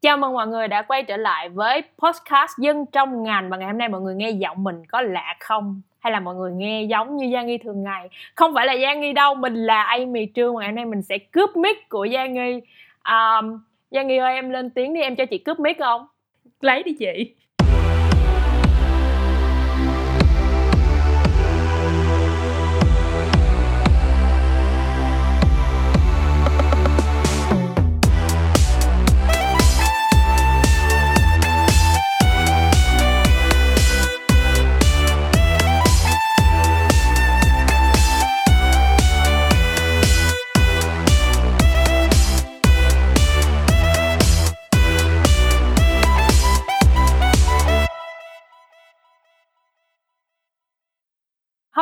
Chào mừng mọi người đã quay trở lại với podcast Dân trong ngành và ngày hôm nay mọi người nghe giọng mình có lạ không? Hay là mọi người nghe giống như Giang Nghi thường ngày? Không phải là Giang Nghi đâu, mình là Amy Trương và ngày hôm nay mình sẽ cướp mic của Giang Nghi. Um, Giang Nghi ơi em lên tiếng đi, em cho chị cướp mic không? Lấy đi chị.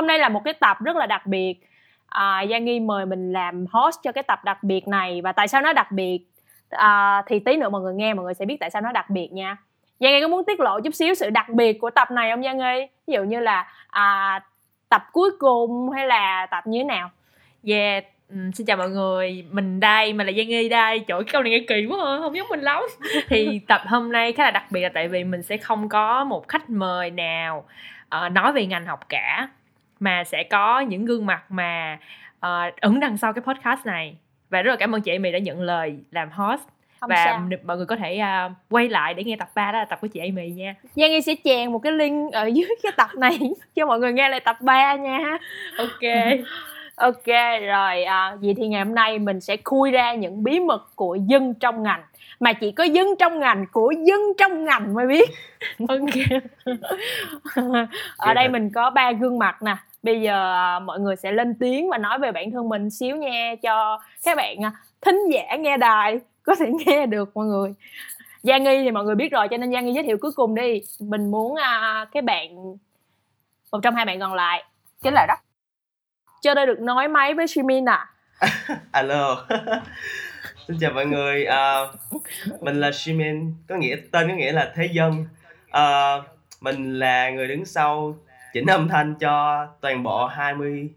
Hôm nay là một cái tập rất là đặc biệt. À, Giang Nghi mời mình làm host cho cái tập đặc biệt này. Và tại sao nó đặc biệt? À, thì tí nữa mọi người nghe mọi người sẽ biết tại sao nó đặc biệt nha. Giang Nghi có muốn tiết lộ chút xíu sự đặc biệt của tập này không Giang Nghi? Ví dụ như là à, tập cuối cùng hay là tập như thế nào? Yeah, Um, xin chào mọi người, mình đây, mình là Giang Nghi đây. Cái câu này nghe kỳ quá à, không giống mình lắm. Thì tập hôm nay khá là đặc biệt là tại vì mình sẽ không có một khách mời nào uh, nói về ngành học cả mà sẽ có những gương mặt mà uh, ẩn đằng sau cái podcast này. Và rất là cảm ơn chị Amy đã nhận lời làm host. Không và sao. mọi người có thể uh, quay lại để nghe tập 3 đó là tập của chị Amy nha. Giang Nghi sẽ chèn một cái link ở dưới cái tập này cho mọi người nghe lại tập 3 nha. Ok ok rồi à, vậy thì ngày hôm nay mình sẽ khui ra những bí mật của dân trong ngành. Mà chỉ có dân trong ngành của dân trong ngành mới biết. Ok. Ở đây mình có ba gương mặt nè. Bây giờ à, mọi người sẽ lên tiếng và nói về bản thân mình xíu nha cho các bạn à, thính giả nghe đài có thể nghe được mọi người. Giang Nghi thì mọi người biết rồi cho nên Giang Nghi giới thiệu cuối cùng đi. Mình muốn uh, cái bạn một trong hai bạn còn lại. Chính là đó cho tôi được nói máy với Shimin à alo. Xin chào mọi người. Uh, mình là Shimin có nghĩa tên có nghĩa là thế dân. Uh, mình là người đứng sau chỉnh âm thanh cho toàn bộ 20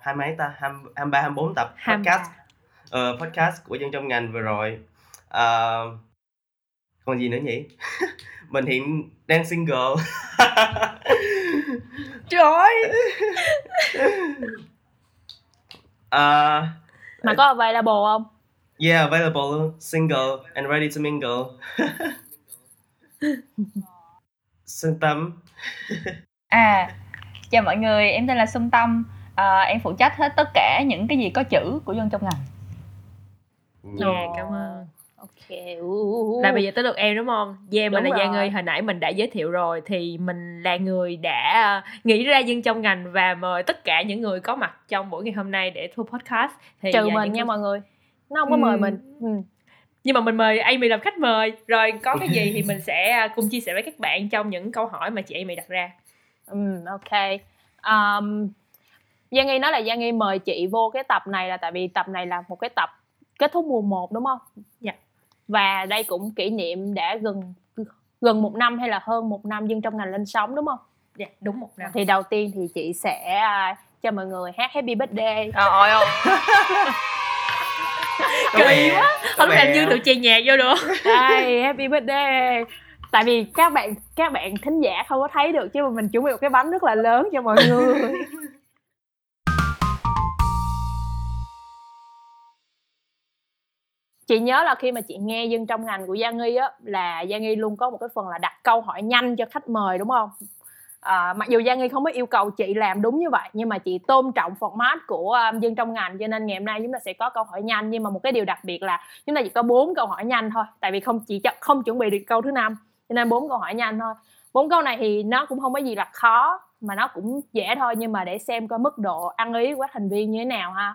hai mấy ta? 20, 23 24 tập podcast. Uh, podcast của dân trong ngành vừa rồi. Uh, còn gì nữa nhỉ? Mình hiện đang single. Trời ơi uh, mà có available không? Yeah available single and ready to mingle. Sơn Tâm À, chào mọi người, em tên là Xuân Tâm. À, Em phụ trách hết tất cả những cái gì có chữ của dân trong ngành. Yeah, cảm ơn ok là bây giờ tới lượt em đúng không? Yeah, mình là Giang. Nghi hồi nãy mình đã giới thiệu rồi thì mình là người đã nghĩ ra dân trong ngành và mời tất cả những người có mặt trong buổi ngày hôm nay để thu podcast thì trừ à, mình nha mọi người nó không có mời Ừm. mình ừ. nhưng mà mình mời Amy làm khách mời rồi có cái gì thì mình sẽ à, cùng chia sẻ với các bạn trong những câu hỏi mà chị Amy đặt ra Ừ, ok um, Giang Nghi nói là Giang Nghi mời chị vô cái tập này là tại vì tập này là một cái tập kết thúc mùa 1 đúng không? Dạ. Và đây cũng kỷ niệm đã gần gần một năm hay là hơn một năm dân trong ngành lên sóng đúng không? dạ đúng một năm. Thì đầu tiên thì chị sẽ à, cho mọi người hát Happy Birthday. Trời ơi không Có Kỳ quá. không làm như tụi chèn nhạc vô được. Đây, Happy Birthday. Tại vì các bạn các bạn thính giả không có thấy được chứ mà mình chuẩn bị một cái bánh rất là lớn cho mọi người chị nhớ là khi mà chị nghe dân trong ngành của Giang Nghi á là Giang Nghi luôn có một cái phần là đặt câu hỏi nhanh cho khách mời đúng không? À, mặc dù Giang Nghi không có yêu cầu chị làm đúng như vậy nhưng mà chị tôn trọng format của um, dân trong ngành cho nên ngày hôm nay chúng ta sẽ có câu hỏi nhanh. Nhưng mà một cái điều đặc biệt là chúng ta chỉ có bốn câu hỏi nhanh thôi tại vì không chị ch- không chuẩn bị được câu thứ năm cho nên bốn câu hỏi nhanh thôi. Bốn câu này thì nó cũng không có gì là khó mà nó cũng dễ thôi nhưng mà để xem coi mức độ ăn ý của các thành viên như thế nào ha.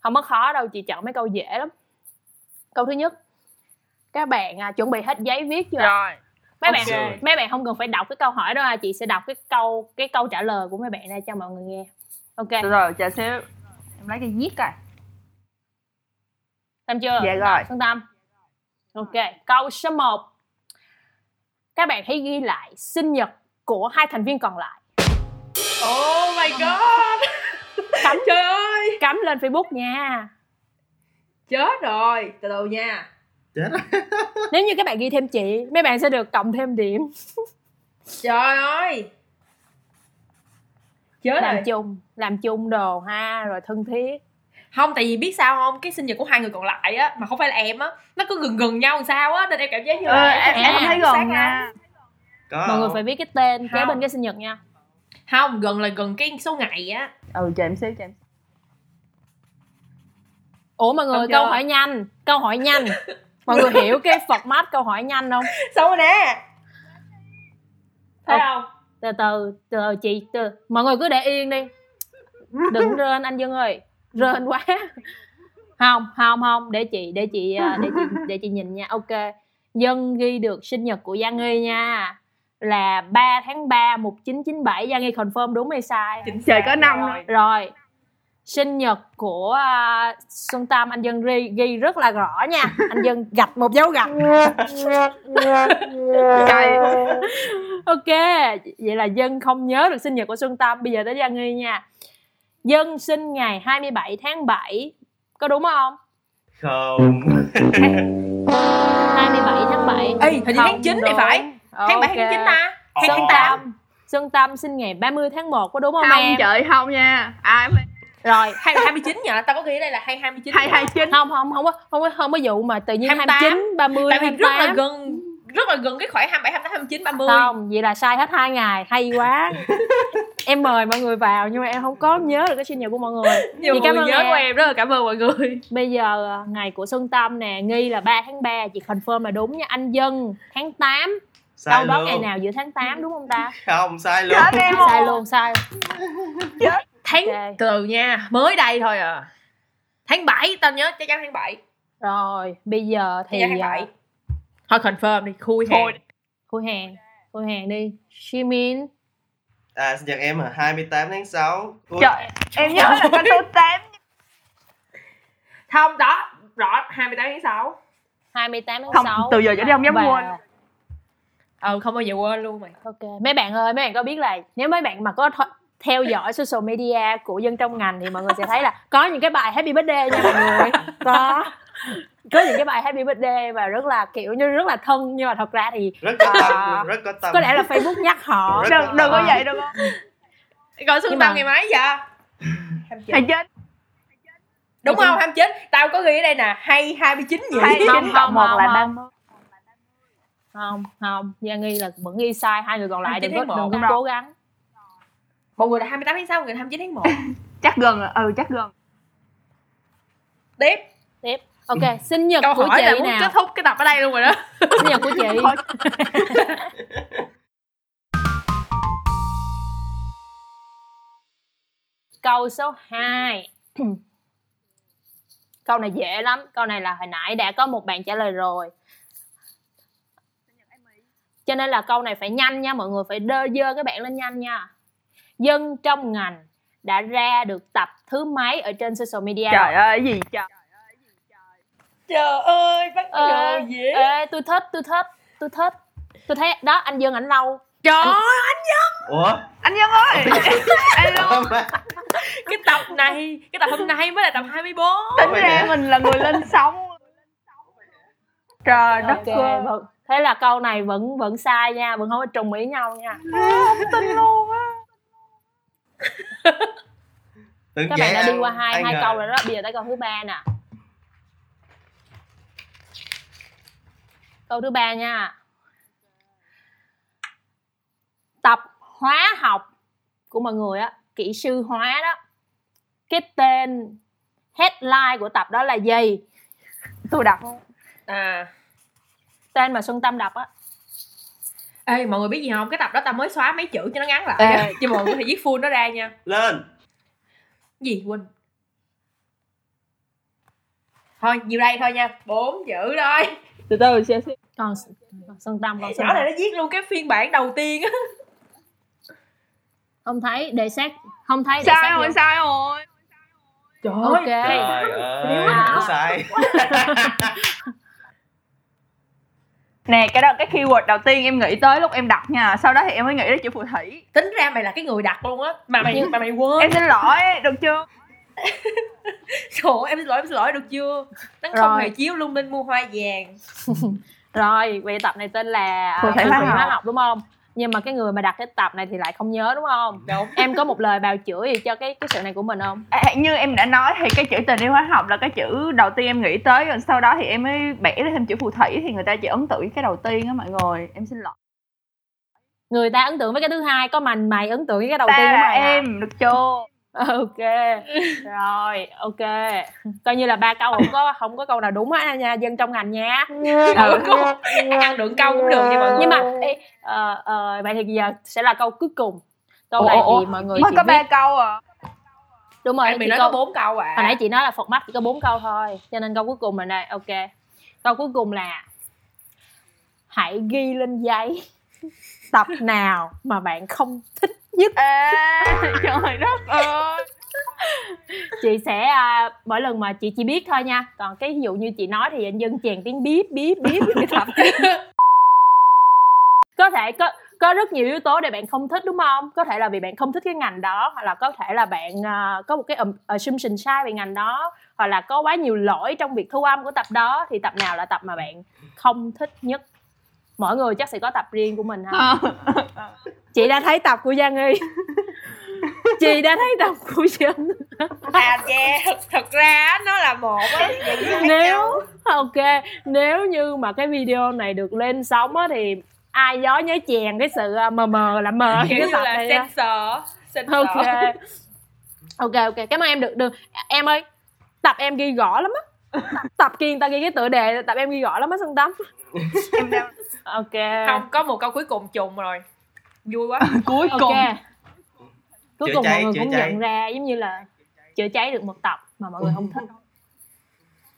Không có khó đâu chị chọn mấy câu dễ lắm câu thứ nhất. Các bạn à, chuẩn bị hết giấy viết chưa rồi. Mấy Ok. bạn mấy bạn không cần phải đọc cái câu hỏi đó à. chị sẽ đọc cái câu cái câu trả lời của mấy bạn đây cho mọi người nghe. Ok. Được rồi, chờ xíu. Em lấy cái viết coi. Tâm chưa? Dạ rồi. Xuân Tâm. Ok câu số 1 các bạn hãy ghi lại sinh nhật của hai thành viên còn lại. Oh my god. Cắm trời ơi. Cắm lên facebook nha chết rồi từ từ nha. Chết rồi. Nếu như các bạn ghi thêm chị mấy bạn sẽ được cộng thêm điểm. Trời ơi. Chết làm rồi. chung làm chung đồ ha rồi thân thiết. Không tại vì biết sao không? Cái sinh nhật của hai người còn lại á mà không phải là em á nó cứ gần gần nhau làm sao á nên em cảm giác như là em, em à, thấy sát gần nha. có mọi người không? phải biết cái tên kế Không. bên cái sinh nhật nha. Không gần là gần cái số ngày á. Ừ chờ em xíu chờ em xíu. Ủa mọi người câu hỏi nhanh câu hỏi nhanh. Mọi người hiểu cái format câu hỏi nhanh không? Xong rồi nè. Thấy không? từ từ từ từ chị từ mọi người cứ để yên đi. Đừng rên anh dân ơi. Rên quá. Không không không. Để chị để chị à, để chị để chị nhìn nha. Ok. Dân ghi được sinh nhật của Giang Nghi nha. Là 3 tháng 3 1997 Giang Nghi confirm đúng hay sai? Chính Trời có năm rồi. rồi sinh nhật của uh, Xuân Tam anh Dân ghi, ghi rất là rõ nha. Anh Dân gạch một dấu gạch Trời. ok vậy là Dân không nhớ được sinh nhật của Xuân Tam. Bây giờ tới Giang Nghi nha. Dân sinh ngày 27 tháng 7 có đúng không? Không. 27 tháng 7 Ê, hình như tháng 9 thì phải. tháng bảy hay tháng chín ta. Hay Xuân tháng tám. Tam Xuân Tam sinh ngày 30 tháng 1 có đúng không, không em? trời không nha. Ai mà rồi hai hai mươi chín nhờ tao có ghi ở đây là hai hai mươi chín hai hai chín. Không không không có không có không có vụ mà tự nhiên 28, 29 30 tại vì rất là 28 gần rất là gần cái khoảng 27, 28, 29, 30 không vậy là sai hết hai ngày hay quá. Em mời mọi người vào nhưng mà em không có nhớ được cái sinh nhật của mọi người. Nhiều cảm ơn nhớ em. của em rất là cảm ơn mọi người. Bây giờ à, ngày của Xuân Tâm nè nghi là 3 tháng 3 chị confirm là đúng nha anh Dân tháng 8 sai đâu đó luôn. ngày nào giữa tháng 8 đúng không ta? Không sai luôn. sai luôn. sai tháng Ok. từ nha mới đây thôi à. Tháng 7 tao nhớ chắc chắn tháng 7 rồi bây giờ thì tháng à, 7 thôi confirm đi khui hàng. Khui hàng khui hàng đi. Shimin. À sinh nhật em là 28 tháng 6 Ui, trời em nhớ là con số tám. Không đó rõ 28 tháng 6 28 tháng Không, 6 từ giờ trở đi không dám quên. ừ không bao giờ quên luôn mày. Ok, mấy bạn ơi, mấy bạn có biết là nếu mấy bạn mà có th- theo dõi social media của dân trong ngành thì mọi người sẽ thấy là có những cái bài happy birthday nha mọi người. Có. Có những cái bài happy birthday và rất là kiểu như rất là thân nhưng mà thật ra thì rất có tâm À, rất có tâm. có lẽ là Facebook nhắc họ. Rất đừng đừng có vậy được không còn xuân tâm ngày mấy vậy? 29. hay chết. đúng không? 29 tao có ghi ở đây nè hay 29 gì? Hai Không, chín không, cộng một không, là mươi Không, không, Gia nghi là vẫn ghi sai hai người còn lại đừng có 29 tháng đừng một. có cố gắng. Một người là 28 tháng 6 một người là 29 tháng 1 chắc gần rồi. ừ chắc gần. Tiếp. Tiếp. Ok, sinh nhật câu của hỏi là chị muốn nào? kết thúc cái tập ở đây luôn rồi đó. Sinh nhật của chị. Câu số 2 Câu này dễ lắm. Câu này là hồi nãy đã có một bạn trả lời rồi. Cho nên là câu này phải nhanh nha. Mọi người phải đơ dơ cái bạn lên nhanh nha Dân trong ngành đã ra được tập thứ mấy ở trên social media? Trời ơi cái gì trời? Trời ơi bắt đầu dễ ê, tôi thích, tôi thích, tôi thích. Tôi thấy đó anh Dân ảnh lâu. Trời ơi ủa? Anh nhân ơi! Anh nhân cái tập này cái tập hôm nay mới là tập 24 tính ra mình là người lên sóng. Trời đất Ok, ơi vâng. thế là câu này vẫn vẫn sai nha, vẫn không có trùng ý nhau nha. không tin luôn á Tưởng Các bạn đã đi qua hai ai hai câu rồi đó, bây giờ tới câu thứ ba nè. Câu thứ ba nha. Tập hóa học của mọi người á, kỹ sư hóa đó. Cái tên headline của tập đó là gì? tôi đặt à Tên mà Xuân Tâm đọc á. Ê mọi người biết gì không? Cái tập đó tao mới xóa mấy chữ cho nó ngắn lại. Ê. nha. chứ mọi người có thể viết full nó ra nha. Lên. Gì quên thôi nhiều đây thôi nha. Bốn chữ thôi. Từ từ xem xem. Còn Xuân Tâm, còn Xuân nhỏ này nó viết luôn cái phiên bản đầu tiên á. Không thấy, để sát, không thấy để sai sát rồi vô. sai rồi. Trời Ok. trời ơi. à. không sai nè cái đó cái keyword đầu tiên em nghĩ tới lúc em đặt nha. Sau đó thì em mới nghĩ đến chữ phù thủy. Tính ra mày là cái người đặt luôn á. Mà mày Nhưng- mà mày quên. Em xin lỗi được chưa? Trời em xin lỗi em xin lỗi được chưa? Nó không hề chiếu lung linh mua hoa vàng. Rồi vậy tập này tên là Phù thủy học. hóa học đúng không nhưng mà cái người mà đặt cái tập này thì lại không nhớ đúng không? Đúng. Em có một lời bào chữa gì cho cái cái sự này của mình không? À, như em đã nói thì cái chữ tình yêu hóa học là cái chữ đầu tiên em nghĩ tới rồi sau đó thì em mới bẻ ra thêm chữ phù thủy thì người ta chỉ ấn tượng với cái đầu tiên á mọi người. Em xin lỗi. Người ta ấn tượng với cái thứ hai có mình mày ấn tượng với cái đầu ta tiên của mày à? em được chưa ok. Rồi ok. Coi như là ba câu không có không có câu nào đúng hết nha dân trong ngành nha. Ừ. Ăn lượng câu cũng được nha mọi người nhưng mà ê, ờ, ờ, vậy thì giờ sẽ là câu cuối cùng. Câu Ủa, này ủa, thì mọi người mới chỉ có ba câu à. Đúng rồi chỉ nói câu có bốn câu à. hồi nãy chị nói là format chỉ có bốn câu thôi cho nên câu cuối cùng là đây ok. Câu cuối cùng là hãy ghi lên giấy. Tập nào mà bạn không thích nhất. À trời đất ơi. Chị sẽ à, mỗi lần mà chị chỉ biết thôi nha. Còn cái ví dụ như chị nói thì anh dân chèn tiếng bíp bíp bíp cái tập có thể có có rất nhiều yếu tố để bạn không thích đúng không? Có thể là vì bạn không thích cái ngành đó hoặc là có thể là bạn à, có một cái um, assumption sai về ngành đó hoặc là có quá nhiều lỗi trong việc thu âm của tập đó thì tập nào là tập mà bạn không thích nhất? Mỗi người chắc sẽ có tập riêng của mình ha chị đã thấy tập của Giang Nghi. Chị đã thấy tập của Dân à yeah thật, thật ra á, nó là một á nếu ok nếu như mà cái video này được lên sóng á thì ai gió nhớ chèn cái sự à, mờ mờ là mờ kiểu cái như tập là sensor sensor. Ok. Ok ok cảm ơn em được được. Em ơi tập em ghi rõ lắm á. Tập kia người ta ghi cái tựa đề tập em ghi rõ lắm á sân tắm. Em đang ok. Không có một câu cuối cùng trùng rồi vui quá. Cuối ok. cùng. Cuối cùng cháy, mọi người cũng cháy. nhận ra giống như là chữa cháy được một tập mà mọi người không thích.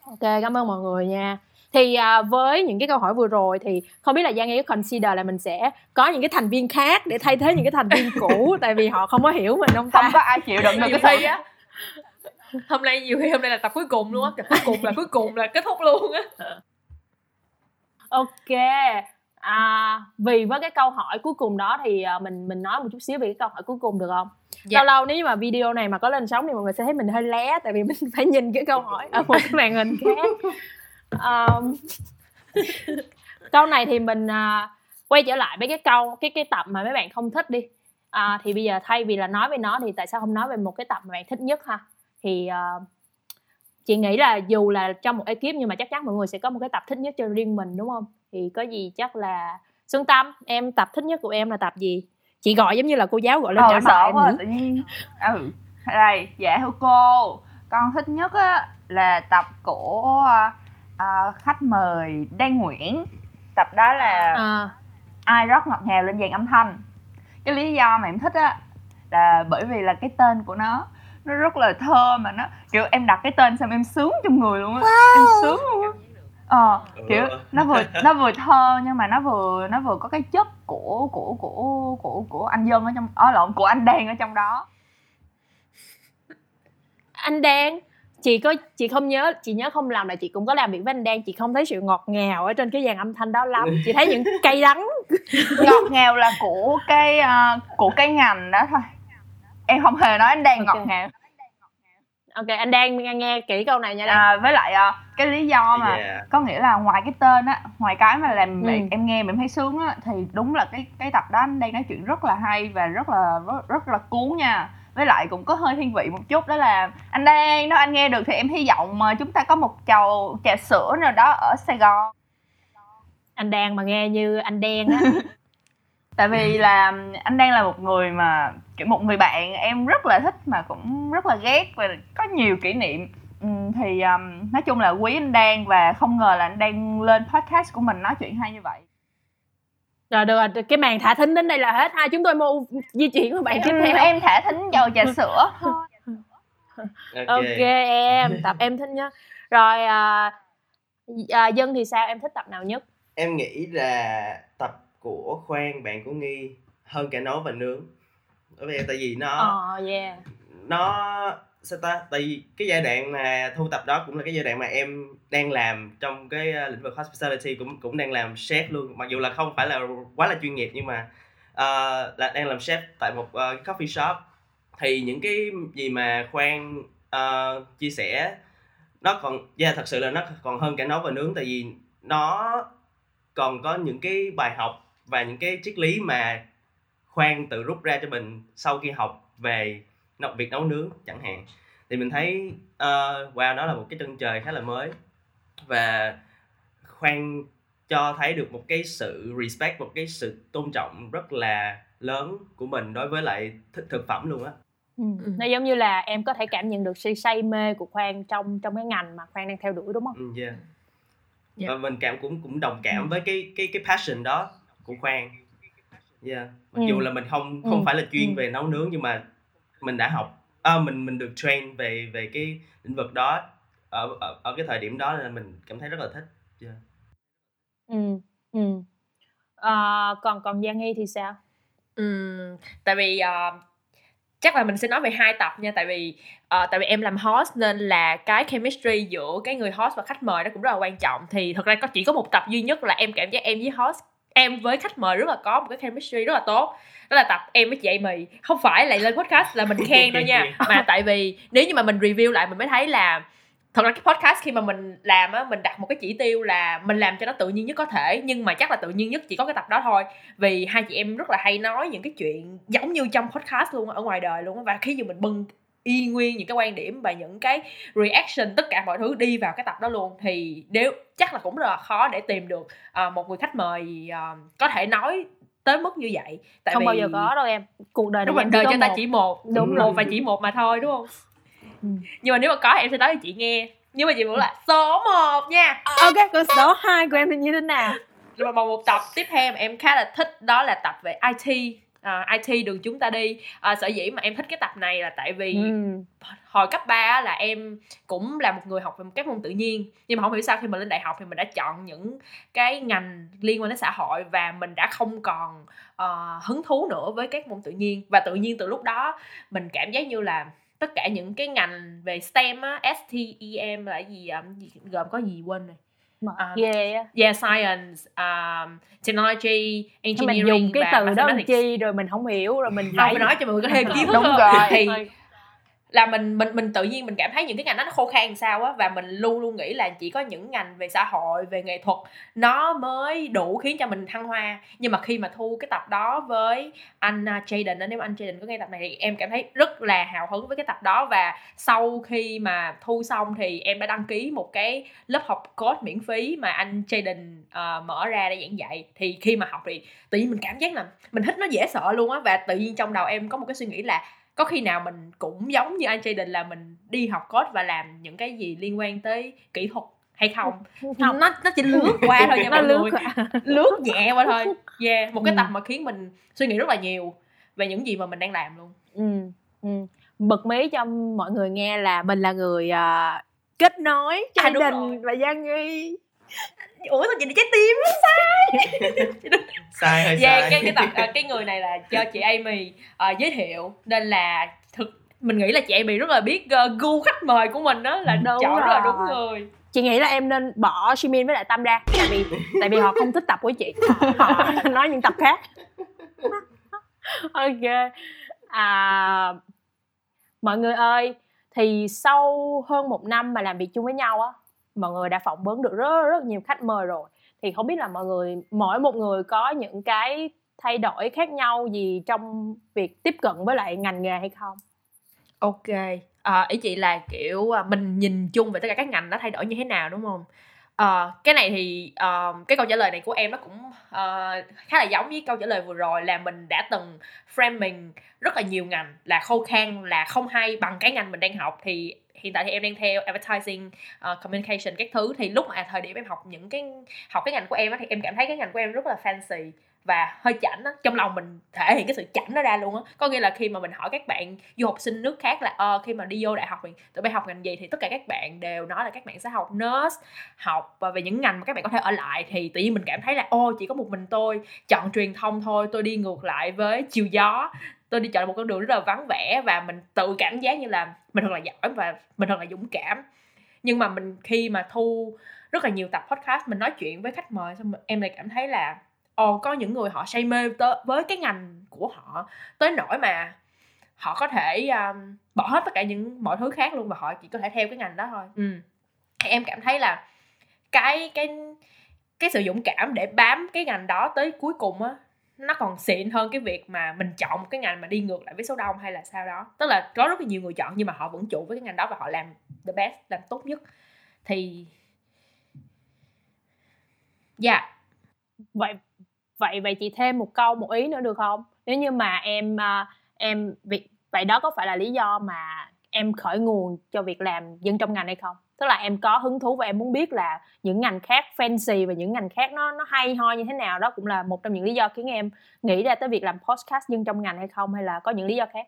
Ok cảm ơn mọi người nha. Thì à, với những cái câu hỏi vừa rồi thì không biết là Giang Nghi có consider là mình sẽ có những cái thành viên khác để thay thế những cái thành viên cũ tại vì họ không có hiểu mình không ta? không có ai chịu đựng được cái sự á hôm nay nhiều khi hôm nay là tập cuối cùng luôn á. Tập cuối cùng là cuối cùng là kết thúc luôn á. Ok à, vì với cái câu hỏi cuối cùng đó thì à, mình mình nói một chút xíu về cái câu hỏi cuối cùng được không? Dạ. lâu lâu nếu như mà video này mà có lên sóng thì mọi người sẽ thấy mình hơi lé tại vì mình phải nhìn cái câu hỏi ở một cái màn hình khác. Um, câu này thì mình à, quay trở lại với cái câu cái cái tập mà mấy bạn không thích đi. À, thì bây giờ thay vì là nói về nó thì tại sao không nói về một cái tập mà bạn thích nhất ha? Thì à, chị nghĩ là dù là trong một ekip nhưng mà chắc chắn mọi người sẽ có một cái tập thích nhất cho riêng mình đúng không thì có gì chắc là Xuân Tâm em tập thích nhất của em là tập gì? Chị gọi giống như là cô giáo gọi lên trả ờ, bài sợ em quá tự nhiên. Ừ. Đây dạ thưa cô. Con thích nhất á là tập của à, khách mời Đan Nguyễn. Tập đó là à, ai rót ngọt ngào lên dàn âm thanh. Cái lý do mà em thích á là bởi vì là cái tên của nó nó rất là thơ mà nó kiểu em đặt cái tên xong em sướng trong người luôn á. Em sướng luôn á ờ kiểu nó vừa nó vừa thơ nhưng mà nó vừa nó vừa có cái chất của của của của của anh dân ở trong ở lộn của anh đen ở trong đó. Anh Đan chị có chị không nhớ chị nhớ không làm là chị cũng có làm việc với anh Đan chị không thấy sự ngọt ngào ở trên cái dàn âm thanh đó lắm. Chị thấy những cây đắng. Ngọt ngào là của cái ờ, của cái ngành đó thôi. Em không hề nói anh đen Ok. ngọt ngào. Ok anh Đan nghe, nghe kỹ câu này nha Đan à, với lại ờ, cái lý do mà Yeah. có nghĩa là ngoài cái tên á ngoài cái mà làm Ừ. em nghe mà em thấy sướng á thì đúng là cái cái tập đó anh đang nói chuyện rất là hay và rất là rất, rất là cuốn nha với lại cũng có hơi thiên vị một chút đó là anh đang nếu anh nghe được thì em hy vọng mà chúng ta có một chầu trà sữa nào đó ở Sài Gòn anh Đan mà nghe như anh Đen á tại vì là anh đang là một người mà kiểu một người bạn em rất là thích mà cũng rất là ghét và có nhiều kỷ niệm Ừm, thì um, nói chung là quý anh Đan và không ngờ là anh đang lên podcast của mình nói chuyện hay như vậy. Rồi được rồi cái màn thả thính đến đây là hết ha chúng tôi mau di chuyển qua bạn tiếp Ừm, theo. em thả thính dầu trà sữa thôi. Ok, ok em tập em thích nhất rồi à, à, dân thì sao? Em thích tập nào nhất? Em nghĩ là tập của khoan bạn của nghi hơn cả nấu và nướng. Bởi vì tại vì nó ờ yeah. nó sao ta? Tại vì cái giai đoạn mà thu tập đó cũng là cái giai đoạn mà em đang làm trong cái ờ, lĩnh vực hospitality cũng cũng đang làm chef luôn. Mặc dù là không phải là quá là chuyên nghiệp nhưng mà uh, là đang làm chef tại một uh, coffee shop. Thì những cái gì mà khoan uh, chia sẻ nó còn yeah, thật sự là nó còn hơn cả nấu và nướng. Tại vì nó còn có những cái bài học và những cái triết lý mà khoan tự rút ra cho mình sau khi học về nấu việc nấu nướng chẳng hạn thì mình thấy uh, wow nó là một cái chân trời khá là mới và khoan cho thấy được một cái sự respect một cái sự tôn trọng rất là lớn của mình đối với lại thực, thực phẩm luôn á Ừ. ừ. nó giống như là em có thể cảm nhận được sự say mê của khoan trong trong cái ngành mà khoan đang theo đuổi đúng không? Ừ, yeah. yeah. và mình cảm cũng cũng đồng cảm ừ. với cái cái cái passion đó của khoan yeah mặc ừ. dù là mình không không ừ. phải là chuyên ừ. về nấu nướng nhưng mà mình đã học à, mình mình được train về về cái lĩnh vực đó. Ở ở, ở cái thời điểm đó là mình cảm thấy rất là thích yeah. ừ ừ. À, còn còn Giang Nghi thì sao? Ừ tại vì uh, chắc là mình sẽ nói về hai tập nha. Tại vì uh, tại vì em làm host nên là cái chemistry giữa cái người host và khách mời nó cũng rất là quan trọng. Thì thật ra có chỉ có một tập duy nhất là em cảm giác em với host em với khách mời rất là có một cái chemistry rất là tốt. Đó là tập em với chị Amy. Không phải lại lên podcast là mình khen đâu nha. Mà tại vì nếu như mà mình review lại mình mới thấy là thật ra cái podcast khi mà mình làm á mình đặt một cái chỉ tiêu là mình làm cho nó tự nhiên nhất có thể. Nhưng mà chắc là tự nhiên nhất chỉ có cái tập đó thôi. Vì hai chị em rất là hay nói những cái chuyện giống như trong podcast luôn ở ngoài đời luôn và khi dù mình bưng y nguyên những cái quan điểm và những cái reaction tất cả mọi thứ đi vào cái tập đó luôn. Thì nếu chắc là cũng rất là khó để tìm được uh, một người khách mời uh, có thể nói tới mức như vậy. Tại không vì... bao giờ có đâu em. Cuộc đời đúng này đời cho ta chỉ một. Đúng một và chỉ một mà thôi đúng không? Ừ. nhưng mà nếu mà có em sẽ nói cho chị nghe. Nhưng mà chị vẫn là số 1 nha. Ok còn số 2 của em thì như thế nào? Mà một tập tiếp theo em khá là thích đó là tập về IT uh, à, IT đường chúng ta đi. Uh, sở dĩ mà em thích cái tập này là tại vì ừ. hồi cấp 3 là em cũng là một người học về các môn tự nhiên nhưng mà không hiểu sao khi mà lên đại học thì mình đã chọn những cái ngành liên quan đến xã hội và mình đã không còn uh, hứng thú nữa với các môn tự nhiên. Và tự nhiên từ lúc đó mình cảm giác như là tất cả những cái ngành về STEM á, STEM là gì, gì gồm có gì quên rồi um, yeah. yeah science um, technology engineering mình dùng cái từ đó chi rồi mình không hiểu rồi mình phải nói cho mọi người có thêm kiến thức đúng rồi. Thì là mình mình mình tự nhiên mình cảm thấy những cái ngành đó nó khô khan sao á và mình luôn luôn nghĩ là chỉ có những ngành về xã hội về nghệ thuật nó mới đủ khiến cho mình thăng hoa. Nhưng mà khi mà thu cái tập đó với anh à, Jaden nếu anh Jaden có nghe tập này thì em cảm thấy rất là hào hứng với cái tập đó. Và sau khi mà thu xong thì em đã đăng ký một cái lớp học code miễn phí mà anh Jaden uh, mở ra để giảng dạy. Thì khi mà học thì tự nhiên mình cảm giác là mình thích nó dễ sợ luôn á. Và tự nhiên trong đầu em có một cái suy nghĩ là có khi nào mình cũng giống như anh Jaden là mình đi học code và làm những cái gì liên quan tới kỹ thuật hay không? Không. nó nó chỉ lướt qua thôi nha mọi lướt người. lướt nhẹ qua thôi. Yeah một cái ừ. tập mà khiến mình suy nghĩ rất là nhiều về những gì mà mình đang làm luôn. Ừ, ừ. bật mí cho mọi người nghe là mình là người uh, kết nối gia à, đình và Giang Nghi ủa sao chị đi trái tim sai sai hay yeah, sai? cái cái tập à, cái người này là cho chị Amy uh, giới thiệu. Nên là thực mình nghĩ là chị Amy rất là biết uh, gu khách mời của mình đó là đúng chọn rồi. rất là đúng người. Chị nghĩ là em nên bỏ Shimin với lại Tâm ra tại vì tại vì họ không thích tập của chị. Họ nói những tập khác. Ok. À, mọi người ơi thì sau hơn một năm mà làm việc chung với nhau á mọi người đã phỏng vấn được rất rất nhiều khách mời rồi. Thì không biết là mọi người mỗi một người có những cái thay đổi khác nhau gì trong việc tiếp cận với lại ngành nghề hay không? Ok. À, ý chị là kiểu à, mình nhìn chung về tất cả các ngành nó thay đổi như thế nào đúng không? À, cái này thì uh, cái câu trả lời này của em nó cũng uh, khá là giống với câu trả lời vừa rồi là mình đã từng framing rất là nhiều ngành là khô khan là không hay bằng cái ngành mình đang học. Thì hiện tại thì em đang theo advertising uh, communication các thứ. Thì lúc mà thời điểm em học những cái học cái ngành của em á thì em cảm thấy cái ngành của em rất là fancy và hơi chảnh á. Trong lòng mình thể hiện cái sự chảnh nó ra luôn á. Có nghĩa là khi mà mình hỏi các bạn du học sinh nước khác là ờ khi mà đi vô đại học thì tụi bay học ngành gì? Thì tất cả các bạn đều nói là các bạn sẽ học nurse học và về những ngành mà các bạn có thể ở lại. Thì tự nhiên mình cảm thấy là ô chỉ có một mình tôi chọn truyền thông thôi tôi đi ngược lại với chiều gió tôi đi chọn một con đường rất là vắng vẻ và mình tự cảm giác như là mình thật là giỏi và mình thật là dũng cảm nhưng mà mình khi mà thu rất là nhiều tập podcast mình nói chuyện với khách mời xong em lại cảm thấy là ồ có những người họ say mê tới với cái ngành của họ tới nỗi mà họ có thể um, bỏ hết tất cả những mọi thứ khác luôn và họ chỉ có thể theo cái ngành đó thôi ừ. thì em cảm thấy là cái cái cái sự dũng cảm để bám cái ngành đó tới cuối cùng á nó còn xịn hơn cái việc mà mình chọn một cái ngành mà đi ngược lại với số đông hay là sao đó. Tức là có rất là nhiều người chọn nhưng mà họ vẫn trụ với cái ngành đó và họ làm the best, làm tốt nhất. Thì dạ. Yeah. vậy vậy vậy chị thêm một câu, một ý nữa được không? Nếu như mà em à, em vậy vậy đó có phải là lý do mà em khởi nguồn cho việc làm dân trong ngành hay không? Tức là em có hứng thú và em muốn biết là những ngành khác fancy và những ngành khác nó nó hay ho như thế nào? Đó cũng là một trong những lý do khiến em nghĩ ra tới việc làm podcast dân trong ngành hay không hay là có những lý do khác?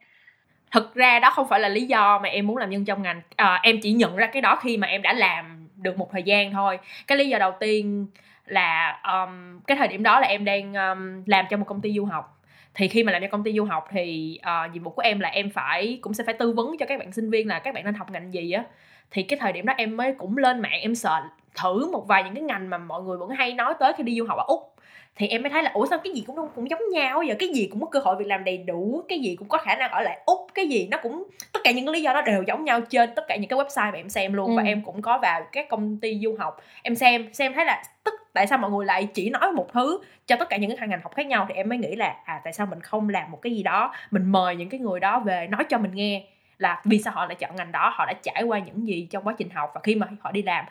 Thực ra đó không phải là lý do mà em muốn làm nhân trong ngành. À, em chỉ nhận ra cái đó khi mà em đã làm được một thời gian thôi. Cái lý do đầu tiên là um, cái thời điểm đó là em đang um, làm cho một công ty du học thì khi mà làm cho công ty du học thì uh, nhiệm vụ của em là em phải cũng sẽ phải tư vấn cho các bạn sinh viên là các bạn nên học ngành gì á. Thì cái thời điểm đó em mới cũng lên mạng em sợ thử một vài những cái ngành mà mọi người vẫn hay nói tới khi đi du học ở úc thì em mới thấy là ủa sao cái gì cũng cũng giống nhau giờ? Cái gì cũng có cơ hội việc làm đầy đủ cái gì cũng có khả năng ở lại úc cái gì nó cũng tất cả những lý do đó đều giống nhau trên tất cả những cái website mà em xem luôn ừ. và em cũng có vào các công ty du học. Em xem xem thấy là tất tại sao mọi người lại chỉ nói một thứ cho tất cả những cái ngành học khác nhau? Thì em mới nghĩ là à tại sao mình không làm một cái gì đó? Mình mời những cái người đó về nói cho mình nghe là vì sao họ lại chọn ngành đó họ đã trải qua những gì trong quá trình học và khi mà họ đi làm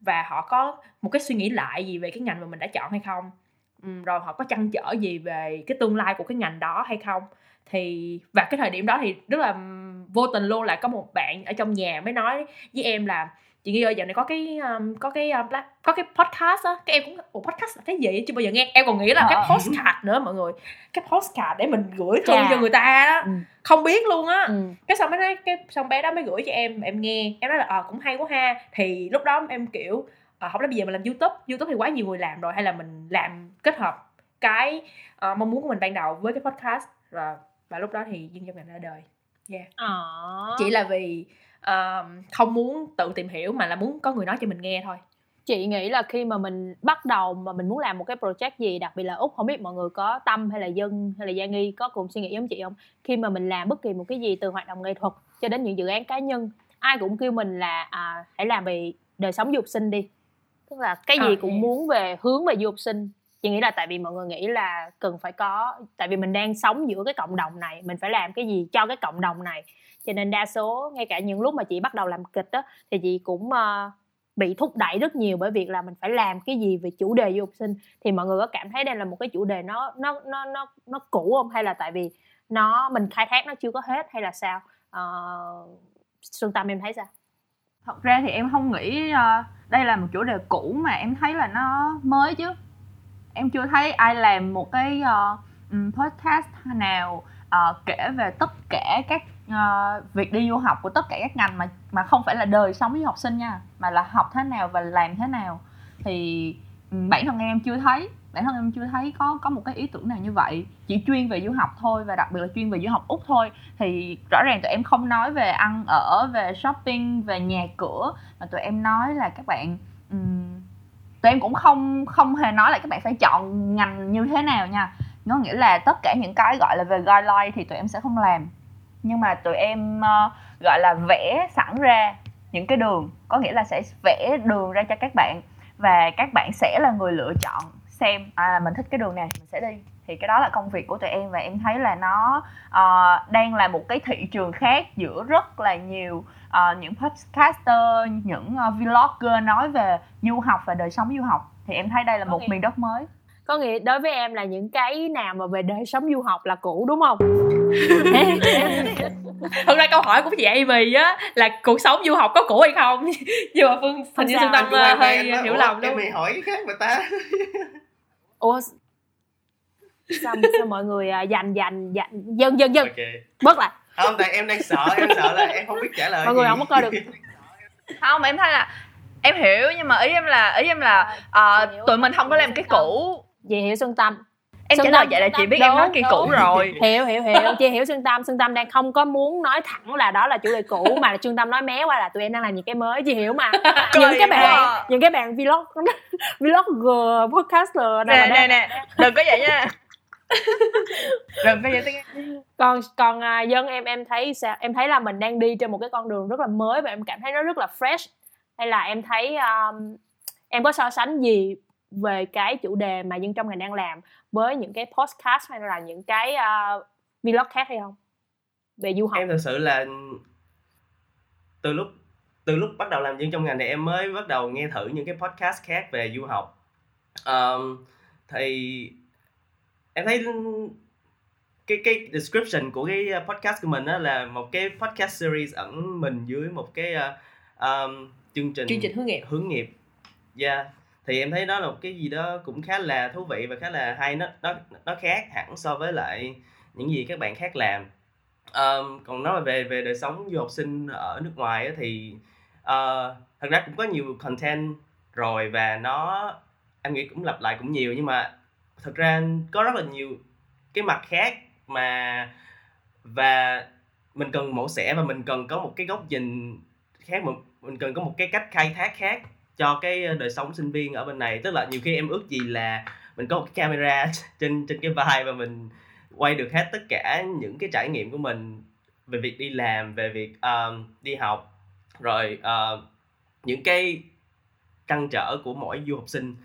và họ có một cái suy nghĩ lại gì về cái ngành mà mình đã chọn hay không rồi họ có chăn trở gì về cái tương lai của cái ngành đó hay không? Thì và cái thời điểm đó thì rất là vô tình luôn là có một bạn ở trong nhà mới nói với em là chị nghĩ ơi giờ này có cái um, có cái um, có cái podcast á. Cái em cũng ủa podcast là cái gì? Chưa bao giờ nghe. Em còn nghĩ là cái ờ. postcard nữa mọi người. Cái postcard để mình gửi thư cho người ta đó. Ừ. không biết luôn á. Ừ. cái xong mới nói cái xong bé đó mới gửi cho em em nghe. Em nói là ờ à, cũng hay quá ha. Thì lúc đó em kiểu à, không lẽ bây giờ mình làm youtube youtube thì quá nhiều người làm rồi hay là mình làm kết hợp cái uh, mong muốn của mình ban đầu với cái podcast. Và và lúc đó thì dân trong ngành ra đời. Yeah. à. chỉ là vì uh, không muốn tự tìm hiểu mà là muốn có người nói cho mình nghe thôi. Chị nghĩ là khi mà mình bắt đầu mà mình muốn làm một cái project gì đặc biệt là úc không biết mọi người có tâm hay là dân hay là gia nghi có cùng suy nghĩ giống chị không? Khi mà mình làm bất kỳ một cái gì từ hoạt động nghệ thuật cho đến những dự án cá nhân ai cũng kêu mình là à, hãy làm về đời sống học sinh đi tức là cái gì à, cũng muốn về hướng về du học sinh. Chị nghĩ là tại vì mọi người nghĩ là cần phải có tại vì mình đang sống giữa cái cộng đồng này mình phải làm cái gì cho cái cộng đồng này. Cho nên đa số ngay cả những lúc mà chị bắt đầu làm kịch đó thì chị cũng uh, bị thúc đẩy rất nhiều bởi việc là mình phải làm cái gì về chủ đề du học sinh. Thì mọi người có cảm thấy đây là một cái chủ đề nó nó nó nó nó cũ không? Hay là tại vì nó mình khai thác nó chưa có hết hay là sao? Uh, xuân tâm em thấy sao thật ra thì em không nghĩ uh, đây là một chủ đề cũ mà em thấy là nó mới chứ. Em chưa thấy ai làm một cái uh, podcast nào uh, kể về tất cả các uh, việc đi du học của tất cả các ngành mà mà không phải là đời sống với học sinh nha mà là học thế nào và làm thế nào. Thì bản thân em chưa thấy bản thân em chưa thấy có có một cái ý tưởng nào như vậy chỉ chuyên về du học thôi và đặc biệt là chuyên về du học úc thôi. Thì rõ ràng tụi em không nói về ăn ở về shopping về nhà cửa mà tụi em nói là các bạn um, tụi em cũng không không hề nói là các bạn phải chọn ngành như thế nào nha. Nó nghĩa là tất cả những cái gọi là về guideline thì tụi em sẽ không làm. Nhưng mà tụi em uh, gọi là vẽ sẵn ra những cái đường có nghĩa là sẽ vẽ đường ra cho các bạn và các bạn sẽ là người lựa chọn xem à mình thích cái đường này mình sẽ đi. Thì cái đó là công việc của tụi em và em thấy là nó uh, đang là một cái thị trường khác giữa rất là nhiều uh, những podcaster những uh, vlogger nói về du học và đời sống du học. Thì em thấy đây là một okay. miền đất mới. Có nghĩa đối với em là những cái nào mà về đời sống du học là cũ đúng không? Thực ra câu hỏi của chị Amy á là cuộc sống du học có cũ hay không? Nhưng mà phương hình như phương tâm hơi hiểu lầm luôn. em hỏi cái khác mà ta ủa sao, sao mọi người à, dành dành dành dân dân dân okay. bớt lại. Không tại em đang sợ em sợ là em không biết trả lời mọi gì. người không có coi được. Không em thấy là em hiểu nhưng mà ý em là ý em là uh, tụi mình không có làm cái cũ. Chị hiểu xuân tâm em trả lời vậy là chị biết đúng, em nói kỳ cũ rồi. Hiểu hiểu hiểu. Chị hiểu xuân tâm. Xuân tâm đang không có muốn nói thẳng là đó là chủ đề cũ mà là xuân tâm nói mé qua là tụi em đang làm những cái mới chị hiểu mà. Những cái bạn những cái bạn vlog vlogger podcaster nè nè nè. Đừng có vậy nha. Đừng có vậy tiếng còn còn à, dân em em thấy sao? Em thấy là mình đang đi trên một cái con đường rất là mới và em cảm thấy nó rất là fresh. Hay là em thấy um, em có so sánh gì về cái chủ đề mà dân trong ngành đang làm với những cái podcast hay là những cái uh, vlog khác hay không? Về du học. Em thật sự là từ lúc từ lúc bắt đầu làm dân trong ngành này em mới bắt đầu nghe thử những cái podcast khác về du học. Um, thì em thấy cái cái description của cái podcast của mình đó là một cái podcast series ẩn mình dưới một cái uh, um, chương trình chương trình hướng nghiệp. hướng nghiệp. Yeah thì em thấy đó là một cái gì đó cũng khá là thú vị và khá là hay. Nó nó nó khác hẳn so với lại những gì các bạn khác làm. Um, còn nói về về đời sống du học sinh ở nước ngoài thì uh, thật ra cũng có nhiều content rồi và nó em nghĩ cũng lặp lại cũng nhiều. Nhưng mà thật ra có rất là nhiều cái mặt khác mà và mình cần mổ xẻ và mình cần có một cái góc nhìn khác một mình cần có một cái cách khai thác khác cho cái ờ, đời sống sinh viên ở bên này. Tức là nhiều khi em ước gì là mình có một cái camera trên trên cái vai và mình quay được hết tất cả những cái trải nghiệm của mình về việc đi làm về việc um, đi học. Rồi uh, những cái trăn trở của mỗi du học sinh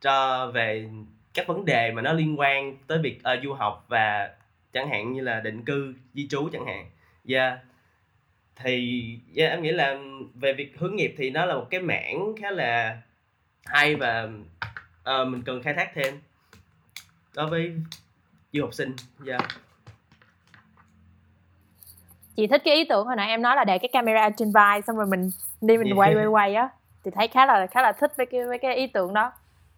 cho về các vấn đề mà nó liên quan tới việc uh, du học và chẳng hạn như là định cư di trú chẳng hạn. Yeah thì yeah, em nghĩ là về việc hướng nghiệp thì nó là một cái mảng khá là hay và uh, mình cần khai thác thêm đối với du học sinh yeah. chị thích cái ý tưởng hồi nãy em nói là để cái camera trên vai xong rồi mình đi mình yeah. quay quay quay á thì thấy khá là khá là thích với cái với cái ý tưởng đó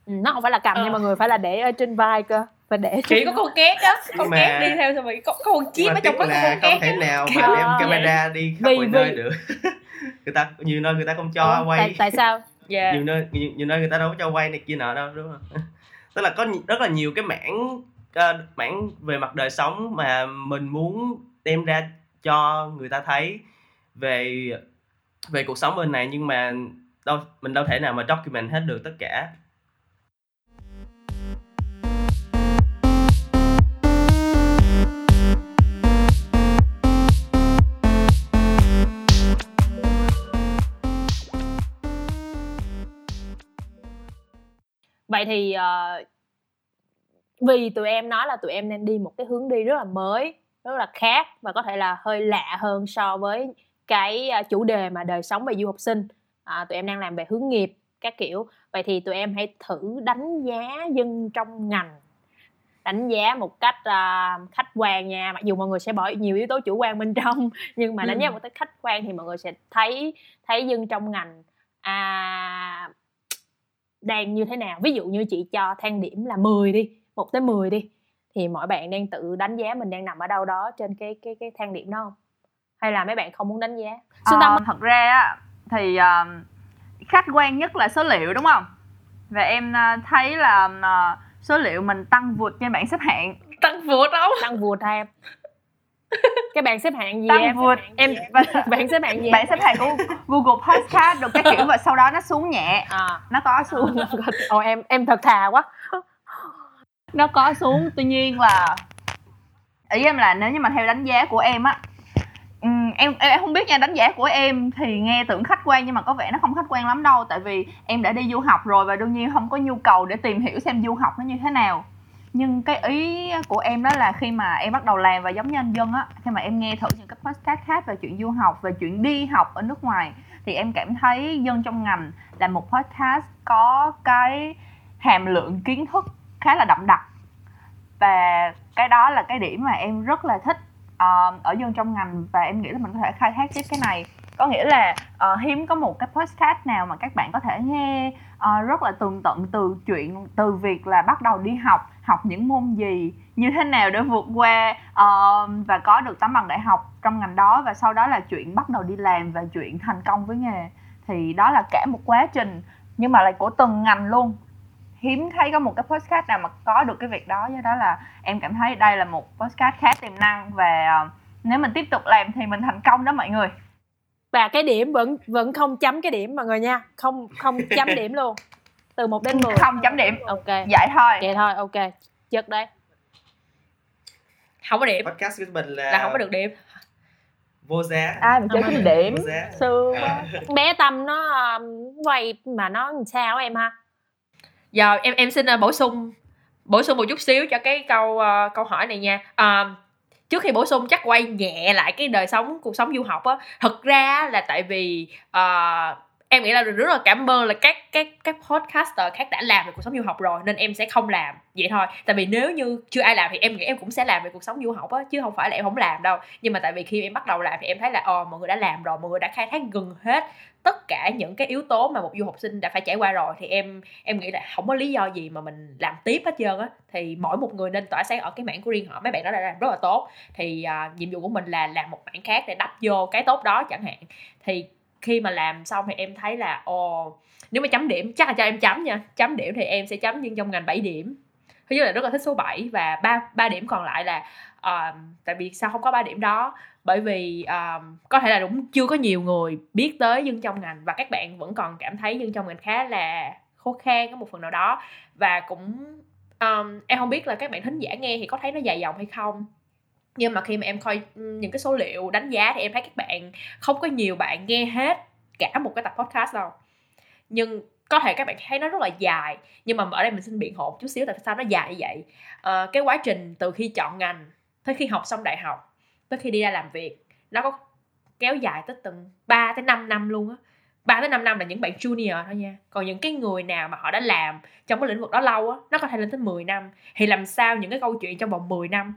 ừ, nó không phải là cầm ờ. nhưng mà người phải là để ở trên vai cơ và để chỉ có con két đó con mà... két đi theo xong rồi có, con chip ở trong có con két không thể nào mà đem camera đi khắp mọi nơi được. Người ta nhiều nơi người ta không cho ừ, quay. tại, tại sao? Yeah. Dạ. nhiều nơi nhiều, nhiều nơi người ta đâu có cho quay này kia nọ đâu đúng không? Tức là có rất là nhiều cái mảng uh, mảng về mặt đời sống mà mình muốn đem ra cho người ta thấy về về cuộc sống bên này nhưng mà đâu mình đâu thể nào mà document hết được tất cả vậy thì uh, vì tụi em nói là tụi em nên đi một cái hướng đi rất là mới rất là khác và có thể là hơi lạ hơn so với cái uh, chủ đề mà đời sống về du học sinh. À, tụi em đang làm về hướng nghiệp các kiểu. Vậy thì tụi em hãy thử đánh giá dân trong ngành. Đánh giá một cách uh, khách quan nha. Mặc dù mọi người sẽ bỏ nhiều yếu tố chủ quan bên trong nhưng mà đánh giá một cách khách quan thì mọi người sẽ thấy thấy dân trong ngành. À, đang như thế nào. Ví dụ như chị cho thang điểm là 10 đi một tới 10 đi thì mọi bạn đang tự đánh giá mình đang nằm ở đâu đó trên cái cái cái thang điểm đó không? Hay là mấy bạn không muốn đánh giá? Xuân Tâm. thật ra á thì uh, khách quan nhất là số liệu đúng không? Và em uh, thấy là uh, số liệu mình tăng vượt trên bảng xếp hạng. Tăng vượt đâu tăng vượt em cái bảng xếp hạng gì tăng em? vượt. Em bảng xếp hạng gì? Bảng xếp hạng của Google Podcast được cái kiểu và sau đó nó xuống nhẹ. À. nó có xuống. Ồ em em thật thà quá. Nó có xuống tuy nhiên là ý em là nếu như mà theo đánh giá của em á em em không biết nha đánh giá của em thì nghe tưởng khách quan nhưng mà có vẻ nó không khách quan lắm đâu tại vì em đã đi du học rồi và đương nhiên không có nhu cầu để tìm hiểu xem du học nó như thế nào nhưng cái ý của em đó là khi mà em bắt đầu làm và giống như anh dân á khi mà em nghe thử những cái podcast khác về chuyện du học về chuyện đi học ở nước ngoài thì em cảm thấy dân trong ngành là một podcast có cái hàm lượng kiến thức khá là đậm đặc. Và cái đó là cái điểm mà em rất là thích uh, ở dân trong ngành và em nghĩ là mình có thể khai thác tiếp cái này có nghĩa là uh, hiếm có một cái podcast nào mà các bạn có thể nghe uh, rất là tường tận từ chuyện từ việc là bắt đầu đi học học những môn gì như thế nào để vượt qua uh, và có được tấm bằng đại học trong ngành đó và sau đó là chuyện bắt đầu đi làm và chuyện thành công với nghề. Thì đó là cả một quá trình nhưng mà lại của từng ngành luôn. Hiếm thấy có một cái podcast nào mà có được cái việc đó do đó là em cảm thấy đây là một podcast khá tiềm năng và uh, nếu mình tiếp tục làm thì mình thành công đó mọi người và cái điểm vẫn vẫn không chấm cái điểm mọi người nha. Không không chấm điểm luôn. Từ 1 đến 10 không chấm điểm. Ok. Vậy thôi. Vậy thôi ok. Chất đấy không có điểm. Podcast của mình là, là không có được điểm. Vô giá. Ai mà chơi cái điểm? sư À. bé tâm nó um, quay mà nó làm sao em ha? Giờ em em xin uh, bổ sung bổ sung một chút xíu cho cái câu uh, câu hỏi này nha. Ờ, trước khi bổ sung chắc quay nhẹ lại cái đời sống cuộc sống du học á. Thực ra là tại vì uh, em nghĩ là rất là cảm ơn là các các các podcaster khác đã làm về cuộc sống du học rồi nên em sẽ không làm vậy thôi. Tại vì nếu như chưa ai làm thì em nghĩ em cũng sẽ làm về cuộc sống du học á chứ không phải là em không làm đâu. Nhưng mà tại vì khi em bắt đầu làm thì em thấy là ồ mọi người đã làm rồi mọi người đã khai thác gần hết tất cả những cái yếu tố mà một du học sinh đã phải trải qua rồi thì em em nghĩ là không có lý do gì mà mình làm tiếp hết trơn á. Thì mỗi một người nên tỏa sáng ở cái mảng của riêng họ. Mấy bạn đó đã làm rất là tốt. Thì uh, nhiệm vụ của mình là làm một mảng khác để đắp vô cái tốt đó chẳng hạn. Thì khi mà làm xong thì em thấy là ồ nếu mà chấm điểm chắc là cho em chấm nha. Chấm điểm thì em sẽ chấm nhưng trong ngành 7 điểm. Thứ nhất là rất là thích số 7 và ba ba điểm còn lại là uh, tại vì sao không có ba điểm đó? Bởi vì à, có thể là đúng chưa có nhiều người biết tới dân trong ngành và các bạn vẫn còn cảm thấy dân trong ngành khá là khô khan ở một phần nào đó. Và cũng um, em không biết là các bạn thính giả nghe thì có thấy nó dài dòng hay không. Nhưng mà khi mà em coi những cái số liệu đánh giá thì em thấy các bạn không có nhiều bạn nghe hết cả một cái tập podcast đâu. Nhưng có thể các bạn thấy nó rất là dài nhưng mà ở đây mình xin biện hộ một chút xíu tại sao nó dài như vậy? Ờ, cái quá trình từ khi chọn ngành tới khi học xong đại học tới khi đi ra làm việc nó có kéo dài tới từng 3 tới 5 năm luôn á. 3 tới 5 năm là những bạn junior thôi nha. Còn những cái người nào mà họ đã làm trong cái lĩnh vực đó lâu á nó có thể lên tới 10 năm. Thì làm sao những cái câu chuyện trong vòng 10 năm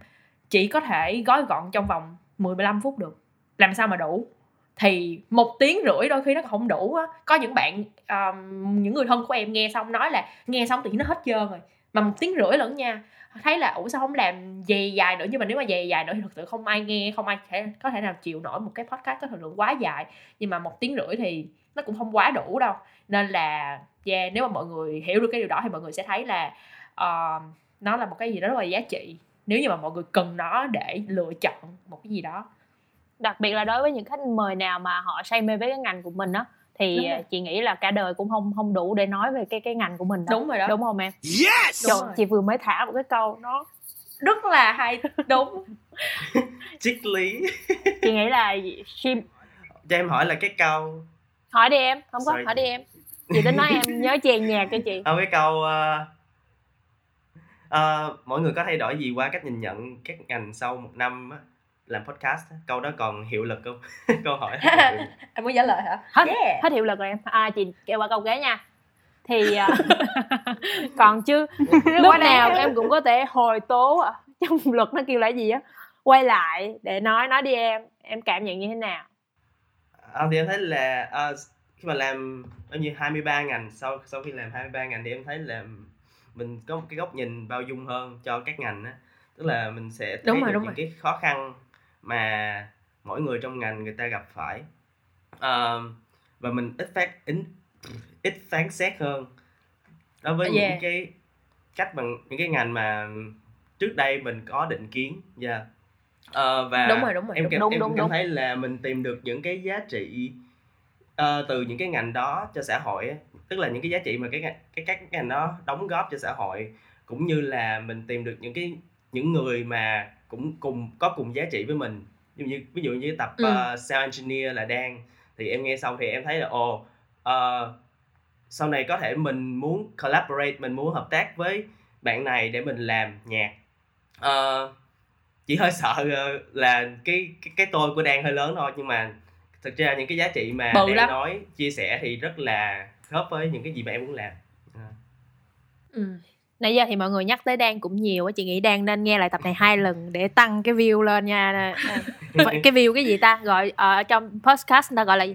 chỉ có thể gói gọn trong vòng 10 15 phút được? Làm sao mà đủ? Thì một tiếng rưỡi đôi khi nó không đủ á. Có những bạn um, những người thân của em nghe xong nói là nghe xong thì nó hết trơn rồi. Mà một tiếng rưỡi lẫn nha thấy là ủa sao không làm gì dài nữa? Nhưng mà nếu mà dài dài nữa thì thực sự không ai nghe không ai thể, có thể nào chịu nổi một cái podcast có thời lượng quá dài. Nhưng mà một tiếng rưỡi thì nó cũng không quá đủ đâu. Nên là yeah, nếu mà mọi người hiểu được cái điều đó thì mọi người sẽ thấy là uh, nó là một cái gì đó rất là giá trị. Nếu như mà mọi người cần nó để lựa chọn một cái gì đó. Đặc biệt là đối với những khách mời nào mà họ say mê với cái ngành của mình á thì rồi. chị nghĩ là cả đời cũng không không đủ để nói về cái cái ngành của mình đâu. Đúng rồi đó. Đúng không em? Đúng Trời, rồi. chị vừa mới thả một cái câu nó rất là hay. Đúng. Triết lý. Chị nghĩ là sim cho em hỏi là cái câu hỏi đi em không có Sorry. hỏi đi em. Chị tính nói em nhớ chèn nhạc cho chị. Không cái câu ờ, ờ, mỗi người có thay đổi gì qua cách nhìn nhận các ngành sau một năm á, làm podcast câu đó còn hiệu lực không? Câu hỏi. Em muốn trả lời hả? Hết Yeah. hết hiệu lực rồi em. À chị kêu qua câu kế nha. Thì à, còn chứ lúc nào em cũng có thể hồi tố à. trong luật nó kêu là gì á? Quay lại để nói nói đi em. Em cảm nhận như thế nào? À, thì em thấy là ờ, khi mà làm bao nhiêu 23 ngành sau sau khi làm 23 ngành thì em thấy là mình có một cái góc nhìn bao dung hơn cho các ngành á. Tức là mình sẽ thấy Đúng rồi, được đúng những rồi. cái khó khăn mà mỗi người trong ngành người ta gặp phải Ờ, và mình ít phát ít ít phán xét hơn đối với Yeah. những cái cách bằng những cái ngành mà trước đây mình có định kiến yeah. Ờ, và Đúng rồi, đúng rồi, em đúng, cảm- đúng, em đúng, cảm đúng. thấy là mình tìm được những cái giá trị ờ, từ những cái ngành đó cho xã hội tức là những cái giá trị mà cái cái các ngành đó đóng góp cho xã hội cũng như là mình tìm được những cái những người mà cũng cùng có cùng giá trị với mình ví dụ như ví dụ như tập Ừ. ờ, sound engineer là đang thì em nghe xong thì em thấy là ồ ờ, sau này có thể mình muốn collaborate mình muốn hợp tác với bạn này để mình làm nhạc Ờ, chỉ hơi sợ là cái cái cái tôi của đang hơi lớn thôi nhưng mà thực ra những cái giá trị mà Bự đang lắm. nói chia sẻ thì rất là khớp với những cái gì mà em muốn làm À. ừ. Nãy giờ thì mọi người nhắc tới Đan cũng nhiều á chị nghĩ Đan nên nghe lại tập này hai lần để tăng cái view lên nha. Cái view cái gì ta? Gọi ờ, ở trong podcast người ta gọi là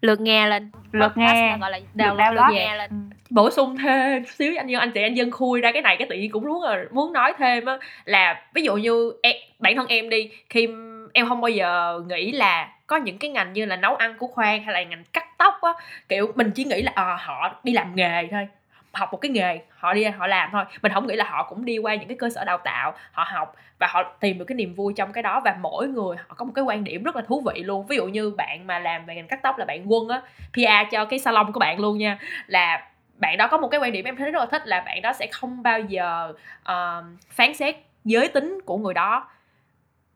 lượt nghe lên. Lượt Podcast nghe. người ta gọi là Lượt download lượt download. nghe lên. Ừ. bổ sung thêm xíu anh như anh chị anh dân khui ra cái này cái tự nhiên cũng muốn là muốn nói thêm á. Là ví dụ như em, bản thân em đi khi em không bao giờ nghĩ là có những cái ngành như là nấu ăn của khoan hay là ngành cắt tóc á kiểu mình chỉ nghĩ là à, họ đi làm nghề thôi học một cái nghề họ đi họ làm thôi. Mình không nghĩ là họ cũng đi qua những cái cơ sở đào tạo họ học và họ tìm được cái niềm vui trong cái đó. Và mỗi người họ có một cái quan điểm rất là thú vị luôn. Ví dụ như bạn mà làm về ngành cắt tóc là bạn quân á PR cho cái salon của bạn luôn nha. Là bạn đó có một cái quan điểm em thấy rất là thích là bạn đó sẽ không bao giờ uh, phán xét giới tính của người đó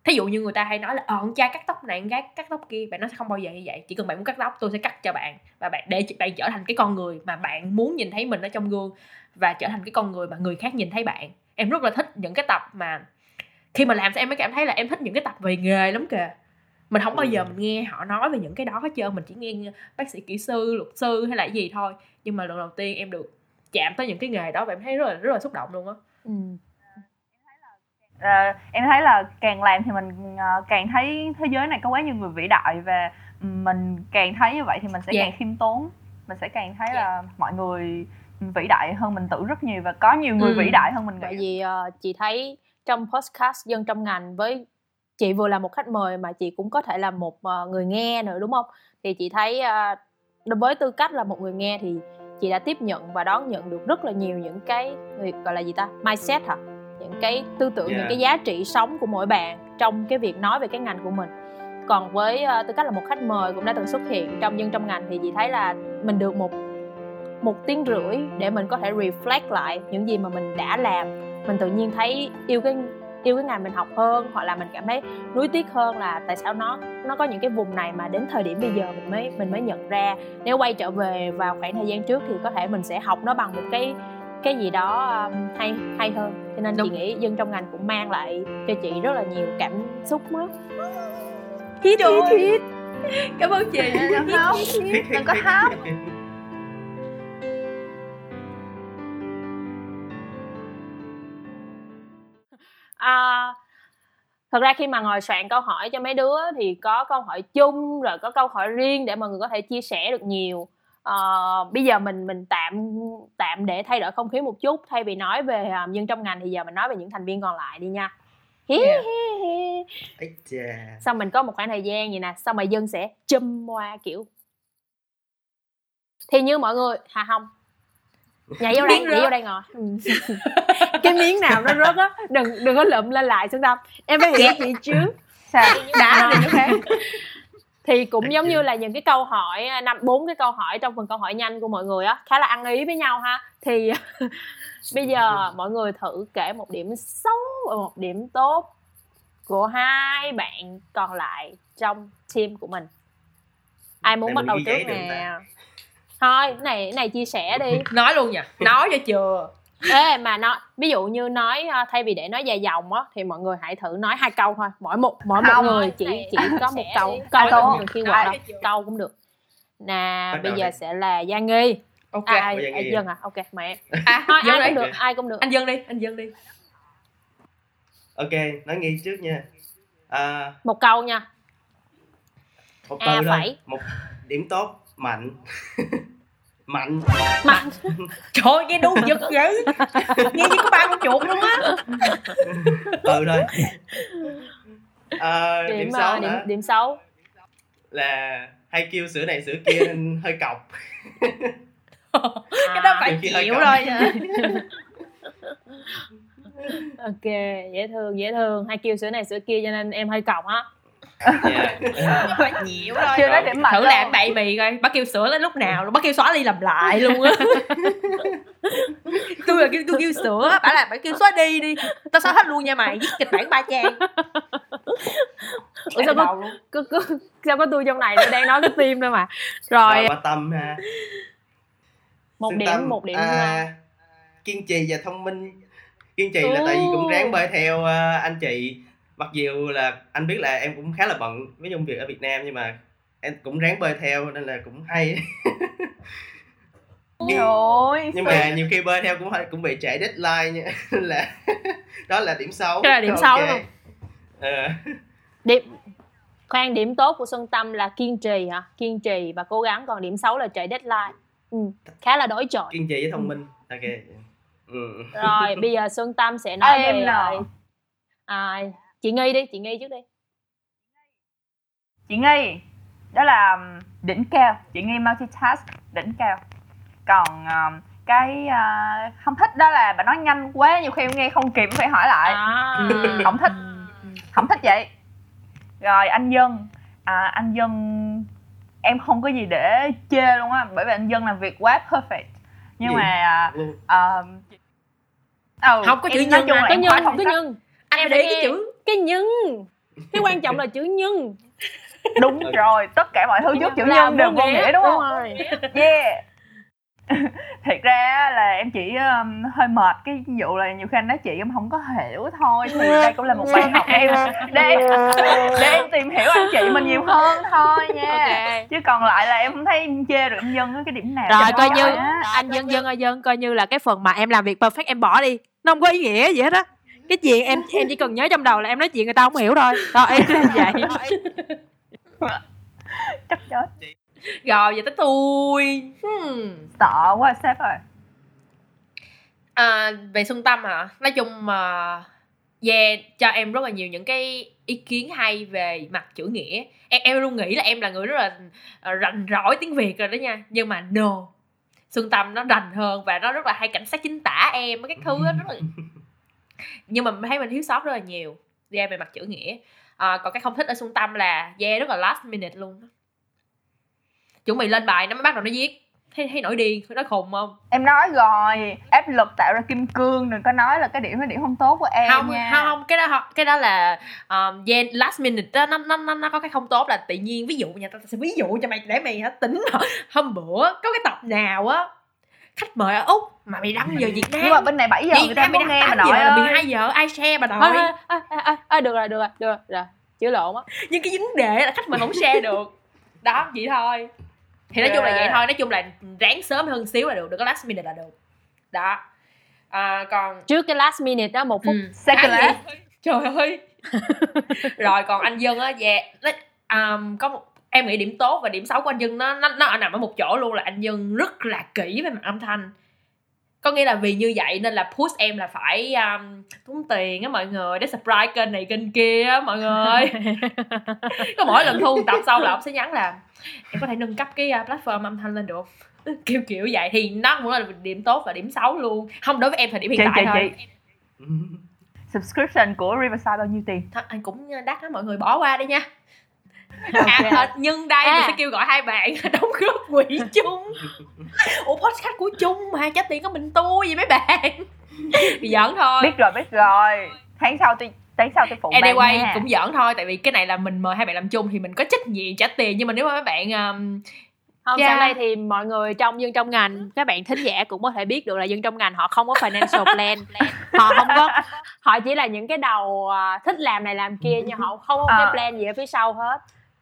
thí dụ như người ta hay nói là ờ con trai cắt tóc này con gái cắt tóc kia. Bạn nó sẽ không bao giờ như vậy. Chỉ cần bạn muốn cắt tóc tôi sẽ cắt cho bạn. Và bạn để bạn trở thành cái con người mà bạn muốn nhìn thấy mình ở trong gương và trở thành cái con người mà người khác nhìn thấy bạn. Em rất là thích những cái tập mà khi mà làm em mới cảm thấy là em thích những cái tập về nghề lắm kìa. Mình không bao giờ mình nghe họ nói về những cái đó hết trơn mình chỉ nghe bác sĩ kỹ sư luật sư hay là gì thôi. Nhưng mà lần đầu tiên em được chạm tới những cái nghề đó và em thấy rất là rất là xúc động luôn á. Ừ. Ờ, em thấy là càng làm thì mình ờ, càng thấy thế giới này có quá nhiều người vĩ đại và mình càng thấy như vậy thì mình sẽ Dạ. càng khiêm tốn. Mình sẽ càng thấy là mọi người vĩ đại hơn mình tưởng rất nhiều và có nhiều người Ừ. vĩ đại hơn mình tại nghĩ vì ờ, chị thấy trong podcast dân trong ngành với chị vừa là một khách mời mà chị cũng có thể là một ờ, người nghe nữa đúng không? Thì chị thấy ờ, với tư cách là một người nghe thì chị đã tiếp nhận và đón nhận được rất là nhiều những cái gọi là gì ta mindset hả những cái tư tưởng những Yeah. cái giá trị sống của mỗi bạn trong cái việc nói về cái ngành của mình. Còn với ờ, tư cách là một khách mời cũng đã từng xuất hiện trong dân trong ngành thì chị thấy là mình được một một tiếng rưỡi để mình có thể reflect lại những gì mà mình đã làm. Mình tự nhiên thấy yêu cái yêu cái ngành mình học hơn hoặc là mình cảm thấy nuối tiếc hơn là tại sao nó nó có những cái vùng này mà đến thời điểm bây giờ mình mới mình mới nhận ra. Nếu quay trở về vào khoảng thời gian trước thì có thể mình sẽ học nó bằng một cái cái gì đó um, hay hay hơn. Cho nên Đúng. chị nghĩ dân trong ngành cũng mang lại cho chị rất là nhiều cảm xúc á. Hít ơi. hít cảm ơn chị. Đừng khóc đừng có khóc. À, thật ra khi mà ngồi soạn câu hỏi cho mấy đứa thì có câu hỏi chung rồi có câu hỏi riêng để mọi người có thể chia sẻ được nhiều Ờ, bây giờ mình mình tạm tạm để thay đổi không khí một chút. Thay vì nói về um, dân trong ngành thì giờ mình nói về những thành viên còn lại đi nha. Hí, Yeah. Ây chà. xong mình có một khoảng thời gian vậy nè xong rồi dân sẽ châm qua kiểu. Thì như mọi người hà không nhảy vô đây nhảy vô đây ngồi. Ừ. cái miếng nào nó rớt á đừng đừng có lụm lên lại xuống tâm em phải hiểu chị trước. Sao? Đã khác thì cũng giống như là những cái câu hỏi à, năm bốn cái câu hỏi trong phần câu hỏi nhanh của mọi người á khá là ăn ý với nhau ha. Thì bây giờ mọi người thử kể một điểm xấu và một điểm tốt của hai bạn còn lại trong team của mình. Ai muốn bắt đầu trước nè? thôi này này chia sẻ đi. Nói luôn nha nói cho chừa Ê mà nó ví dụ như nói à, thay vì để nói dài dòng á thì mọi người hãy thử nói hai câu thôi mỗi một mỗi một Không. người chỉ chỉ có một câu câu Câu. cũng được khi Ai đâu câu cũng được nè bây giờ đi. sẽ là Giang Nghi ok à, ai Giang ai dân à ok mẹ à thôi dân ai cũng được ai cũng được anh dân đi anh dân đi Ok, nói nghi trước nha. À, một câu nha một À, từ thôi. phải. Một điểm tốt, mạnh. mạnh. mạnh. Trời ơi, nghe đu giật dữ. Nghe như có ba con chuột luôn á. Từ thôi. À, điểm, điểm xấu à, điểm điểm xấu là hay kêu sữa này sữa kia nên hơi cọc. cái đó phải chịu rồi. Ok dễ thương dễ thương. Hay kêu sữa này sữa kia cho nên em hơi cọc á Dạ. phải chịu rồi chưa nói điểm mạnh thử đâu. làm bậy mì coi bắt kêu sữa lên lúc nào bắt kêu xóa đi làm lại luôn á. Tôi là kêu tôi kêu sữa bảo là phải kêu xóa đi đi tao xóa hết luôn nha mày viết kịch bản ba trang. Ủa sao có, có, có, sao có tôi trong này tôi đang nói cái tim thôi mà. Rồi. Qua tâm ha. một Xương điểm tâm, một điểm à, kiên trì và thông minh. Kiên trì là tại vì cũng ráng bơi theo à, anh chị mặc dù là anh biết là em cũng khá là bận với công việc ở Việt Nam nhưng mà em cũng ráng bơi theo nên là cũng hay. Trời ơi, nhưng mà nhiều khi bơi theo cũng hay- cũng bị trễ deadline nha. Nên là đó là điểm xấu. Cái là điểm xấu đúng không? Ờ, điểm khoan điểm tốt của Xuân Tâm là kiên trì hả? Kiên trì và cố gắng còn điểm xấu là chạy deadline. Ừ, khá là đối chọi. Kiên trì với thông minh. Ok. Ừ. rồi bây giờ Xuân Tâm sẽ nói Em về nào? à, chị Nghi đi chị Nghi trước đi. Chị nghi đó là đỉnh cao chị nghi multitask đỉnh cao còn um, cái uh, không thích đó là bà nói nhanh quá nhiều khi em nghe không kịp phải hỏi lại. À, không thích. Không thích vậy. Rồi anh dân. À, anh dân em không có gì để chê luôn á bởi vì anh dân làm việc quá perfect. Nhưng Gì? mà à, ừ, Không có chữ nhân à, cái em nhân cách. nhân. Anh Em để phải cái chữ cái nhân. Cái quan trọng là chữ nhân. Đúng rồi tất cả mọi thứ trước chữ nhân đều vô nghĩa đúng không? rồi. yeah. Thiệt ra á là em chỉ um, hơi mệt cái vụ là nhiều khi anh nói chị em không có hiểu thôi thì đây cũng là một bài học để em để, để em tìm hiểu anh chị mình nhiều hơn thôi nha. Ok. Chứ còn lại là em không thấy em chê được anh dân ở cái điểm nào rồi coi như anh dân dân ơi dân coi như là cái phần mà em làm việc perfect em bỏ đi. Nó không có ý nghĩa gì hết á cái chuyện em em chỉ cần nhớ trong đầu là em nói chuyện người ta không hiểu thôi rồi em làm vậy. Chắc chết rồi giờ tới tôi. Hmm. sợ quá sếp ơi. À, về xuân tâm hả? Nói chung mà yeah cho em rất là nhiều những cái ý kiến hay về mặt chữ nghĩa. Em, em luôn nghĩ là em là người rất là ờ, rành rỏi tiếng việt rồi đó nha. Nhưng mà no. Xuân tâm nó rành hơn và nó rất là hay cảnh sát chính tả em các thứ đó, rất là nhưng mà mình thấy mình thiếu sót rất là nhiều. Yeah, về mặt chữ nghĩa. À, còn cái không thích ở xuân tâm là yeah rất là last minute luôn chuẩn bị lên bài nó mới bắt đầu nó viết. Thấy thấy nổi điên nó khùng không? Em nói rồi áp lực tạo ra kim cương đừng có nói là cái điểm là điểm không tốt của em không nha. không không cái đó cái đó là um, yeah, last minute đó nó nó nó nó có cái không tốt là tự nhiên ví dụ nha tao sẽ ví dụ cho mày để mày hả tính hôm bữa có cái tập nào á khách mời ở úc mà mày đăng giờ việt nam nhưng mà bên này 7 giờ người Việt ta mày muốn đăng nghe mà 8 nội ơi. 12 giờ ai share bà nội à, à, à, à, được rồi được rồi được rồi, rồi chữ lộn á. Nhưng cái vấn đề là khách mời không share được. Đó vậy thôi. Thì nói chung là vậy Yeah. thôi nói chung là ráng sớm hơn xíu là được đừng có last minute là được. Đó. À, còn trước cái last minute đó một phút Ừ. Second last. trời ơi. Rồi còn anh dân á dạ nó, um, có một em nghĩ điểm tốt và điểm xấu của anh dân nó nó nó ở nằm ở một chỗ luôn là anh dân rất là kỹ về mặt âm thanh. Có nghĩa là vì như vậy nên là push em là phải um, tốn tiền á mọi người để subscribe kênh này kênh kia á mọi người. Có mỗi lần thu tập xong là ông sẽ nhắn là em có thể nâng cấp cái uh, platform âm thanh lên được. Không?" kiểu kiểu vậy. Thì nó cũng là điểm tốt và điểm xấu luôn. Không đối với em thời điểm hiện chị tại chị thôi. chị. Subscription của Riverside bao nhiêu tiền? Anh cũng đắt đó mọi người bỏ qua đi nha À, à, nhưng đây mình À. sẽ kêu gọi hai bạn đóng góp quỹ chung. Ủa podcast của chung mà trả tiền của mình tôi vậy mấy bạn? Thì giỡn thôi. Biết rồi biết rồi. Tháng sau tôi tháng sau tôi phụ anyway nha. cũng giỡn thôi tại vì cái này là mình mời hai bạn làm chung thì mình có trách nhiệm trả tiền. Nhưng mà nếu mà mấy bạn um, không Yeah. sau đây thì mọi người trong dân trong ngành các bạn thính giả cũng có thể biết được là dân trong ngành họ không có financial plan. Họ không có họ chỉ là những cái đầu à, thích làm này làm kia nhưng họ không có cái plan gì ở phía sau hết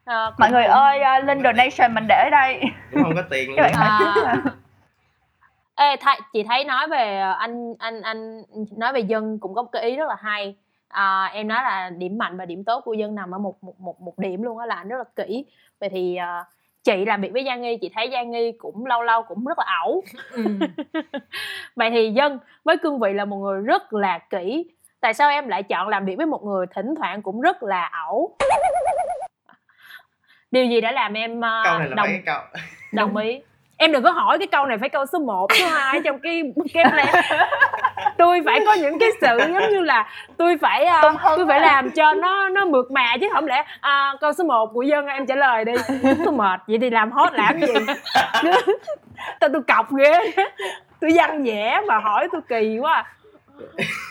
Cũng- mọi người ơi uh, link donation mình để ở đây. Cũng không có tiền luôn. À. Ê, thay, chị thấy nói về ờ, anh anh anh nói về dân cũng có một cái ý rất là hay. À, em nói là điểm mạnh và điểm tốt của dân nằm ở một một một một điểm luôn đó là anh rất là kỹ. Vậy thì ờ, chị làm việc với Giang Nghi chị thấy Giang Nghi cũng lâu lâu cũng rất là ẩu. Ừ, vậy thì dân với cương vị là một người rất là kỹ. Tại sao em lại chọn làm việc với một người thỉnh thoảng cũng rất là ẩu điều gì đã làm em ờ, câu này là đồng cái câu? đồng ý. Em đừng có hỏi cái câu này phải câu số 1 số 2 trong cái cái plan. Tôi phải có những cái sự giống như là tôi phải uh, tôi phải làm cho nó nó mượt mà chứ không lẽ à, câu số 1 của dân em trả lời đi. Tôi mệt vậy thì làm hot làm gì? Tôi tôi cọc ghê. Tôi văn vẽ mà hỏi tôi kỳ quá à.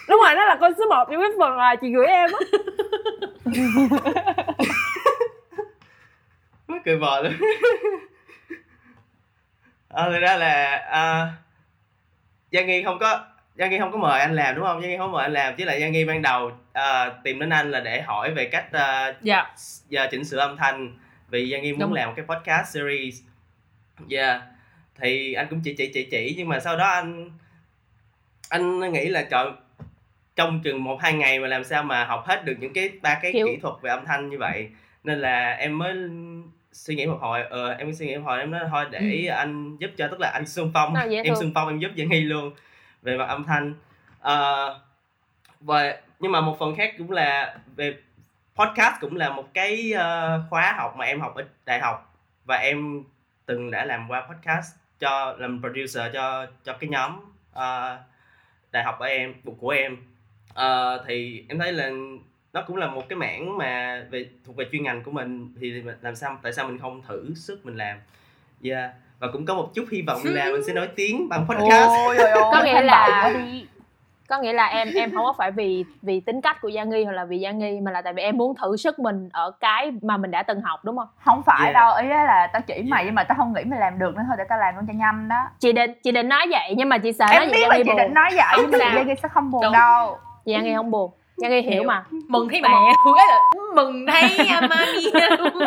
đúng rồi nó là câu số 1 trong cái phần à, chị gửi em á Mắc cười bò luôn à, thực ra là à, Giang Nghi không có Giang Nghi không có mời anh làm đúng không? Giang Nghi không mời anh làm chứ là Giang Nghi ban đầu à, tìm đến anh là để hỏi về cách à, dạ giờ chỉnh sửa âm thanh vì Giang Nghi muốn Đúng. làm một cái podcast series yeah thì anh cũng chỉ chỉ chỉ chỉ nhưng mà sau đó anh anh nghĩ là trời trong chừng một hai ngày mà làm sao mà học hết được những cái ba cái Kiểu- kỹ thuật về âm thanh như vậy nên là em mới suy nghĩ một hồi ờ, em mới suy nghĩ một hồi em nói thôi để anh giúp cho tức là anh xung phong. Em xung phong em giúp Giang Nghi luôn về mặt âm thanh. Ờ, và nhưng mà một phần khác cũng là về podcast cũng là một cái ờ, khóa học mà em học ở đại học. Và em từng đã làm qua podcast cho làm producer cho cho cái nhóm ờ, đại học ở em của em. Ờ, thì em thấy là nó cũng là một cái mảng mà về thuộc về chuyên ngành của mình thì mình làm sao tại sao mình không thử sức mình làm? Yeah và cũng có một chút hy vọng là mình sẽ nổi tiếng bằng podcast. ôi ôi ôi Có nghĩa là- có nghĩa là em em không có phải vì vì tính cách của Giang Nghi hoặc là vì Giang Nghi mà là tại vì em muốn thử sức mình ở cái mà mình đã từng học đúng không? Không phải Yeah. đâu ý á là tao chỉ mày nhưng mà tao không nghĩ mày làm được nữa thôi để tao làm luôn cho nhanh đó. Chị định chị định nói vậy nhưng mà chị sợ nói em vậy biết Giang là chị buồn. định nói vậy nhưng mà Giang Nghi sẽ không buồn Đúng. đâu. Giang Nghi không buồn Giang Nghi hiểu mà. Mừng thấy mẹ ấy là mừng thấy à, mami. Luôn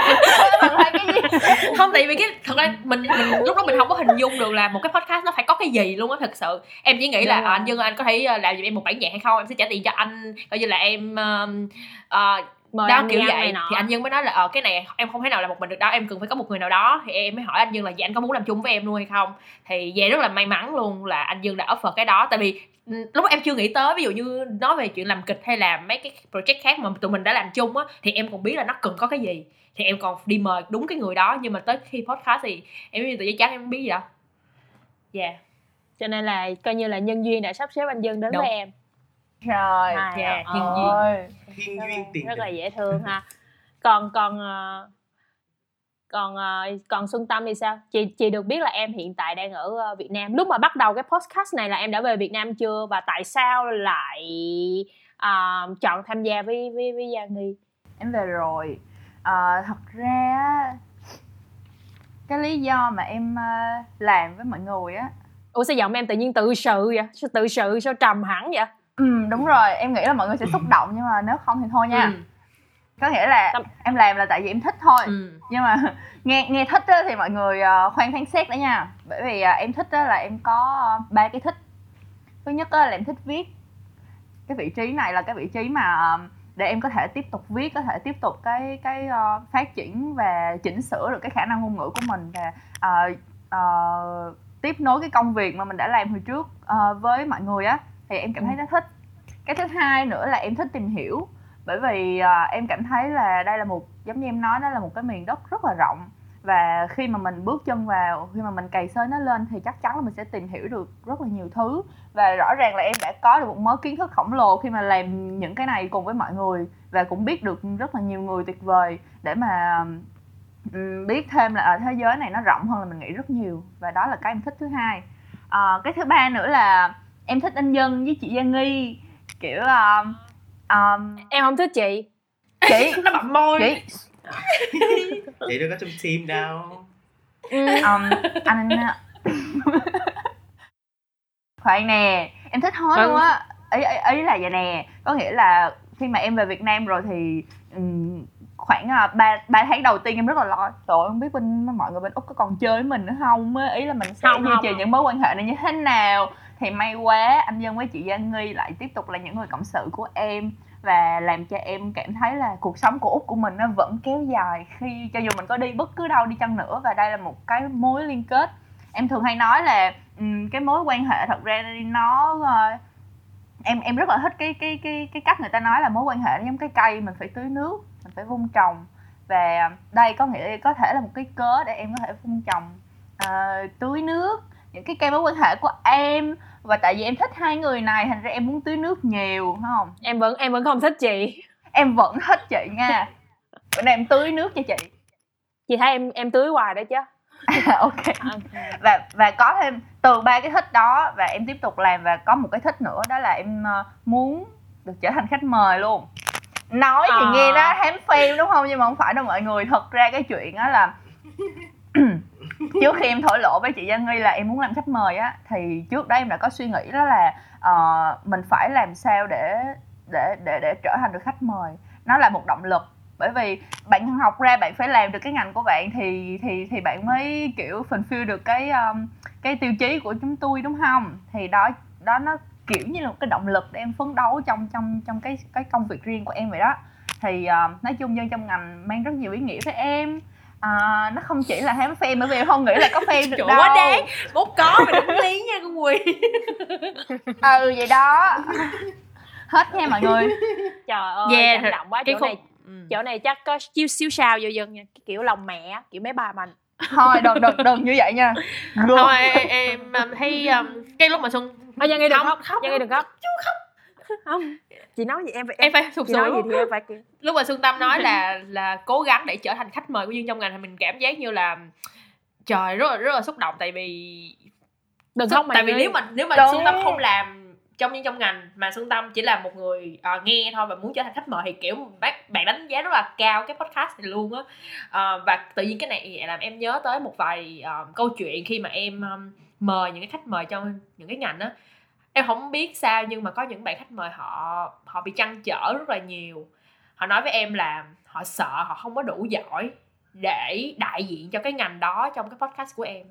không tại vì cái thật ra mình mình lúc đó mình không có hình dung được là một cái podcast nó phải có cái gì luôn á thật sự. Em chỉ nghĩ là Đúng à, rồi. anh Dương anh có thể à, làm giùm em một bản nhạc hay không? Em sẽ trả tiền cho anh coi như là em um, à, mời đó anh kiểu vậy. thì anh Dương mới nói là ờ cái này em không thể nào làm một mình được đâu em cần phải có một người nào đó. Thì em mới hỏi anh Dương là dạ anh có muốn làm chung với em luôn hay không? Thì về rất là may mắn luôn là anh Dương đã offer cái đó. Tại vì ừ, lúc đó em chưa nghĩ tới ví dụ như nói về chuyện làm kịch hay là mấy cái project khác mà tụi mình đã làm chung á thì em còn biết là nó cần có cái gì. Thì em còn đi mời đúng cái người đó nhưng mà tới khi podcast thì em như tự giấy trắng em không biết gì đâu. Dạ. Cho nên là coi như là nhân duyên đã sắp xếp anh Dương đến Đúng. với em. Trời Hai dạ, à. nhân duyên. ơi thiên rất, duyên là, tiền rất là dễ thương ha. Còn còn ờ, còn ờ, còn Xuân Tâm thì sao? Chị chị được biết là em hiện tại đang ở ờ, Việt Nam. Lúc mà bắt đầu cái podcast này là em đã về Việt Nam chưa? Và tại sao lại ờ, chọn tham gia với với với Giang Nghi? Em về rồi. Ờ, thật ra á, cái lý do mà em làm với mọi người á. Ủa sao giọng em tự nhiên tự sự vậy? Sao tự sự sao trầm hẳn vậy? Ừ đúng rồi. Em nghĩ là mọi người sẽ xúc động nhưng mà nếu không thì thôi nha. Ừ. có nghĩa là Tâm- em làm là tại vì em thích thôi. Ừ. nhưng mà nghe nghe thích á, thì mọi người ờ, khoan phán xét đó nha. Bởi vì ờ, em thích á, là em có ba cái thích. Thứ nhất á, là em thích viết. Cái vị trí này là cái vị trí mà để em có thể tiếp tục viết có thể tiếp tục cái cái ờ, phát triển và chỉnh sửa được cái khả năng ngôn ngữ của mình và ờ, ờ, tiếp nối cái công việc mà mình đã làm hồi trước ờ, với mọi người á thì em cảm thấy nó thích. Cái thứ hai nữa là em thích tìm hiểu bởi vì à, em cảm thấy là đây là một giống như em nói đó là một cái miền đất rất là rộng. Và khi mà mình bước chân vào khi mà mình cày xới nó lên thì chắc chắn là mình sẽ tìm hiểu được rất là nhiều thứ. Và rõ ràng là em đã có được một mớ kiến thức khổng lồ khi mà làm những cái này cùng với mọi người và cũng biết được rất là nhiều người tuyệt vời để mà biết thêm là ở thế giới này nó rộng hơn là mình nghĩ rất nhiều. Và đó là cái em thích thứ hai. À, cái thứ ba nữa là em thích anh dân với chị Giang Nghi. Kiểu uh, um, em không thích chị. Chị? Nó bậm môi. Chị? Chị đâu có trong team đâu. Um, anh khoan nè em thích hết Vâng. luôn á. Ý, ý ý là vậy nè. Có nghĩa là khi mà em về Việt Nam rồi thì ừm, khoảng à, ba ba tháng đầu tiên em rất là lo. Trời ơi, không biết bên mọi người bên úc có còn chơi với mình nữa không ý là mình sẽ Không, duy trì những mối quan hệ này như thế nào thì may quá anh dân với chị Giang Nghi lại tiếp tục là những người cộng sự của em và làm cho em cảm thấy là cuộc sống của úc của mình nó vẫn kéo dài khi cho dù mình có đi bất cứ đâu đi chăng nữa và đây là một cái mối liên kết. Em thường hay nói là um, cái mối quan hệ thật ra nó uh, em em rất là thích cái cái cái cái cách người ta nói là mối quan hệ nó giống cái cây mình phải tưới nước mình phải vun trồng. Và đây có nghĩa có thể là một cái cớ để em có thể vun trồng uh, tưới nước những cái cây mối quan hệ của em. Và tại vì em thích hai người này thành ra em muốn tưới nước nhiều phải không? Em vẫn em vẫn không thích chị. Em vẫn thích chị nha. Bữa nay em tưới nước cho chị. Chị thấy em em tưới hoài đó chứ. Ok. Và và có thêm từ ba cái thích đó và em tiếp tục làm và có một cái thích nữa đó là em ờ, muốn được trở thành khách mời luôn. Nói thì À. nghe nó hám phim đúng không? Nhưng mà không phải đâu mọi người thật ra cái chuyện đó là trước khi em thổ lộ với chị Giang Nghi là em muốn làm khách mời á thì trước đó em đã có suy nghĩ đó là uh, mình phải làm sao để để để để trở thành được khách mời. Nó là một động lực bởi vì bạn học ra bạn phải làm được cái ngành của bạn thì thì thì bạn mới kiểu fulfill được cái um, cái tiêu chí của chúng tôi đúng không? Thì đó đó nó kiểu như là một cái động lực để em phấn đấu trong trong trong cái cái công việc riêng của em vậy đó. Thì uh, nói chung dân trong ngành mang rất nhiều ý nghĩa với em à, nó không chỉ là hám fan bởi vì em không nghĩ là có fan được Trời đâu. quá đáng. Mốt có mà đừng lý nha con Quỳ. Ừ vậy đó. Hết nha mọi người. Trời ơi Yeah, cảm động quá. cái chỗ này chỗ này chắc có chiêu xíu sao vô dân nha. Kiểu lòng mẹ kiểu mấy bà mình. Thôi đừng đừng đừng như vậy nha. Thôi em, em thấy um, cái lúc mà Xuân Thôi Giang Nghi đừng Không, khóc, khóc Nghi đừng khóc. Chú khóc Không, chị nói gì em phải em phải sụp sùi gì thì em phải kiểu lúc mà Xuân Tâm nói là là cố gắng để trở thành khách mời của Dương trong ngành thì mình cảm giác như là trời rất là rất là xúc động. Tại vì Đừng khóc mà tại vì nếu mà nếu mà Đúng. Xuân Tâm không làm trong những trong ngành mà Xuân Tâm chỉ là một người uh, nghe thôi và muốn trở thành khách mời thì kiểu bác bạn đánh giá rất là cao cái podcast này luôn á. Uh, và tự nhiên cái này làm em nhớ tới một vài uh, câu chuyện khi mà em um, mời những cái khách mời trong những cái ngành á em không biết sao nhưng mà có những bạn khách mời họ họ bị trăn trở rất là nhiều. Họ nói với em là họ sợ họ không có đủ giỏi để đại diện cho cái ngành đó trong cái podcast của em.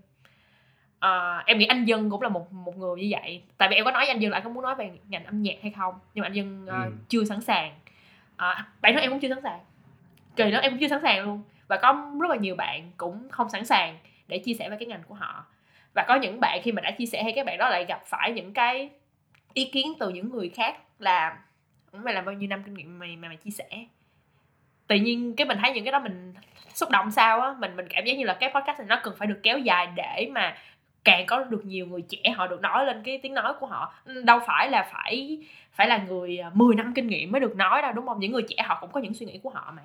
À, em nghĩ anh dân cũng là một một người như vậy. Tại vì em có nói với anh dân là anh có muốn nói về ngành âm nhạc hay không? Nhưng mà anh dân uh, ừ. chưa sẵn sàng. À, bản thân em cũng chưa sẵn sàng. Kỳ đó em cũng chưa sẵn sàng luôn. Và có rất là nhiều bạn cũng không sẵn sàng để chia sẻ về cái ngành của họ và có những bạn khi mà đã chia sẻ hay các bạn đó lại gặp phải những cái ý kiến từ những người khác là mày làm bao nhiêu năm kinh nghiệm mày mà mày chia sẻ? Tự nhiên cái mình thấy những cái đó mình xúc động sao á, mình mình cảm giác như là cái podcast này nó cần phải được kéo dài để mà càng có được nhiều người trẻ họ được nói lên cái tiếng nói của họ. Ừ, đâu phải là phải phải là người à, 10 năm kinh nghiệm mới được nói đâu, đúng không? Những người trẻ họ cũng có những suy nghĩ của họ mà.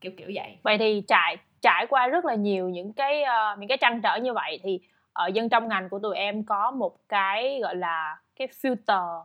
Kiểu kiểu vậy. Vậy thì trại trải qua rất là nhiều những cái uh, những cái trăn trở như vậy thì ở dân trong ngành của tụi em có một cái gọi là cái filter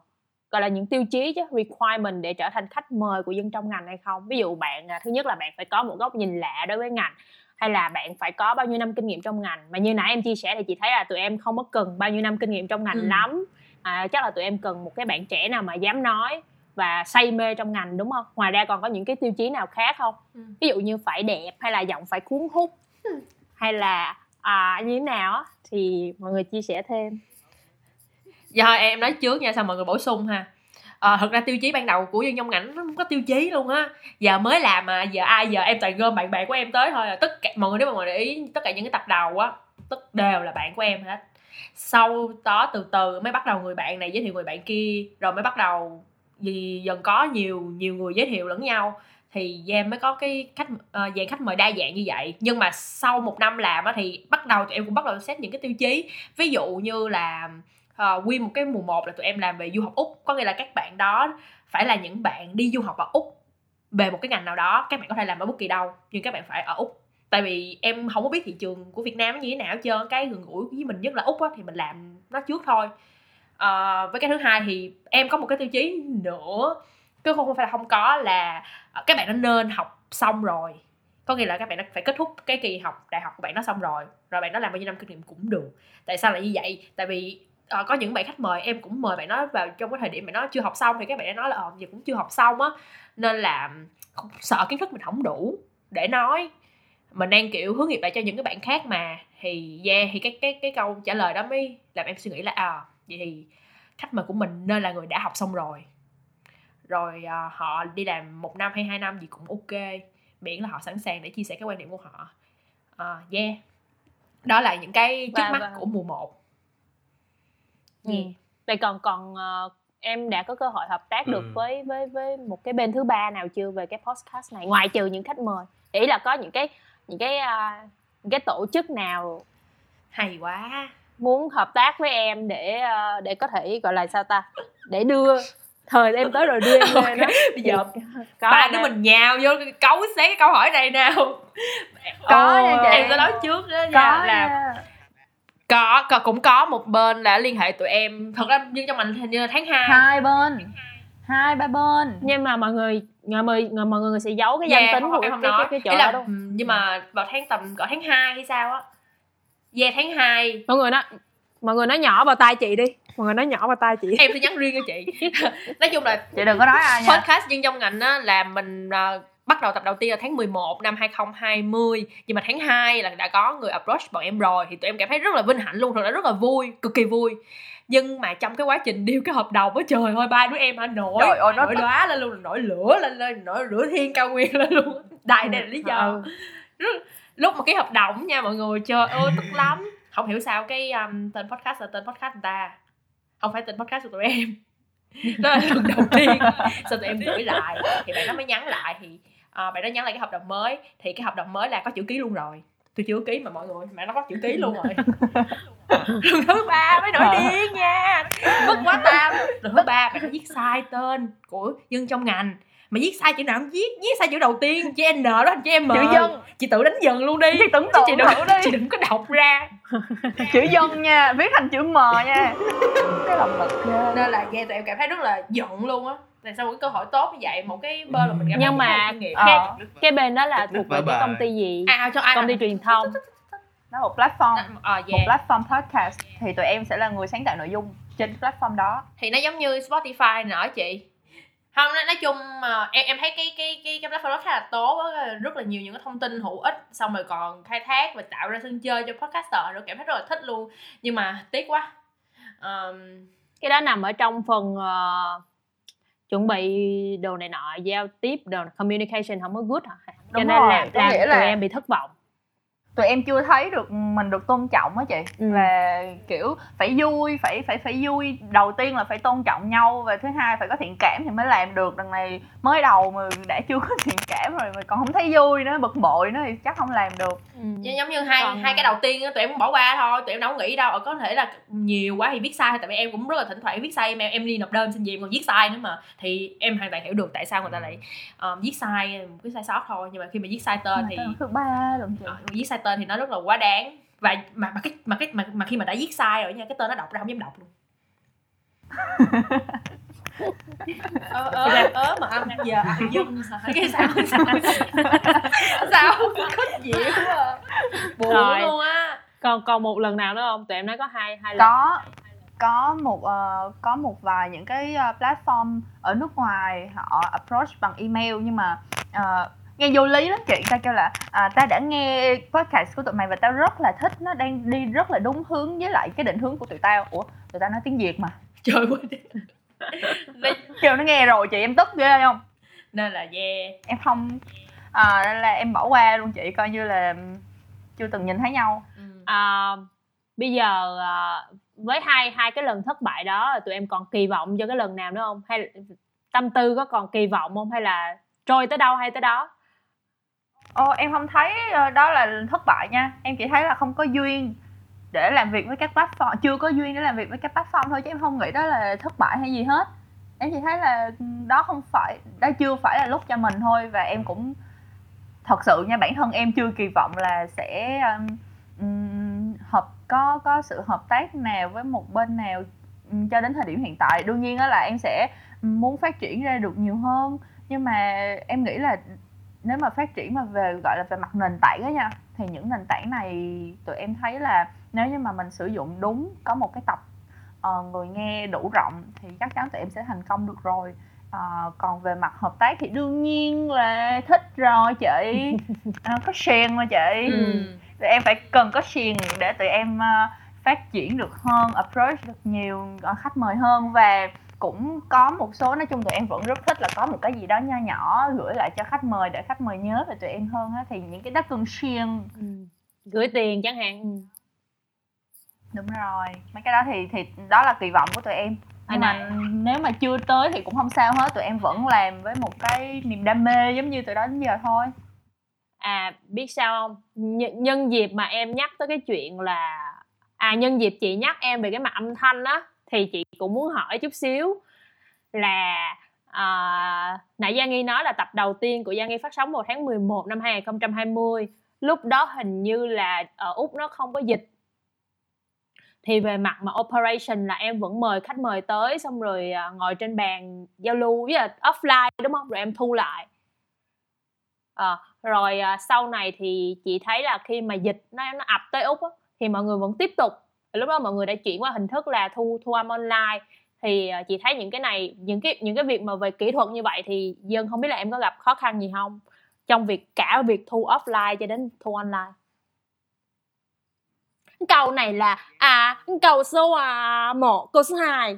gọi là những tiêu chí chứ requirement để trở thành khách mời của dân trong ngành hay không? Ví dụ bạn à, thứ nhất là bạn phải có một góc nhìn lạ đối với ngành hay là bạn phải có bao nhiêu năm kinh nghiệm trong ngành? Mà như nãy em chia sẻ thì chị thấy là tụi em không có cần bao nhiêu năm kinh nghiệm trong ngành ừ. lắm. À, chắc là tụi em cần một cái bạn trẻ nào mà dám nói và say mê trong ngành đúng không ngoài ra còn có những cái tiêu chí nào khác không ừ. ví dụ như phải đẹp hay là giọng phải cuốn hút ừ. hay là à, như thế nào thì mọi người chia sẻ thêm giờ em nói trước nha sao mọi người bổ sung ha à, thật ra tiêu chí ban đầu của dân trong ngành nó không có tiêu chí luôn á giờ mới làm mà giờ ai giờ em toàn gom bạn bè của em tới thôi à. tất cả mọi người nếu mà mọi người để ý tất cả những cái tập đầu á tất đều là bạn của em hết sau đó từ từ mới bắt đầu người bạn này giới thiệu người bạn kia rồi mới bắt đầu vì dần có nhiều nhiều người giới thiệu lẫn nhau thì Giang mới có cái khách ờ, uh, dạng khách mời đa dạng như vậy. Nhưng mà sau một năm làm á thì bắt đầu tụi em cũng bắt đầu xét những cái tiêu chí. Ví dụ như là uh, quy một cái mùa một là tụi em làm về du học úc. Có nghĩa là các bạn đó phải là những bạn đi du học ở úc về một cái ngành nào đó các bạn có thể làm ở bất kỳ đâu nhưng các bạn phải ở úc. Tại vì em không có biết thị trường của việt nam như thế nào hết trơn cái gần gũi với mình nhất là úc á, thì mình làm nó trước thôi à, với cái thứ hai thì em có một cái tiêu chí nữa cứ không phải là không có là ờ, các bạn nó nên học xong rồi. Có nghĩa là các bạn nó phải kết thúc cái kỳ học đại học của bạn nó xong rồi rồi bạn nó làm bao nhiêu năm kinh nghiệm cũng được. Tại sao lại như vậy? Tại vì uh, có những bạn khách mời em cũng mời bạn nó vào trong cái thời điểm bạn nó chưa học xong thì các bạn nói là ờ giờ cũng chưa học xong á. Nên là ừ, sợ kiến thức mình không đủ để nói. Mình đang kiểu hướng nghiệp lại cho những cái bạn khác mà thì yeah thì cái cái cái câu trả lời đó mới làm em suy nghĩ là à vậy thì khách mời của mình nên là người đã học xong rồi. Rồi uh, họ đi làm một năm hay hai năm gì cũng ok. Miễn là họ sẵn sàng để chia sẻ cái quan điểm của họ. Uh, yeah. Đó là những cái trước mắt của mùa 1 Ừ. vậy còn còn uh, em đã có cơ hội hợp tác được ừ. với với với một cái bên thứ ba nào chưa về cái podcast này? Ngoại trừ những khách mời. Ý là có những cái những cái uh, những cái tổ chức nào? Hay quá muốn hợp tác với em để uh, để có thể gọi là sao ta để đưa thời em tới rồi đưa em okay. lên đó bây giờ có ba đứa mình nhào vô cấu xé cái câu hỏi này nào? Có oh, nha chị. em sẽ nói trước đó nha. Là có, có cũng có một bên đã liên hệ tụi em. Thật ra nhưng trong mình hình như là tháng 2 hai bên. Hai. Ba bên. Nhưng mà mọi người mọi người mọi người sẽ giấu cái danh yeah, tính của em không cái, nói. cái, cái chỗ là, đó nhưng mà vào tháng tầm cỡ tháng 2 hay sao á yeah tháng 2 mọi người nói mọi người nói nhỏ vào tay chị đi. Mọi người nói nhỏ vào tay chị. Em sẽ nhắn riêng cho chị. Nói chung là chị đừng có nói ai nha. podcast nhưng trong ngành á là mình uh, bắt đầu tập đầu tiên là tháng 11 năm 2020 nhưng mà tháng 2 là đã có người approach bọn em rồi thì tụi em cảm thấy rất là vinh hạnh luôn thật là rất là vui cực kỳ vui. Nhưng mà trong cái quá trình điêu cái hợp đồng á trời ơi ba đứa em hả nổi trời ơi, nổi đóa lên luôn nổi lửa lên lên nổi lửa thiên cao nguyên lên luôn. Đại này là lý do. Ừ. lúc mà cái hợp đồng nha mọi người trời ơi tức lắm. Không hiểu sao cái um, tên podcast là tên podcast người ta. Không phải tên podcast của tụi em. Đó là lần đầu tiên sau tụi em gửi lại. Thì bạn nó mới nhắn lại thì à, bạn đó nhắn lại cái hợp đồng mới. Thì cái hợp đồng mới là có chữ ký luôn rồi. Tôi chưa ký mà mọi người mà nó có chữ ký luôn rồi. Lần thứ ba mới nổi điên nha. Mất quá tam lần thứ ba bạn có viết sai tên của dân trong ngành mà viết sai chữ nào không viết viết sai chữ đầu tiên chữ n đó thành chữ m. Chữ dân. Chị tự đánh dần luôn đi. Chị tưởng tượng chị đừng, đi. chị đừng có đọc ra. Chữ dân nha viết thành chữ m nha. Cái lòng lực ghê nên là nghe tụi em cảm thấy rất là giận luôn á. Tại sao một cái cơ hội tốt như vậy một cái bên mà mình thấy Nhưng mà- nghiệm. Ờ. cái bên đó là thuộc về cái công ty gì? À cho ai công ty truyền thông. Nó là một platform. Một yeah. platform podcast. Thì tụi em sẽ là người sáng tạo nội dung trên platform đó. Thì nó giống như Spotify nữa chị không nói, nói chung mà em em thấy cái cái cái cái platform đó khá là tốt á rất là nhiều những cái thông tin hữu ích xong rồi còn khai thác và tạo ra sân chơi cho podcaster nữa cảm thấy rất là thích luôn. Nhưng mà tiếc quá. Ờm, cái đó nằm ở trong phần ờ, chuẩn bị đồ này nọ giao tiếp đồ communication không có good hả? Cho nên là có làm nghĩa tụi là- em bị thất vọng tụi em chưa thấy được mình được tôn trọng á chị. Ừ. và kiểu phải vui phải phải phải vui. Đầu tiên là phải tôn trọng nhau và thứ hai phải có thiện cảm thì mới làm được. Đằng này mới đầu mà đã chưa có thiện cảm rồi mà còn không thấy vui nữa bực bội nữa thì chắc không làm được. Giống giống như hai Còn- hai cái đầu tiên á tụi em bỏ qua thôi tụi em đâu có nghĩ đâu. Ờ, có thể là nhiều quá thì viết sai thôi tại vì em cũng rất là thỉnh thoảng viết sai. Em em đi nộp đơn xin việc còn viết sai nữa mà. Thì em hoàn toàn hiểu được tại sao người ta lại ờ, viết sai một cái sai sót thôi. Nhưng mà khi mà viết sai tên Mà thì ba lần chị. Ờ, viết sai tên thì nó rất là quá đáng. Và mà mà cái mà cái mà, mà khi mà đã viết sai rồi nha cái tên nó đọc ra không dám đọc luôn. Ớ ớ ớ mà âm giờ âm dân hả? cái sao sao? Sao? Khó chịu quá à. buồn Rồi. luôn á. Còn còn một lần nào nữa không? Tụi em nói có hai hai lần. Có có một ờ, có một vài những cái ờ, platform ở nước ngoài họ approach bằng email nhưng mà ờ, nghe vô lý lắm chị ta kêu là à, ta đã nghe podcast của tụi mày và tao rất là thích nó đang đi rất là đúng hướng với lại cái định hướng của tụi tao. Ủa tụi tao nói tiếng việt mà. Trời ơi nên, kêu nó nghe rồi chị em tức ghê không? Nên là yeah. Em không à, nên là em bỏ qua luôn chị coi như là chưa từng nhìn thấy nhau. Ừ. À, bây giờ à, với hai hai cái lần thất bại đó tụi em còn kỳ vọng cho cái lần nào nữa không? Hay tâm tư có còn kỳ vọng không? Hay là trôi tới đâu hay tới đó Ồ, em không thấy ờ, đó là thất bại nha. Em chỉ thấy là không có duyên để làm việc với các platform chưa có duyên để làm việc với các platform thôi chứ em không nghĩ đó là thất bại hay gì hết. Em chỉ thấy là ừ, đó không phải đó chưa phải là lúc cho mình thôi và em cũng thật sự nha bản thân em chưa kỳ vọng là sẽ um, hợp có có sự hợp tác nào với một bên nào um, cho đến thời điểm hiện tại. Đương nhiên đó là em sẽ muốn phát triển ra được nhiều hơn nhưng mà em nghĩ là nếu mà phát triển mà về gọi là về mặt nền tảng á nha thì những nền tảng này tụi em thấy là nếu như mà mình sử dụng đúng có một cái tập ờ, người nghe đủ rộng thì chắc chắn tụi em sẽ thành công được rồi. Ờ, còn về mặt hợp tác thì đương nhiên là thích rồi chị. À, có share mà chị. Ừ. tụi em phải cần có share để tụi em ờ, phát triển được hơn approach được nhiều khách mời hơn và cũng có một số nói chung tụi em vẫn rất thích là có một cái gì đó nho nhỏ gửi lại cho khách mời để khách mời nhớ về tụi em hơn á thì những cái đó cần share ừ. gửi tiền chẳng hạn. Ừ. đúng rồi mấy cái đó thì thì đó là kỳ vọng của tụi em. Nhưng À, mà nếu mà chưa tới thì cũng không sao hết tụi em vẫn làm với một cái niềm đam mê giống như tụi đó đến giờ thôi. À biết sao không? Nh- nhân dịp mà em nhắc tới cái chuyện là à nhân dịp chị nhắc em về cái mặt âm thanh á thì chị cũng muốn hỏi chút xíu là à, nãy Giang Nghi nói là tập đầu tiên của Giang Nghi phát sóng vào tháng 11 năm 2020 lúc đó hình như là ở Úc nó không có dịch. Thì về mặt mà operation là em vẫn mời khách mời tới xong rồi à, ngồi trên bàn giao lưu với là offline đúng không? Rồi em thu lại. Ờ, à, rồi sau này thì chị thấy là khi mà dịch nó nó ập tới úc á, thì mọi người vẫn tiếp tục lúc đó mọi người đã chuyển qua hình thức là thu thu âm online. Thì à, chị thấy những cái này những cái những cái việc mà về kỹ thuật như vậy thì dân không biết là em có gặp khó khăn gì không trong việc cả việc thu offline cho đến thu online? Câu này là à câu số à, một câu số 2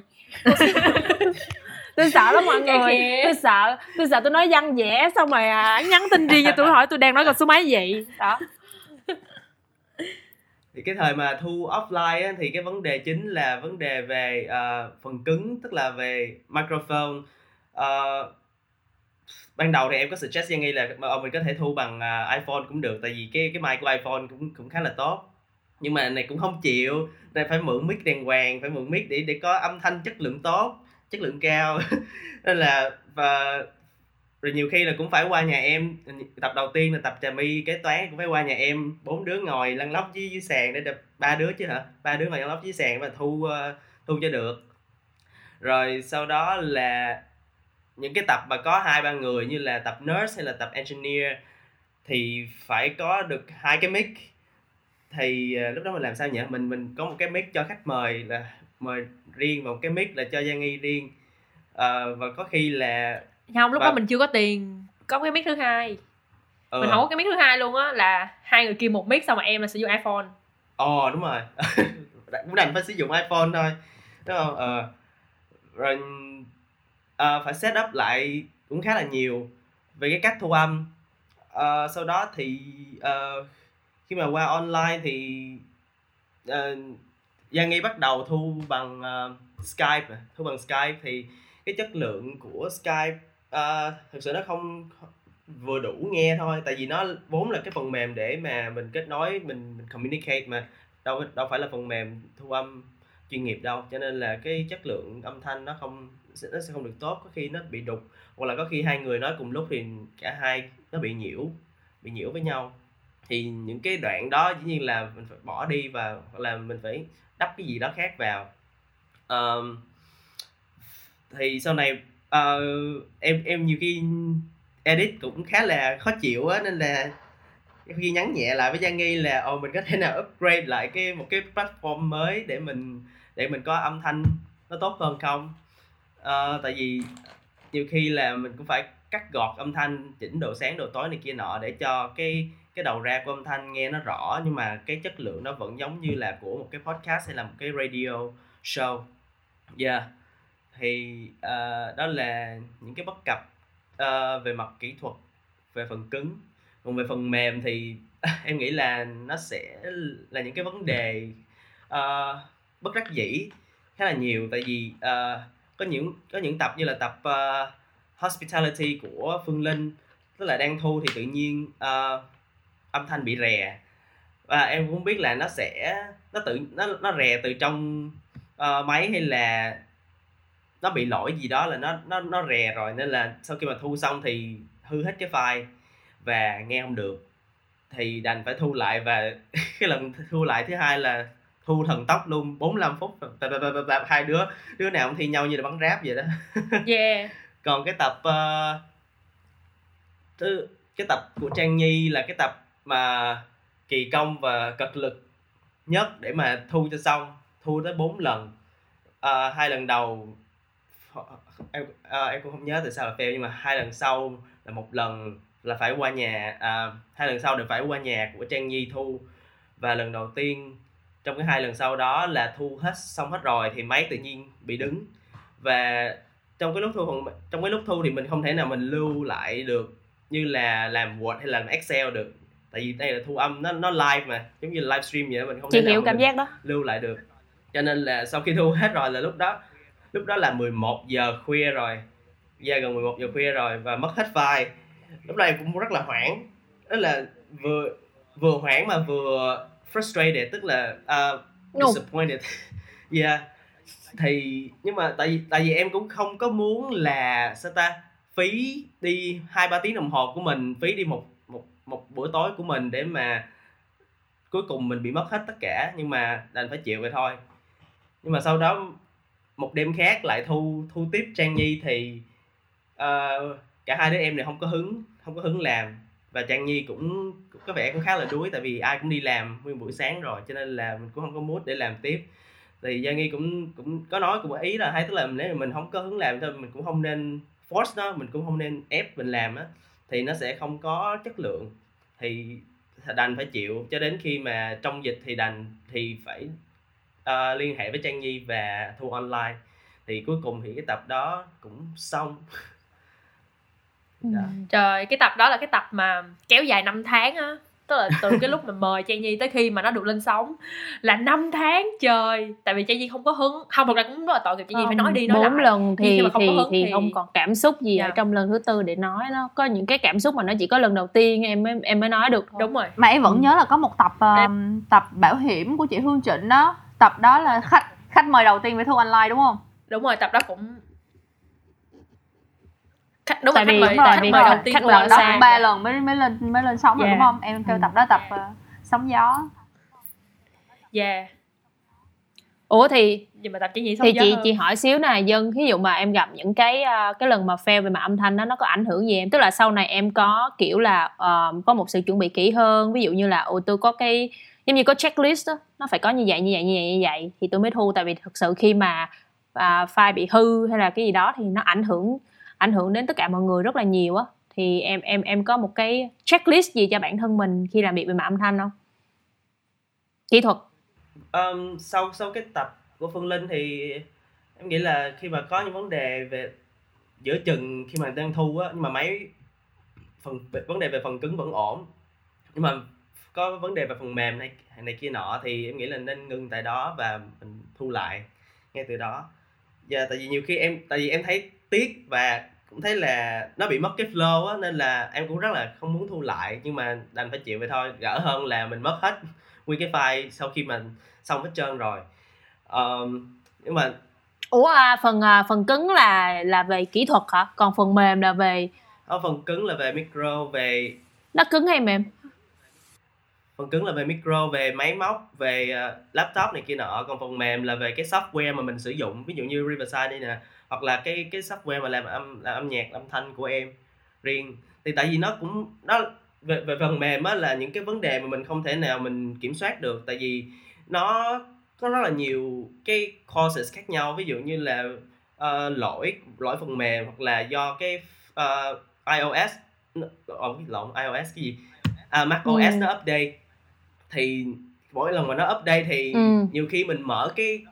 tôi sợ lắm mọi người. tôi sợ tôi sợ tôi nói văn vẽ xong rồi à, nhắn tin riêng cho tôi hỏi tôi đang nói câu số mấy vậy. Đó thì cái thời mà thu offline á, thì cái vấn đề chính là vấn đề về uh, phần cứng tức là về microphone. Uh, ban đầu thì em có suggest Giang Nghi là ông mình có thể thu bằng uh, iPhone cũng được tại vì cái cái mic của iPhone cũng cũng khá là tốt. Nhưng mà này cũng không chịu này phải mượn mic đàng hoàng phải mượn mic để để có âm thanh chất lượng tốt chất lượng cao. Nên là và rồi nhiều khi là cũng phải qua nhà em tập đầu tiên là tập trà my kế toán cũng phải qua nhà em bốn đứa ngồi lăn lóc dưới, dưới sàn để đập ba đứa chứ hả? Ba đứa ngồi lăn lóc dưới sàn và thu uh, thu cho được. Rồi sau đó là những cái tập mà có hai ba người như là tập nurse hay là tập engineer thì phải có được hai cái mic. Thì uh, lúc đó mình làm sao nhỉ? Mình mình có một cái mic cho khách mời là mời riêng và một cái mic là cho Giang Nghi riêng. Uh, và có khi là không lúc Và- đó mình chưa có tiền. Có cái mic thứ hai. Ờ, mình không có cái mic thứ hai luôn á là hai người kia một mic xong mà em là sử dụng iphone. Ồ đúng rồi. Cũng đành phải sử dụng iPhone thôi. Đúng không? Ờ. Rồi ờ, phải set up lại cũng khá là nhiều về cái cách thu âm. Ờ, sau đó thì ờ, khi mà qua online thì uh, Giang Nghi bắt đầu thu bằng ờ, Skype. À, thu bằng Skype thì cái chất lượng của Skype à, thực sự nó không vừa đủ nghe thôi tại vì nó vốn là cái phần mềm để mà mình kết nối mình mình communicate mà. Đâu đâu phải là phần mềm thu âm chuyên nghiệp đâu cho nên là cái chất lượng âm thanh nó không nó sẽ không được tốt. Có khi nó bị đục hoặc là có khi hai người nói cùng lúc thì cả hai nó bị nhiễu bị nhiễu với nhau. Thì những cái đoạn đó dĩ nhiên là mình phải bỏ đi và hoặc là mình phải đắp cái gì đó khác vào. Ờm, thì sau này uh, em em nhiều khi edit cũng khá là khó chịu á nên là khi nhắn nhẹ lại với Giang Nghi là ồ mình có thể nào upgrade lại cái một cái platform mới để mình để mình có âm thanh nó tốt hơn không? Ờ, tại vì nhiều khi là mình cũng phải cắt gọt âm thanh chỉnh độ sáng độ tối này kia nọ để cho cái cái đầu ra của âm thanh nghe nó rõ nhưng mà cái chất lượng nó vẫn giống như là của một cái podcast hay là một cái radio show. Yeah thì uh, đó là những cái bất cập uh, về mặt kỹ thuật về phần cứng. Còn về phần mềm thì em nghĩ là nó sẽ là những cái vấn đề uh, bất đắc dĩ khá là nhiều. Tại vì uh, có những có những tập như là tập uh, hospitality của Phương Linh tức là đang thu thì tự nhiên uh, âm thanh bị rè. Và em cũng không biết là nó sẽ nó tự nó nó rè từ trong uh, máy hay là nó bị lỗi gì đó là nó nó nó rè rồi nên là sau khi mà thu xong thì hư hết cái file và nghe không được. Thì đành phải thu lại và cái lần thu lại thứ hai là thu thần tốc luôn 45 phút tạp, tạp, tạp, tạp, hai đứa đứa nào cũng thi nhau như là bắn ráp vậy đó. Yeah. Còn cái tập ờ, thứ cái tập của Trang Nhi là cái tập mà kỳ công và cật lực nhất để mà thu cho xong thu tới 4 lần. Ờ, hai lần đầu em ờ, em cũng không nhớ tại sao là fail nhưng mà hai lần sau là một lần là phải qua nhà à, hai lần sau đều phải qua nhà của Trang Nhi thu. Và lần đầu tiên trong cái hai lần sau đó là thu hết xong hết rồi thì máy tự nhiên bị đứng. Và trong cái lúc thu trong cái lúc thu thì mình không thể nào mình lưu lại được như là làm Word hay là làm Excel được. Tại vì đây là thu âm nó nó live mà giống như livestream vậy đó mình không chị thể nào hiểu mà cảm giác đó. lưu lại được. Cho nên là sau khi thu hết rồi là lúc đó lúc đó là 11 giờ khuya rồi. Giờ gần 11 giờ khuya rồi và mất hết file. Lúc này cũng rất là hoảng. Đó là vừa vừa hoảng mà vừa frustrated tức là uh, disappointed. Yeah. Thì nhưng mà tại vì tại vì em cũng không có muốn là sao ta phí đi hai ba tiếng đồng hồ của mình phí đi một một một buổi tối của mình để mà cuối cùng mình bị mất hết tất cả. Nhưng mà đành phải chịu vậy thôi. Nhưng mà sau đó một đêm khác lại thu thu tiếp trang nhi thì uh, cả hai đứa em này không có hứng không có hứng làm. Và trang nhi cũng cũng có vẻ cũng khá là đuối tại vì ai cũng đi làm nguyên buổi sáng rồi cho nên là mình cũng không có mood để làm tiếp. Thì Giang Nghi cũng cũng có nói cũng ý là hay tức là nếu mà mình không có hứng làm thôi mình cũng không nên force nó mình cũng không nên ép mình làm á thì nó sẽ không có chất lượng. Thì đành phải chịu cho đến khi mà trong dịch thì đành thì phải ờ, liên hệ với Trang Nhi và thu online. Thì cuối cùng thì cái tập đó cũng xong. Dạ. trời cái tập đó là cái tập mà kéo dài 5 tháng á. Tức là từ cái lúc mà mời Trang Nhi tới khi mà nó được lên sóng là 5 tháng trời. Tại vì Trang Nhi không có hứng. Không thực ra cũng rất là tội nghiệp Trang Nhi phải nói đi nói bốn lại. lần thì khi mà không thì, có hứng thì thì- không còn cảm xúc gì ở Dạ. trong lần thứ tư để nói nó có những cái cảm xúc mà nó chỉ có lần đầu tiên em mới em mới nói được thôi. đúng rồi. Mà em vẫn Ừ. nhớ là có một tập um, tập bảo hiểm của chị Hương Trịnh đó tập đó là khách khách mời đầu tiên với thu online đúng không? Đúng rồi tập đó cũng khách đúng Tại rồi vì- khách mời tại khách mời đầu tiên khách mời anh đó cũng ba lần mới mới lên mới lên sóng rồi Yeah. đúng không? Em kêu tập đó tập ờ, sóng gió. Yeah ủa thì nhưng mà tập chỉ nhị thì chị hơn. chị hỏi xíu nè dân ví dụ mà em gặp những cái ờ, cái lần mà fail về mặt âm thanh đó nó có ảnh hưởng gì em? Tức là sau này em có kiểu là ờ, có một sự chuẩn bị kỹ hơn ví dụ như là ồ tôi có cái giống như có checklist đó, nó phải có như vậy như vậy như vậy như vậy thì tôi mới thu. Tại vì thực sự khi mà à, file bị hư hay là cái gì đó thì nó ảnh hưởng ảnh hưởng đến tất cả mọi người rất là nhiều á. Thì em em em có một cái checklist gì cho bản thân mình khi làm việc về mặt âm thanh không? Kỹ thuật. Um, sau sau cái tập của Phương Linh thì em nghĩ là khi mà có những vấn đề về giữa chừng khi mà đang thu á nhưng mà máy phần vấn đề về phần cứng vẫn ổn. Nhưng mà có vấn đề về phần mềm này này kia nọ thì em nghĩ là nên ngưng tại đó và mình thu lại ngay từ đó. Và tại vì nhiều khi em tại vì em thấy tiếc và cũng thấy là nó bị mất cái flow á nên là em cũng rất là không muốn thu lại nhưng mà đành phải chịu vậy thôi gỡ hơn là mình mất hết nguyên cái file sau khi mà xong hết trơn rồi. Ờm, nhưng mà ủa à, phần à, phần cứng là là về kỹ thuật hả? Còn phần mềm là về ở phần cứng là về micro về nó cứng hay mềm phần cứng là về micro về máy móc về ờ, laptop này kia nọ. Còn phần mềm là về cái software mà mình sử dụng ví dụ như Riverside đây nè hoặc là cái cái software mà làm âm làm âm nhạc âm thanh của em riêng thì tại vì nó cũng nó về về phần mềm á là những cái vấn đề mà mình không thể nào mình kiểm soát được. Tại vì nó có rất là nhiều cái causes khác nhau. Ví dụ như là ờ, lỗi lỗi phần mềm hoặc là do cái ờ, iOS oh, lộn iOS cái gì? À, macOS Ừ. nó update thì mỗi lần mà nó update thì Ừ. nhiều khi mình mở cái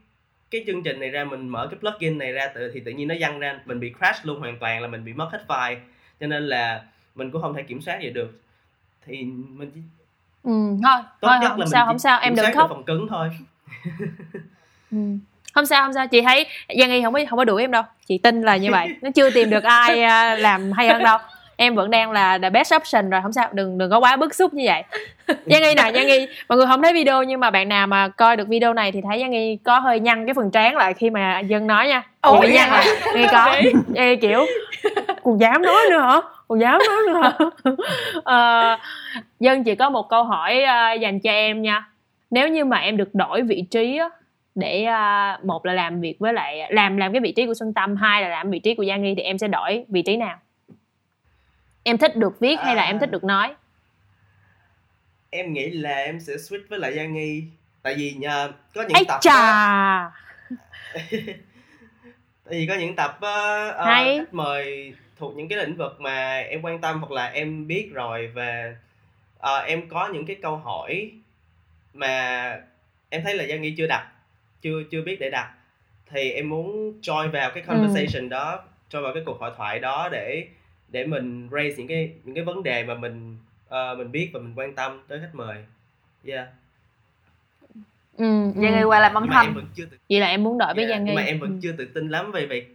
cái chương trình này ra mình mở cái plugin này ra tự thì tự nhiên nó văng ra mình bị crash luôn hoàn toàn là mình bị mất hết file. Cho nên là mình cũng không thể kiểm soát vậy được. Thì mình chỉ ừ thôi tốt thôi nhất không là sao không sao em đừng khóc. phần cứng thôi. Ừ. không sao không sao chị thấy Giang Nghi không có không có đuổi em đâu. Chị tin là như vậy. Nó chưa tìm được ai à, làm hay hơn đâu em vẫn đang là the best option rồi không sao đừng đừng có quá bức xúc như vậy. Giang Nghi nè Giang Nghi mọi người không thấy video nhưng mà bạn nào mà coi được video này thì thấy Giang Nghi có hơi nhăn cái phần trán lại khi mà dân nói nha. Ủa, Nghi nhăn lại. Nghi có. Nghi kiểu còn dám nói nữa hả? Còn dám nói nữa hả? Ờ, dân chỉ có một câu hỏi à, dành cho em nha. Nếu như mà em được đổi vị trí á, để à, một là làm việc với lại làm làm cái vị trí của Xuân Tâm hai là làm vị trí của Giang Nghi thì em sẽ đổi vị trí nào em thích được viết hay là em thích được nói? Em nghĩ là em sẽ switch với lại Giang Nghi. Tại vì nhờ có những ấy tập chà! á, tại vì có những tập ờ, Hay. khách mời thuộc những cái lĩnh vực mà em quan tâm hoặc là em biết rồi và ờ, em có những cái câu hỏi mà em thấy là Giang Nghi chưa đặt chưa chưa biết để đặt thì em muốn join vào cái conversation đó join vào cái cuộc hội thoại đó để để mình raise những cái những cái vấn đề mà mình ờ, mình biết và mình quan tâm tới khách mời. Yeah. Ừ, ừ. Giang Nghi qua làm âm nhưng mà em thanh tự, vậy là em muốn đổi với yeah, Giang Nghi nhưng mà em vẫn Ừ. chưa tự tin lắm về việc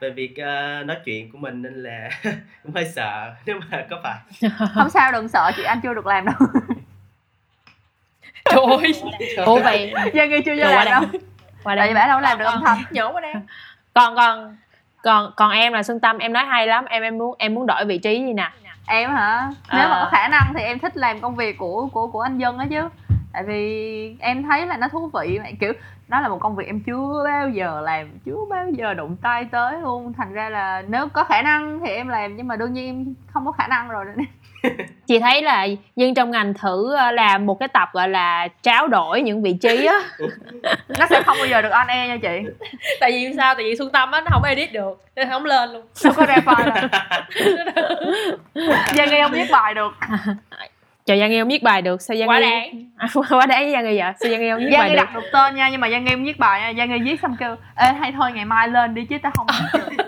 về việc ờ, nói chuyện của mình nên là cũng hơi sợ nếu mà có phải. Không sao đừng sợ chị anh chưa được làm đâu. Trời ơi. Ủa vậy Giang Nghi chưa qua làm đây. đâu. Qua tại vì đây bà đâu làm được âm thanh. Nhỏ quá đang còn còn còn còn em là Xuân Tâm em nói hay lắm em em muốn em muốn đổi vị trí gì nè? Em hả? Nếu mà À. có khả năng thì em thích làm công việc của của của anh dân á chứ. Tại vì em thấy là nó thú vị mà kiểu nó là một công việc em chưa bao giờ làm chưa bao giờ đụng tay tới luôn. Thành ra là nếu có khả năng thì em làm nhưng mà đương nhiên em không có khả năng rồi. nên chị thấy là dân trong ngành thử ờ, làm một cái tập gọi là tráo đổi những vị trí á. Nó sẽ không bao giờ được on air nha chị. Tại vì sao? Tại vì xuân tâm á nó không edit được nên không lên luôn. Không có ra file đâu Giang Nghi không viết bài được. Trời Giang Nghi không viết bài được sao Giang quá Nghi đáng. À, quá đáng với Giang Nghi vậy? Sao Giang Nghi không viết Giang bài Nghi được? đặt được tên nha nhưng mà Giang Nghi không viết bài nha. Giang Nghi viết xong kêu ê hay thôi ngày mai lên đi chứ tao không viết được."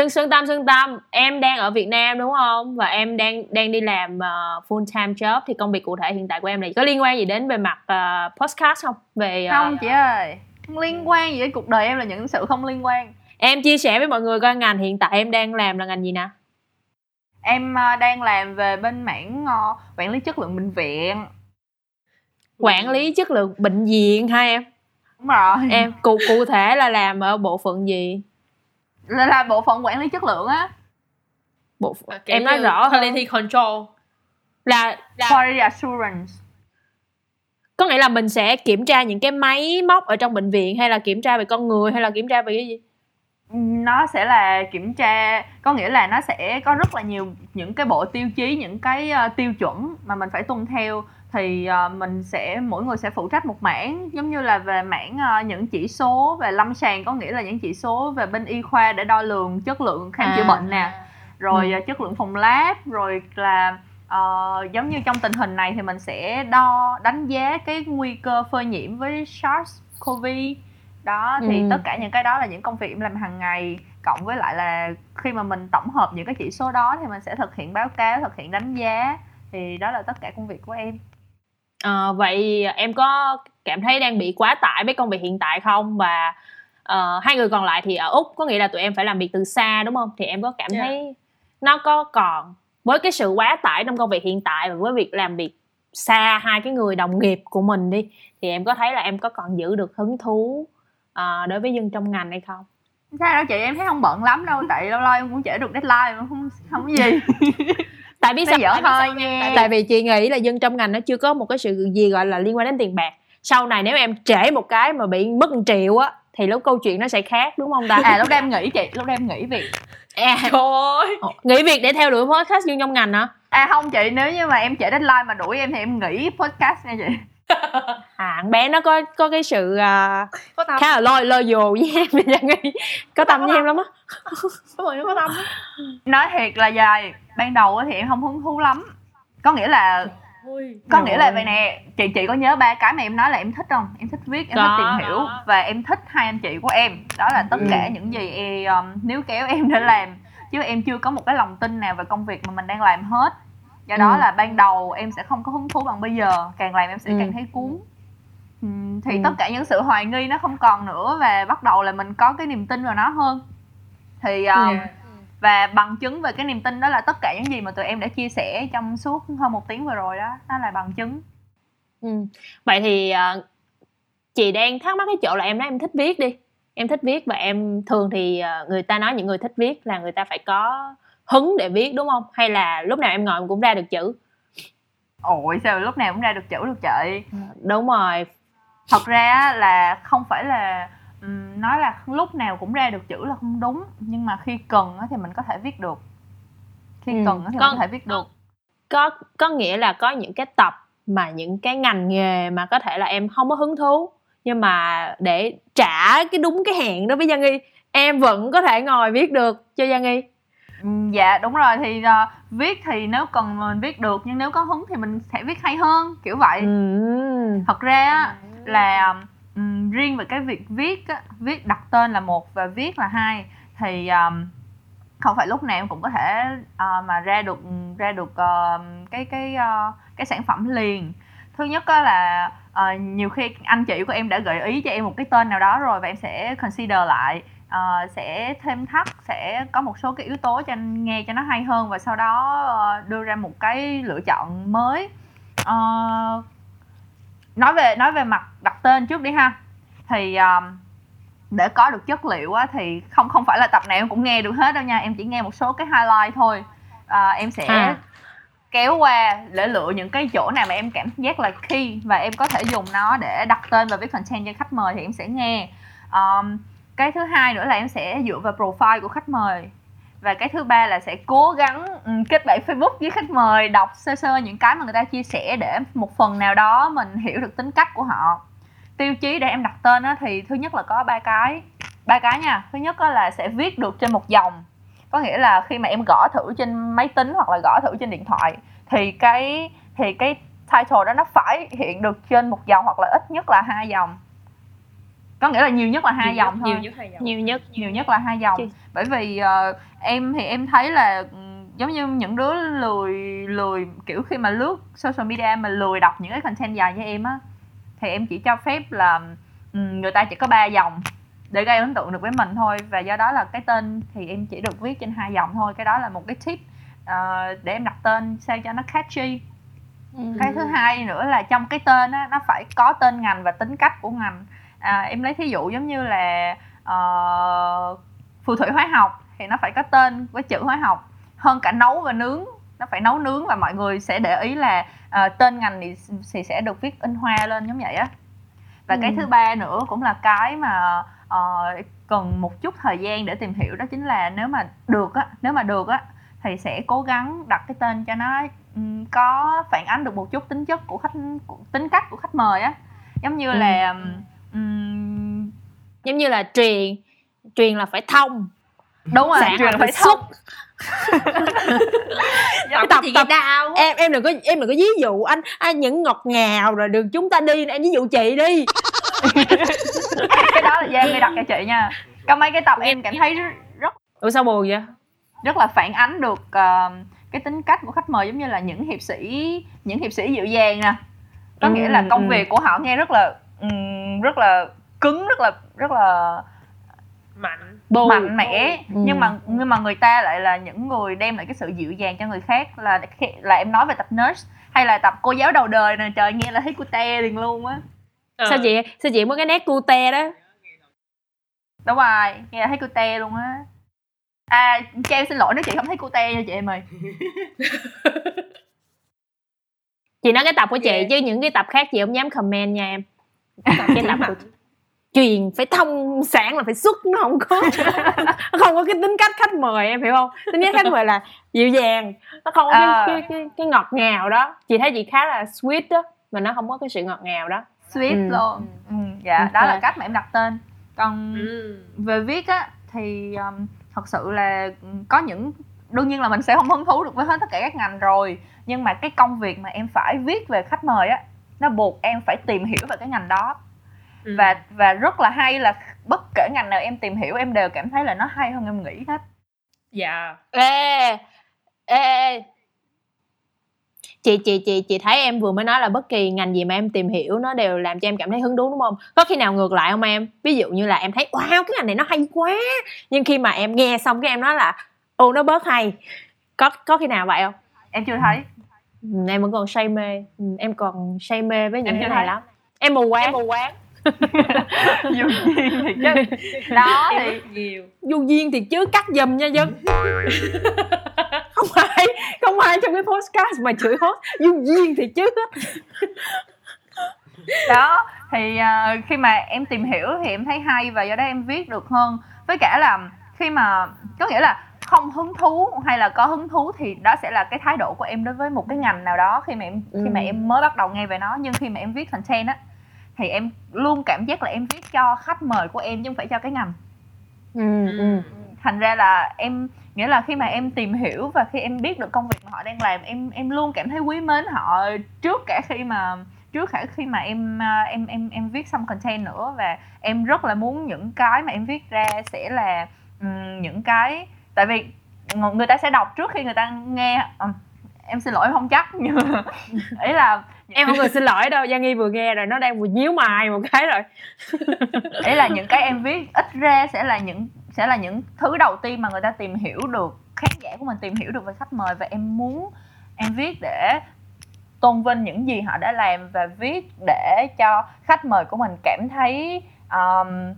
Xuân Xuân Tâm Xuân Tâm. Em đang ở Việt Nam đúng không? Và em đang đang đi làm uh, full time job. Thì công việc cụ thể hiện tại của em là có liên quan gì đến về mặt uh, podcast không? Về ờ, không chị ơi. Không liên quan gì đến cuộc đời em là những sự không liên quan. Em chia sẻ với mọi người coi ngành hiện tại em đang làm là ngành gì nè. Em ờ, đang làm về bên mảng ờ, quản lý chất lượng bệnh viện. Quản lý chất lượng bệnh viện ha em? Đúng rồi. Em cụ cụ thể là làm ở bộ phận gì là, là bộ phận quản lý chất lượng á. Bộ Kiểu em nói rõ. hơn quality control. Là quality assurance. Có nghĩa là mình sẽ kiểm tra những cái máy móc ở trong bệnh viện hay là kiểm tra về con người hay là kiểm tra về cái gì? Nó sẽ là kiểm tra có nghĩa là nó sẽ có rất là nhiều những cái bộ tiêu chí những cái ờ, tiêu chuẩn mà mình phải tuân theo thì ờ, mình sẽ mỗi người sẽ phụ trách một mảng giống như là về mảng ờ, những chỉ số về lâm sàng có nghĩa là những chỉ số về bên y khoa để đo lường chất lượng khám chữa À. bệnh nè rồi Ừ. ờ, chất lượng phòng lab rồi là ờ, giống như trong tình hình này thì mình sẽ đo đánh giá cái nguy cơ phơi nhiễm với SARS CoV đó thì Ừ. tất cả những cái đó là những công việc em làm hàng ngày cộng với lại là khi mà mình tổng hợp những cái chỉ số đó thì mình sẽ thực hiện báo cáo thực hiện đánh giá thì đó là tất cả công việc của em Ờ, vậy em có cảm thấy đang bị quá tải với công việc hiện tại không? Và ờ, hai người còn lại thì ở úc có nghĩa là tụi em phải làm việc từ xa đúng không? Thì em có cảm Dạ. thấy nó có còn với cái sự quá tải trong công việc hiện tại và với việc làm việc xa hai cái người đồng nghiệp của mình đi thì em có thấy là em có còn giữ được hứng thú ờ, đối với dân trong ngành hay không? Sao đâu chị em thấy không bận lắm đâu tại lâu lâu em cũng trễ được deadline mà không không có gì tại Nói sao tại, thôi sao nha. nha? tại vì chị nghĩ là dân trong ngành nó chưa có một cái sự gì gọi là liên quan đến tiền bạc. Sau này nếu em trễ một cái mà bị mất 1 triệu á thì lúc câu chuyện nó sẽ khác đúng không ta? À lúc đó em nghỉ chị lúc đó em nghỉ việc. À, trời. Ơi nghỉ việc để theo đuổi podcast dân trong ngành hả? À không chị nếu như mà em trễ deadline mà đuổi em thì em nghỉ podcast nha chị à bé nó có có cái sự à, có tâm. khá là lôi lôi dồ với em thì Giang Nghi có tâm với em lắm á. Đúng rồi nó có tâm. Nói thiệt là dài ban đầu á thì em không hứng thú lắm. Có nghĩa là Ôi. có Rồi. nghĩa là vậy nè chị chị có nhớ ba cái mà em nói là em thích không? Em thích viết em Có. thích tìm hiểu và em thích hai anh chị của em. Đó là tất Ừ. cả những gì em um, níu kéo em để làm. Chứ em chưa có một cái lòng tin nào về công việc mà mình đang làm hết do đó Ừ. là ban đầu em sẽ không có hứng thú bằng bây giờ càng làm em sẽ Ừ. càng thấy cuốn Ừm, thì Ừ. tất cả những sự hoài nghi nó không còn nữa và bắt đầu là mình có cái niềm tin vào nó hơn thì um, Ừ. và bằng chứng về cái niềm tin đó là tất cả những gì mà tụi em đã chia sẻ trong suốt hơn một tiếng vừa rồi đó nó là bằng chứng ừ. vậy thì à, chị đang thắc mắc cái chỗ là em nói em thích viết đi em thích viết và em thường thì à, người ta nói những người thích viết là người ta phải có hứng để viết đúng không? Hay là lúc nào em ngồi em cũng ra được chữ? Ôi sao lúc nào cũng ra được chữ được chị? Đúng rồi. Thật ra á, là không phải là nói là lúc nào cũng ra được chữ là không đúng nhưng mà khi cần á thì mình có thể viết được. Khi Ừ, cần thì con- mình có thể viết được. có có nghĩa là có những cái tập mà những cái ngành nghề mà có thể là em không có hứng thú nhưng mà để trả cái đúng cái hẹn đó với Giang Nghi em vẫn có thể ngồi viết được cho Giang Nghi. Ừm, dạ đúng rồi thì ờ, viết thì nếu cần mình viết được nhưng nếu có hứng thì mình sẽ viết hay hơn kiểu vậy. Ừm. thật ra á, là ừm, riêng về cái việc viết á, viết đặt tên là một và viết là hai thì ừm, không phải lúc nào em cũng có thể ờ, mà ra được ra được ờ, cái cái ờ, cái sản phẩm liền. Thứ nhất á là ờ, nhiều khi anh chị của em đã gợi ý cho em một cái tên nào đó rồi và em sẽ consider lại ờ, sẽ thêm thắt sẽ có một số cái yếu tố cho anh nghe cho nó hay hơn và sau đó ờ, đưa ra một cái lựa chọn mới. Ờ, nói về nói về mặt đặt tên trước đi ha. Thì um, để có được chất liệu á, thì không không phải là tập nào em cũng nghe được hết đâu nha em chỉ nghe một số cái highlight thôi. À, em sẽ À. kéo qua để lựa những cái chỗ nào mà em cảm giác là key và em có thể dùng nó để đặt tên và viết content cho khách mời thì em sẽ nghe. Um, cái thứ hai nữa là em sẽ dựa vào profile của khách mời. Và cái thứ ba là sẽ cố gắng ừ, kết bạn Facebook với khách mời đọc sơ sơ những cái mà người ta chia sẻ để một phần nào đó mình hiểu được tính cách của họ. Tiêu chí để em đặt tên á, thì thứ nhất là có ba cái. Ba cái nha. Thứ nhất á, là sẽ viết được trên một dòng. Có nghĩa là khi mà em gõ thử trên máy tính hoặc là gõ thử trên điện thoại thì cái thì cái title đó nó phải hiện được trên một dòng hoặc là ít nhất là hai dòng có nghĩa là nhiều nhất là hai Nhiều dòng nhất- thôi. nhiều nhất hai dòng. Nhiều nhất nhiều nhất là hai dòng. Chị- bởi vì ờ, em thì em thấy là ừm, giống như những đứa lười lười kiểu khi mà lướt social media mà lười đọc những cái content dài như em á thì em chỉ cho phép là ừm, người ta chỉ có ba dòng để gây ấn tượng được với mình thôi. Và do đó là cái tên thì em chỉ được viết trên hai dòng thôi. Cái đó là một cái tip ờ, để em đặt tên sao cho nó catchy. Ừ. cái thứ hai nữa là trong cái tên á nó phải có tên ngành và tính cách của ngành à, em lấy thí dụ giống như là ờ, phù thủy hóa học thì nó phải có tên với chữ hóa học hơn cả nấu và nướng nó phải nấu nướng và mọi người sẽ để ý là ờ, tên ngành thì, thì sẽ được viết in hoa lên giống vậy á và cái Ừ. thứ ba nữa cũng là cái mà ờ, cần một chút thời gian để tìm hiểu đó chính là nếu mà được á nếu mà được á thì sẽ cố gắng đặt cái tên cho nó ừm, có phản ánh được một chút tính chất của khách của, tính cách của khách mời á giống như Ừ. là ừm, giống như là truyền truyền là phải thông. Đúng rồi truyền là phải thông. Tập tập- tập- đau em em đừng có em đừng có ví dụ anh anh những ngọt ngào rồi đường chúng ta đi em ví dụ chị đi. Cái đó là Giang đi đặt cho chị nha. Có mấy cái tập em cảm thấy rất- ủa sao buồn vậy? Rất là phản ánh được ờ, cái tính cách của khách mời giống như là những hiệp sĩ những hiệp sĩ dịu dàng nè. Có Ừ, nghĩa là công ừ. việc của họ nghe rất là ừm, rất là cứng rất là rất là mạnh Bù. mạnh mẽ Ừ. nhưng mà nhưng mà người ta lại là những người đem lại cái sự dịu dàng cho người khác là là em nói về tập nurse hay là tập cô giáo đầu đời nè trời nghe là thấy cute liền luôn á Ờ. sao chị sao chị có cái nét cute đó đúng rồi nghe là thấy cute luôn á à cho em xin lỗi nếu chị không thấy cute nha chị em ơi chị nói cái tập của chị Yeah. chứ những cái tập khác chị không dám comment nha em cái tập của truyền phải thông sản là phải xuất nó không có không có cái tính cách khách mời em hiểu không tính cách khách mời là dịu dàng nó không có À. cái, cái, cái, cái ngọt ngào đó chị thấy chị khá là sweet đó mà nó không có cái sự ngọt ngào đó sweet Ừ. luôn ừ, dạ Ok. đó là cách mà em đặt tên còn ừ. về viết á thì um, thật sự là có những đương nhiên là mình sẽ không hứng thú được với hết tất cả các ngành rồi nhưng mà cái công việc mà em phải viết về khách mời á nó buộc em phải tìm hiểu về cái ngành đó. Ừ. và và rất là hay là bất kể ngành nào em tìm hiểu em đều cảm thấy là nó hay hơn em nghĩ hết. Dạ. Ê ê ê. Chị chị chị chị thấy em vừa mới nói là bất kỳ ngành gì mà em tìm hiểu nó đều làm cho em cảm thấy hứng thú đúng không? Có khi nào ngược lại không em? Ví dụ như là em thấy wow cái ngành này nó hay quá. Nhưng khi mà em nghe xong cái em nói là ô nó bớt hay. Có có khi nào vậy không? Em chưa thấy em vẫn còn say mê. Ừ, em còn say mê với những Em cái này lắm. Em mù quáng. em mù quáng. Dù gì thì chứ. Đó thì nhiều. Du duyên thì chứ cắt giùm nha dân. Không ai không ai trong cái podcast mà chửi host du duyên thì chứ. Đó thì à, khi mà em tìm hiểu thì em thấy hay và do đó em viết được hơn. Với cả là khi mà có nghĩa là không hứng thú hay là có hứng thú thì đó sẽ là cái thái độ của em đối với một cái ngành nào đó khi mà em khi mà Ừ. em mới bắt đầu nghe về nó nhưng khi mà em viết content á thì em luôn cảm giác là em viết cho khách mời của em chứ không phải cho cái ngành ừ, ừ. thành ra là em nghĩa là khi mà em tìm hiểu và khi em biết được công việc mà họ đang làm em em luôn cảm thấy quý mến họ trước cả khi mà trước cả khi mà em à, em em em viết xong content nữa và em rất là muốn những cái mà em viết ra sẽ là những cái tại vì ng- người ta sẽ đọc trước khi người ta nghe Ừm, em xin lỗi em không chắc nhưng mà ý là em không cần xin lỗi đâu Giang Nghi vừa nghe rồi nó đang vừa nhíu mày một cái rồi. Ý là những cái em viết ít ra sẽ là những sẽ là những thứ đầu tiên mà người ta tìm hiểu được khán giả của mình tìm hiểu được về khách mời và em muốn em viết để tôn vinh những gì họ đã làm và viết để cho khách mời của mình cảm thấy um,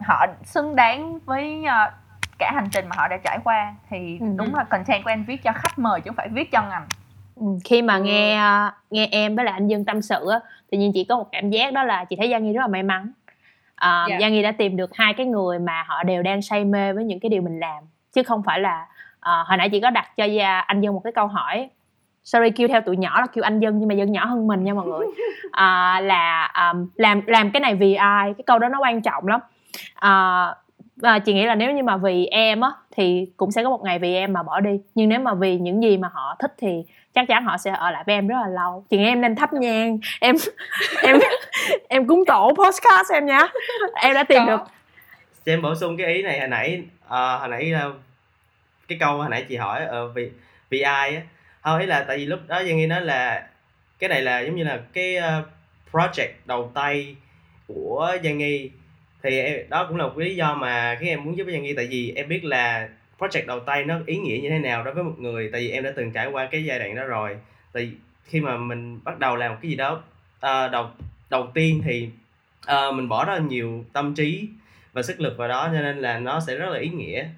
họ xứng đáng với uh, cả hành trình mà họ đã trải qua thì Ừ. đúng là content của em viết cho khách mời chứ không phải viết cho ngành ừ. khi mà Ừ. nghe nghe em với lại anh Dương tâm sự á tự nhiên chị có một cảm giác đó là chị thấy Giang Nghi rất là may mắn à, Dạ. Giang Nghi đã tìm được hai cái người mà họ đều đang say mê với những cái điều mình làm chứ không phải là à, hồi nãy chị có đặt cho Gia- anh Dương một cái câu hỏi sorry kêu theo tụi nhỏ là kêu anh dân nhưng mà dân nhỏ hơn mình nha mọi người à, là um, làm làm cái này vì ai cái câu đó nó quan trọng lắm à, và chị nghĩ là nếu như mà vì em á thì cũng sẽ có một ngày vì em mà bỏ đi. Nhưng nếu mà vì những gì mà họ thích thì chắc chắn họ sẽ ở lại với em rất là lâu. Chị nghĩ em nên thắp nhang. Em em em cúng tổ podcast em nhá em đã tìm Có. được. Cho em bổ sung cái ý này hồi nãy ờ, hồi nãy ờ, cái câu hồi nãy chị hỏi ờ, vì vì ai á. Ý là tại vì lúc đó Giang Nghi nói là cái này là giống như là cái ờ, project đầu tay của Giang Nghi thì em, đó cũng là một lý do mà khiến em muốn giúp với Giang Nghi tại vì em biết là project đầu tay nó ý nghĩa như thế nào đối với một người. Tại vì em đã từng trải qua cái giai đoạn đó rồi. Tại khi mà mình bắt đầu làm một cái gì đó uh, đầu đầu tiên thì uh, mình bỏ rất là nhiều tâm trí và sức lực vào đó cho nên là nó sẽ rất là ý nghĩa.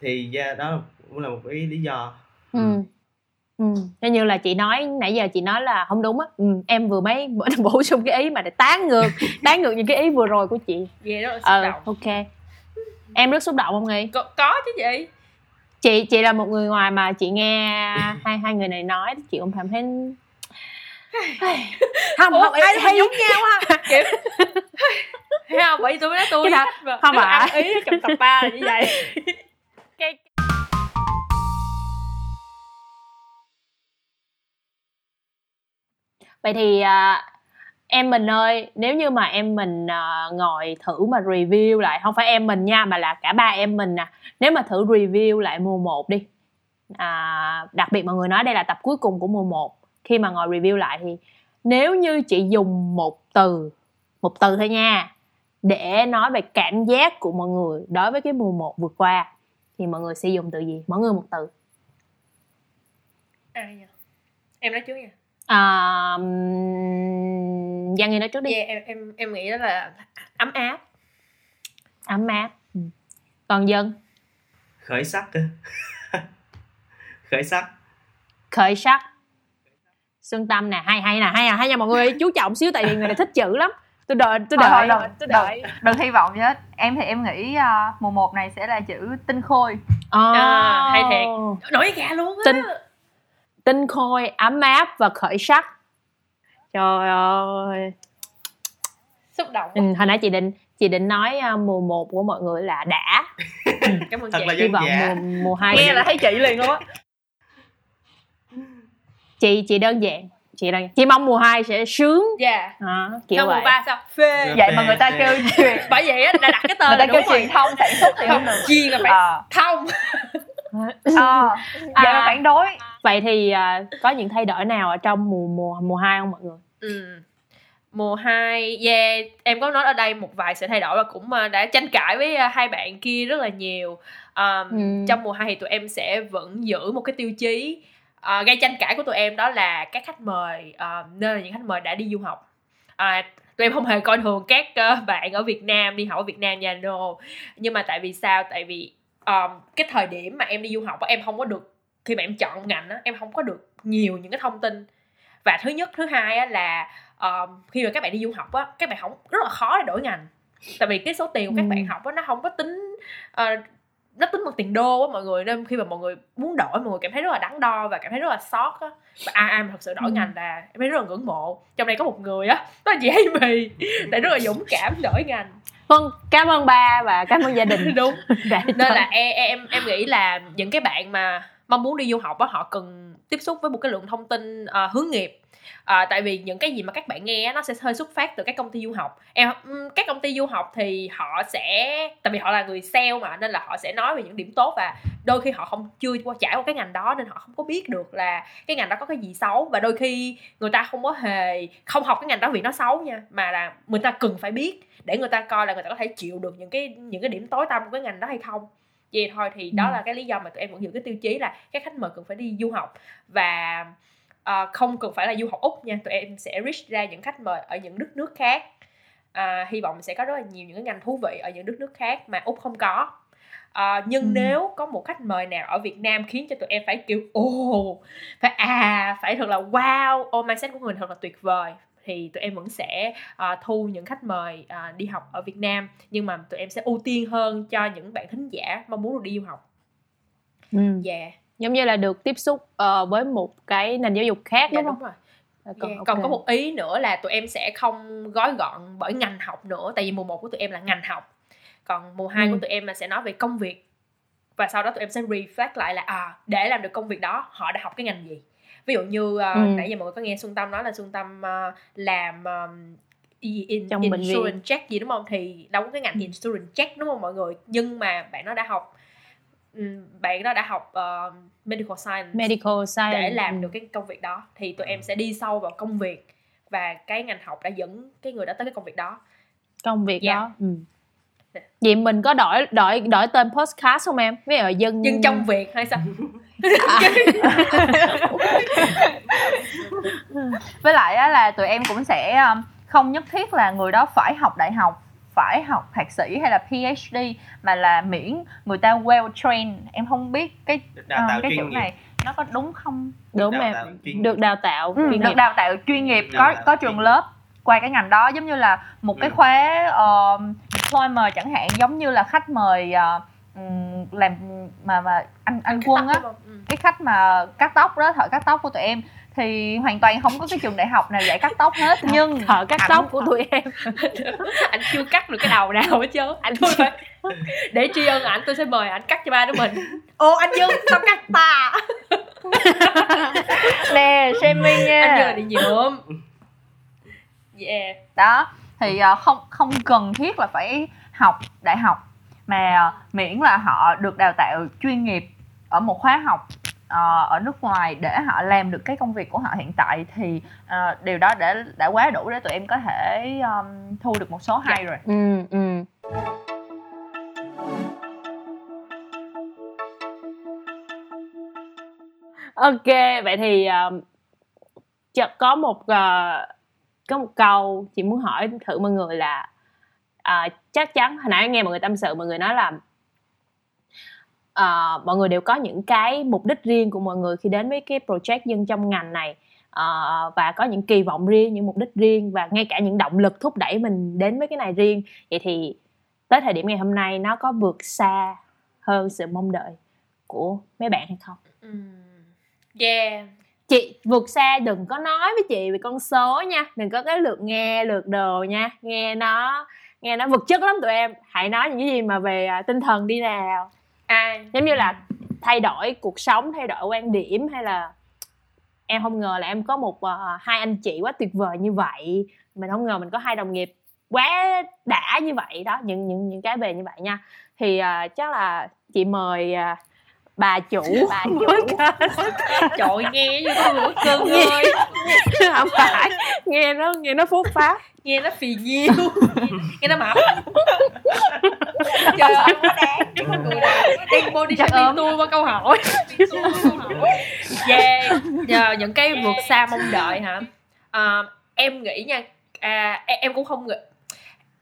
Thì yeah, đó cũng là một cái lý do. Ừ. Ừ. như là chị nói nãy giờ chị nói là không đúng á. Ừ. em vừa mới bổ sung cái ý mà để tán ngược tán ngược những cái ý vừa rồi của chị. Rất là xúc ờ, động. ok. Em rất xúc động không nghi? Có, có chứ chị. Chị chị là một người ngoài mà chị nghe hai hai người này nói chị cũng cảm thấy không Ủa, không ai hay giống nhau ha kiểu thấy không? Bởi tôi nói tôi thật, không ạ ý trong tập ba là như vậy. Cái vậy thì à, em mình ơi nếu như mà em mình à, ngồi thử mà review lại không phải em mình nha mà là cả ba em mình nè nếu mà thử review lại mùa 1 đi. À, đặc biệt mọi người nói đây là tập cuối cùng của mùa 1 khi mà ngồi review lại thì nếu như chị dùng một từ một từ thôi nha để nói về cảm giác của mọi người đối với cái mùa 1 vừa qua thì mọi người sẽ dùng từ gì? Mọi người một từ. Ai nhỉ em nói trước nha à, Giang Nghi nói trước đi. Yeah, em em em nghĩ đó là ấm áp. Ấm áp. Ừ. còn dân. Khởi sắc khởi sắc. Khởi sắc. Xuân tâm nè hay hay nè hay à hay nha mọi người. Chú trọng xíu tại vì người này thích chữ lắm. Tôi đợi tôi đợi. đừng, tôi đợi đừng, hy vọng chứ em thì em nghĩ uh, mùa 1 này sẽ là chữ tinh khôi. Oh. à, hay thiệt. Nổi gà luôn á. Tinh tinh khôi ấm áp và khởi sắc. Trời ơi. Xúc động ừ, hồi nãy chị định chị định nói uh, mùa 1 của mọi người là đã. Cảm ơn Thật chị. là hy vọng mùa, mùa hai nghe là thấy chị liền luôn á. Chị chị đơn giản. Chị đơn chị mong mùa 2 sẽ sướng. Dạ. À, kiểu sao vậy. mùa ba sao? Phê. Vậy mà người ta kêu chuyện. Bởi vậy á đã đặt cái tên người ta là kêu truyền thông sản xuất thì không được. chuyên là phải à. thông à, vậy là phản đối. Vậy thì uh, có những thay đổi nào ở trong mùa mùa mùa hai không mọi người? Ừ. mùa 2 yeah em có nói ở đây một vài sự thay đổi và cũng uh, đã tranh cãi với uh, hai bạn kia rất là nhiều. Um, ừ. trong mùa 2 thì tụi em sẽ vẫn giữ một cái tiêu chí. Uh, gây tranh cãi của tụi em đó là các khách mời uh, nên là những khách mời đã đi du học. Uh, tụi em không hề coi thường các uh, bạn ở Việt Nam đi học ở Việt Nam nha no. Nhưng mà tại vì sao? Tại vì um, cái thời điểm mà em đi du học em không có được khi mà em chọn ngành á em không có được nhiều những cái thông tin. Và thứ nhất thứ hai á, là um, khi mà các bạn đi du học á các bạn không rất là khó để đổi ngành. Tại vì cái số tiền của các bạn học á nó không có tính uh, nó tính bằng tiền đô á mọi người nên khi mà mọi người muốn đổi mọi người cảm thấy rất là đắn đo và cảm thấy rất là sót á. Và ai ai mà thật sự đổi ừ. ngành là em thấy rất là ngưỡng mộ. Trong đây có một người á đó là chị Amy tại rất là dũng cảm đổi ngành vâng cảm ơn ba và cảm ơn gia đình. Đúng. Nên là em em em nghĩ là những cái bạn mà mong muốn đi du học á họ cần tiếp xúc với một cái lượng thông tin uh, hướng nghiệp à, tại vì những cái gì mà các bạn nghe nó sẽ hơi xuất phát từ các công ty du học. Em các công ty du học thì họ sẽ tại vì họ là người sale mà nên là họ sẽ nói về những điểm tốt và đôi khi họ không chưa qua trải qua cái ngành đó nên họ không có biết được là cái ngành đó có cái gì xấu. Và đôi khi người ta không có hề không học cái ngành đó vì nó xấu nha mà là người ta cần phải biết để người ta coi là người ta có thể chịu được những cái những cái điểm tối tăm của cái ngành đó hay không. Vậy thôi thì đó ừ. là cái lý do mà tụi em vẫn giữ cái tiêu chí là các khách mời cần phải đi du học. Và uh, không cần phải là du học úc nha tụi em sẽ reach ra những khách mời ở những đất nước khác uh, hy vọng sẽ có rất là nhiều những cái ngành thú vị ở những đất nước khác mà úc không có uh, nhưng ừ. nếu có một khách mời nào ở việt nam khiến cho tụi em phải kiểu ồ phải à phải thật là wow ô mindset của người thật là tuyệt vời thì tụi em vẫn sẽ uh, thu những khách mời uh, đi học ở Việt Nam nhưng mà tụi em sẽ ưu tiên hơn cho những bạn thính giả mong muốn được đi du học. Ừ. Yeah giống như là được tiếp xúc uh, với một cái nền giáo dục khác dạ, đúng không? Đúng rồi. Còn, yeah. okay. còn có một ý nữa là tụi em sẽ không gói gọn bởi ngành học nữa tại vì mùa 1 của tụi em là ngành học còn mùa 2 ừ. của tụi em là sẽ nói về công việc và sau đó tụi em sẽ reflect lại là à để làm được công việc đó họ đã học cái ngành gì ví dụ như uh, ừ. nãy giờ mọi người có nghe Xuân Tâm nói là Xuân Tâm uh, làm um, in, Trong insurance check gì đúng không thì đâu có cái ngành insurance check đúng không mọi người nhưng mà bạn nó đã học bạn đó đã học uh, medical science medical science. để làm được cái công việc đó. Thì tụi em sẽ đi sâu vào công việc và cái ngành học đã dẫn cái người đó tới cái công việc đó. Công việc yeah. đó ừ. vậy mình có đổi đổi đổi tên podcast không em? Ví dụ dân dân trong việc hay sao? Với lại á, là tụi em cũng sẽ um, không nhất thiết là người đó phải học đại học phải học thạc sĩ hay là PhD mà là miễn người ta well trained? Em không biết cái đào tạo cái chữ nghiệp. này nó có đúng không? Đúng Đào được đào tạo ừ, được đào tạo chuyên nghiệp. Đào có có trường lớp qua cái ngành đó giống như là một cái Ừ. khóa uh, deployment chẳng hạn giống như là khách mời ừm, làm mà mà anh anh quân á. Ừ. cái khách mà cắt tóc đó thợ cắt tóc của tụi em thì hoàn toàn không có cái trường đại học nào dạy cắt tóc hết. Nhưng thợ cắt tóc của tụi em. anh chưa cắt được cái đầu nào hết trơn anh thôi phải để tri ân ảnh tôi sẽ mời ảnh cắt cho ba đứa mình. Ô anh dương sao cắt ta? Nè shaming nha. Anh dương là đi nhuộm yeah. Đó thì ờ, không không cần thiết là phải học đại học. Mà ờ, miễn là họ được đào tạo chuyên nghiệp ở một khóa học ờ, ở nước ngoài để họ làm được cái công việc của họ hiện tại thì ờ, điều đó đã đã quá đủ để tụi em có thể um, thu được một số hay rồi. Ừ ừ. Ok vậy thì um, chợt có một uh, có một câu chị muốn hỏi thử mọi người là à, chắc chắn hồi nãy nghe mọi người tâm sự mọi người nói là à, mọi người đều có những cái mục đích riêng của mọi người khi đến với cái project dân trong ngành này. À, và có những kỳ vọng riêng những mục đích riêng và ngay cả những động lực thúc đẩy mình đến với cái này riêng. Vậy thì tới thời điểm ngày hôm nay nó có vượt xa hơn sự mong đợi của mấy bạn hay không? Yeah. Chị vượt xa đừng có nói với chị về con số nha. Đừng có cái lượt nghe lượt đồ nha. Nghe nó nghe nó vật chất lắm tụi em. Hãy nói những cái gì mà về à, tinh thần đi nào ai giống như là thay đổi cuộc sống thay đổi quan điểm hay là em không ngờ là em có một ờ, hai anh chị quá tuyệt vời như vậy. Mình không ngờ mình có hai đồng nghiệp quá đã như vậy. Đó những những những cái về như vậy nha. Thì ờ, chắc là chị mời ờ, bà chủ. Bà chủ. trời nghe như con lửa cưng Nghe. ơi. Không phải. Nghe nó nghe nó phốt pháp nghe nó phì nhiêu. Nghe nó mập body Chắc shaming tôi qua câu hỏi yeah Giờ những cái vượt xa mong đợi hả à, em nghĩ nha à, em em cũng không nghĩ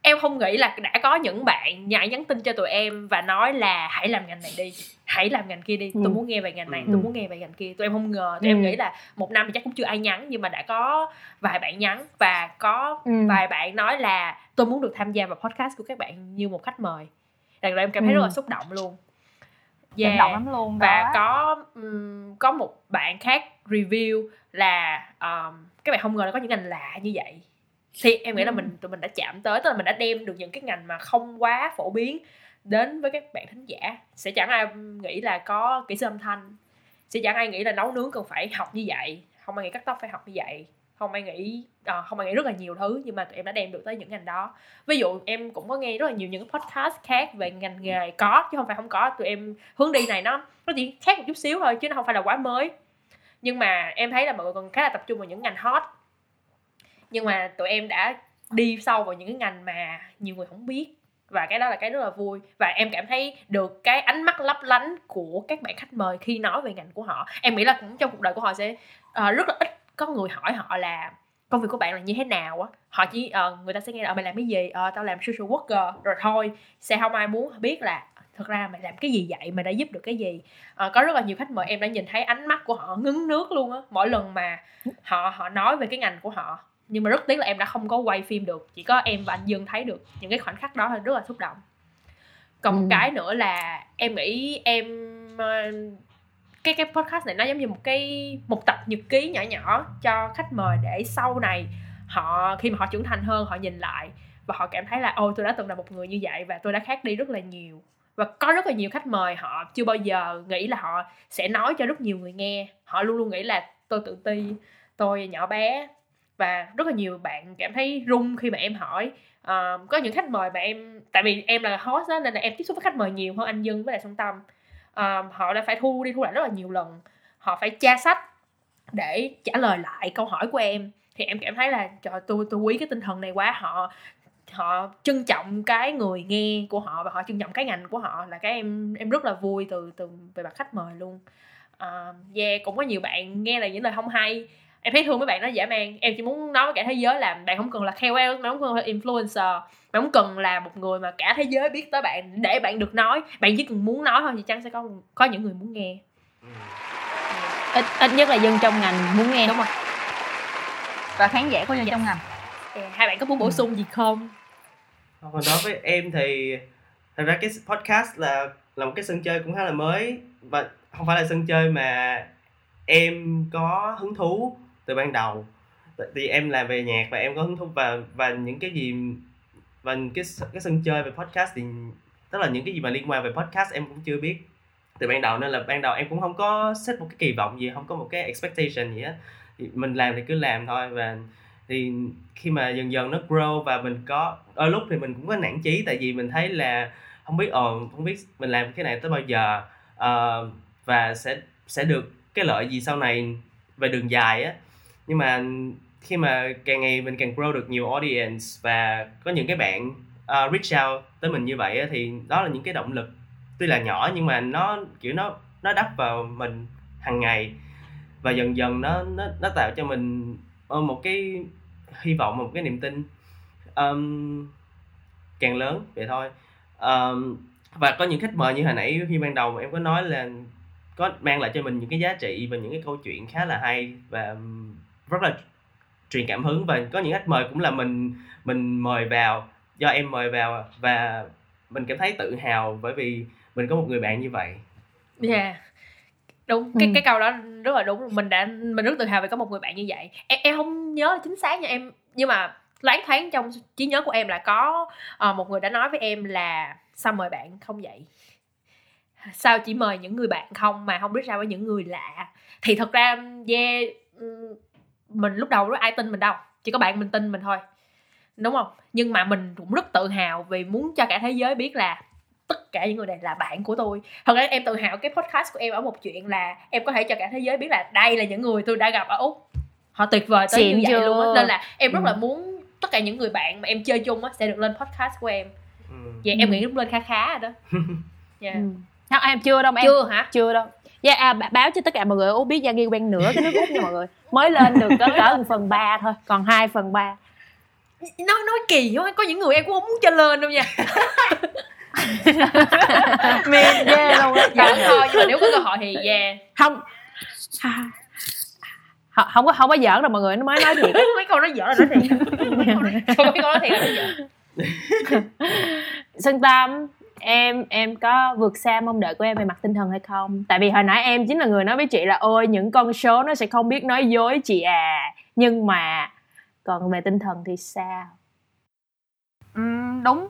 em không nghĩ là đã có những bạn nhảy nhắn tin cho tụi em và nói là hãy làm ngành này đi hãy làm ngành kia đi tôi Ừ. muốn nghe về ngành này Ừ. tôi muốn nghe về ngành kia tụi em không ngờ tụi em Ừ. nghĩ là một năm thì chắc cũng chưa ai nhắn nhưng mà đã có vài bạn nhắn và có Ừ. vài bạn nói là tôi muốn được tham gia vào podcast của các bạn như một khách mời đặc biệt em cảm thấy Ừ. rất là xúc động luôn cảm động lắm luôn và đó có ừm, có một bạn khác review là um, các bạn không ngờ là có những ngành lạ như vậy. Thì em nghĩ là mình tụi mình đã chạm tới tức là mình đã đem được những cái ngành mà không quá phổ biến đến với các bạn thính giả. Sẽ chẳng ai nghĩ là có kỹ sư âm thanh. Sẽ chẳng ai nghĩ là nấu nướng cần phải học như vậy không ai nghĩ cắt tóc phải học như vậy không ai nghĩ à, không ai nghĩ rất là nhiều thứ nhưng mà tụi em đã đem được tới những ngành đó. Ví dụ em cũng có nghe rất là nhiều những podcast khác về ngành nghề có chứ không phải không có. Tụi em hướng đi này nó nó chỉ khác một chút xíu thôi chứ nó không phải là quá mới. Nhưng mà em thấy là mọi người còn khá là tập trung vào những ngành hot. Nhưng mà tụi em đã đi sâu vào những cái ngành mà nhiều người không biết. Và cái đó là cái rất là vui. Và em cảm thấy được cái ánh mắt lấp lánh của các bạn khách mời khi nói về ngành của họ. Em nghĩ là cũng trong cuộc đời của họ sẽ uh, rất là ít có người hỏi họ là công việc của bạn là như thế nào á họ chỉ ờ, người ta sẽ nghe là "Ờ, mày làm cái gì? Ờ, tao làm social worker rồi thôi. Sẽ không ai muốn biết là thực ra mày làm cái gì vậy? Mày đã giúp được cái gì? Ờ, có rất là nhiều khách mời em đã nhìn thấy ánh mắt của họ ngấn nước luôn á. Mỗi lần mà họ họ nói về cái ngành của họ nhưng mà rất tiếc là em đã không có quay phim được chỉ có em và anh Dương thấy được những cái khoảnh khắc đó rất là xúc động. Còn Ừ. cái nữa là em nghĩ em cái cái podcast này nó giống như một cái một tập nhật ký nhỏ nhỏ cho khách mời để sau này họ khi mà họ trưởng thành hơn họ nhìn lại và họ cảm thấy là ôi tôi đã từng là một người như vậy và tôi đã khác đi rất là nhiều. Và có rất là nhiều khách mời họ chưa bao giờ nghĩ là họ sẽ nói cho rất nhiều người nghe. Họ luôn luôn nghĩ là tôi tự ti tôi nhỏ bé. Và rất là nhiều bạn cảm thấy run khi mà em hỏi. Uh, có những khách mời mà em tại vì em là host đó, nên là em tiếp xúc với khách mời nhiều hơn anh Dân với lại Song Tâm. Ờ, họ đã phải thu đi thu lại rất là nhiều lần. Họ phải tra sách để trả lời lại câu hỏi của em. Thì em cảm thấy là trời tôi tôi quý cái tinh thần này quá. Họ họ trân trọng cái người nghe của họ và họ trân trọng cái ngành của họ là cái em em rất là vui từ từ về mặt khách mời luôn. Uh, yeah cũng có nhiều bạn nghe là những lời không hay. Em thấy thương mấy bạn nó dễ mang em chỉ muốn nói với cả thế giới là bạn không cần là KOL bạn không cần là influencer bạn không cần là một người mà cả thế giới biết tới bạn để bạn được nói. Bạn chỉ cần muốn nói thôi thì chắn sẽ có có những người muốn nghe. Ít ít nhất là dân trong ngành muốn nghe. Đúng rồi. Và khán giả của dân Dạ. trong ngành. Yeah, hai bạn có muốn bổ sung gì không? Còn đối với em thì thật ra cái podcast là là một cái sân chơi cũng khá là mới. Và không phải là sân chơi mà em có hứng thú từ ban đầu. Tại vì em làm về nhạc và em có hứng thú và và những cái gì và cái cái sân chơi về podcast thì tức là những cái gì mà liên quan về podcast em cũng chưa biết từ ban đầu nên là ban đầu em cũng không có set một cái kỳ vọng gì không có một cái expectation gì hết. Thì mình làm thì cứ làm thôi và thì khi mà dần dần nó grow và mình có đôi lúc thì mình cũng có nản chí tại vì mình thấy là không biết ờ không biết mình làm cái này tới bao giờ uh, và sẽ sẽ được cái lợi gì sau này về đường dài á. Nhưng mà khi mà càng ngày mình càng grow được nhiều audience và có những cái bạn uh, reach out tới mình như vậy thì đó là những cái động lực. Tuy là nhỏ nhưng mà nó kiểu nó nó đắp vào mình hàng ngày và dần dần nó nó nó tạo cho mình ờ, một cái hy vọng một cái niềm tin um, càng lớn vậy thôi. Um, và có những khách mời như hồi nãy khi ban đầu em có nói là có mang lại cho mình những cái giá trị và những cái câu chuyện khá là hay và rất là truyền cảm hứng và có những khách mời cũng là mình mình mời vào do em mời vào và mình cảm thấy tự hào bởi vì mình có một người bạn như vậy. Yeah đúng cái Ừ. cái câu đó rất là đúng mình đã mình rất tự hào vì có một người bạn như vậy. Em em không nhớ chính xác nha em nhưng mà loáng thoáng trong trí nhớ của em là có ờ, một người đã nói với em là sao mời bạn không vậy? Sao chỉ mời những người bạn không mà không biết sao với những người lạ? Thì thật ra yeah mình lúc đầu đó ai tin mình đâu chỉ có bạn mình tin mình thôi. Đúng không? Nhưng mà mình cũng rất tự hào vì muốn cho cả thế giới biết là tất cả những người này là bạn của tôi. Thật ra em tự hào cái podcast của em ở một chuyện là em có thể cho cả thế giới biết là đây là những người tôi đã gặp ở úc. Họ tuyệt vời tới Xịn như vậy chưa? luôn á. nên là em rất Ừ. là muốn tất cả những người bạn mà em chơi chung á sẽ được lên podcast của em. Ừ. vậy em nghĩ cũng lên khá khá rồi đó. Yeah. Ừ. không em? Chưa đâu em chưa hả? chưa đâu dạ à, b- báo cho tất cả mọi người úc biết Yagi quen nửa cái nước úc nha mọi người. Mới lên được có cỡ một phần ba thôi còn 2 phần ba. Nói nói kỳ quá có những người em cũng không muốn cho lên đâu nha. Mềm ghê luôn á. Giỡn thôi nhưng mà nếu có cơ hội thì yeah không. Không không có không có giỡn đâu mọi người nó mới nói thiệt mấy câu nói giỡn là nói thiệt. Mấy câu nói thiệt là nói giỡn. Sơn Tâm em em có vượt xa mong đợi của em về mặt tinh thần hay không? Tại vì hồi nãy em chính là người nói với chị là ôi những con số nó sẽ không biết nói dối chị à. Nhưng mà còn về tinh thần thì sao? Ừm, đúng.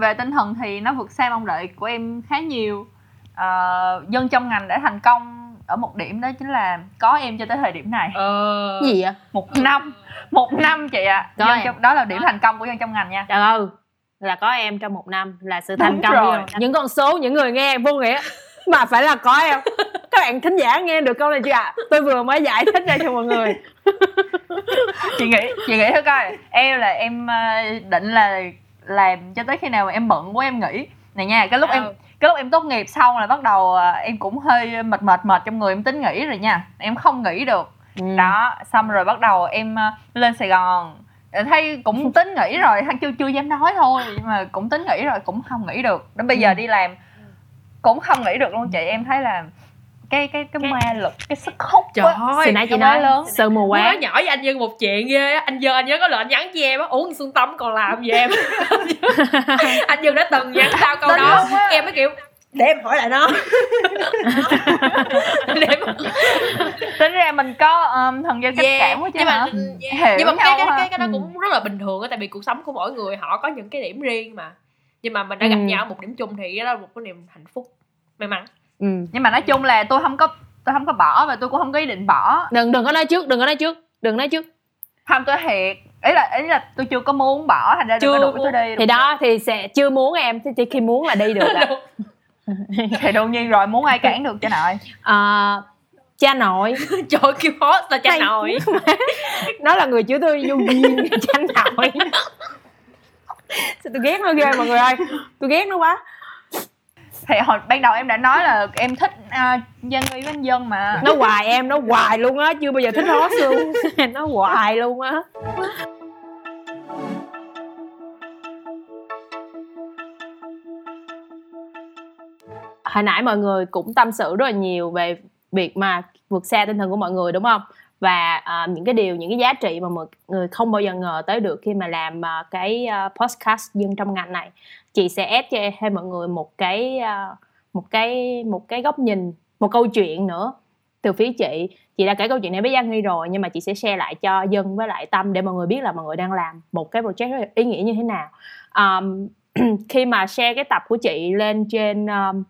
Về tinh thần thì nó vượt xa mong đợi của em khá nhiều. Ờ, dân trong ngành đã thành công ở một điểm đó chính là có em cho tới thời điểm này. Ờ. Gì vậy? Một năm. Một năm chị ạ. Có Dân trong, đó là điểm thành công của dân trong ngành nha. Trời ơi là có em trong một năm là sự thành Đúng công rồi. rồi. những con số những người nghe vô nghĩa mà phải là có em các bạn thính giả nghe được câu này chưa ạ tôi vừa mới giải thích ra cho mọi người chị nghĩ chị nghĩ thử coi em là em ờ, định là làm cho tới khi nào mà em bận quá em nghỉ này nha cái lúc em Ừ. cái lúc em tốt nghiệp xong là bắt đầu ờ, em cũng hơi mệt mệt mệt trong người em tính nghỉ rồi nha em không nghỉ được Ừ. đó xong rồi bắt đầu em ờ, lên sài gòn thấy cũng tính nghỉ rồi chưa chưa dám nói thôi nhưng mà cũng tính nghỉ rồi cũng không nghỉ được đến bây giờ Ừ. đi làm cũng không nghỉ được luôn chị em thấy là cái cái cái ma lực cái sức hút Trời ơi, Hồi nãy chị nó nói quá lớn. sự mù Muốn nói nhỏ với anh Dân một chuyện ghê á Anh Dân anh nhớ có lần anh nhắn cho em á Ủa Xuân Tâm còn làm gì em Anh Dân đã từng nhắn tao câu đó. Em mới kiểu Để em hỏi lại nó. Tính ra mình có um, thần giao cách cảm quá chứ nhưng mà, hả? yeah. Hiểu nhưng mà cái, cái, cái, cái đó Ừ. cũng rất là bình thường Tại vì cuộc sống của mỗi người họ có những cái điểm riêng mà. Nhưng mà mình đã gặp Ừ. nhau ở một điểm chung Thì đó là một cái niềm hạnh phúc May mắn. Ừ. nhưng mà nói chung là tôi không có tôi không có bỏ và tôi cũng không có ý định bỏ. Đừng đừng có nói trước đừng có nói trước đừng nói trước. Không tôi thiệt ý là ý là tôi chưa có muốn bỏ thành ra đừng có Chưa đuổi tôi đi thì đó thì sẽ chưa muốn em thì, thì khi muốn là đi được à. thì đương nhiên rồi muốn ai cản được cho nội? Ờ, cha nội. Trời ơi, kêu hot là cha Này. nội. nó là người chữa tôi vô duyên cha nội. Tôi ghét nó ghê mọi người ơi. Tôi ghét nó quá. Thì hồi ban đầu em đã nói là em thích uh, dân y với anh dân mà. Nó hoài em nó hoài luôn á chưa bao giờ thích Ross luôn. Nó hoài luôn á hồi nãy mọi người cũng tâm sự rất là nhiều về việc mà vượt xa tinh thần của mọi người đúng không? Và uh, những cái điều những cái giá trị mà mọi người không bao giờ ngờ tới được khi mà làm uh, cái uh, podcast dân trong ngành này. Chị sẽ ép cho thêm mọi người một cái uh, một cái một cái góc nhìn một câu chuyện nữa từ phía chị. Chị đã kể câu chuyện này với Giang Huy rồi nhưng mà chị sẽ share lại cho dân với lại Tâm để mọi người biết là mọi người đang làm một cái project rất là ý nghĩa như thế nào. Um, khi mà share cái tập của chị lên trên um,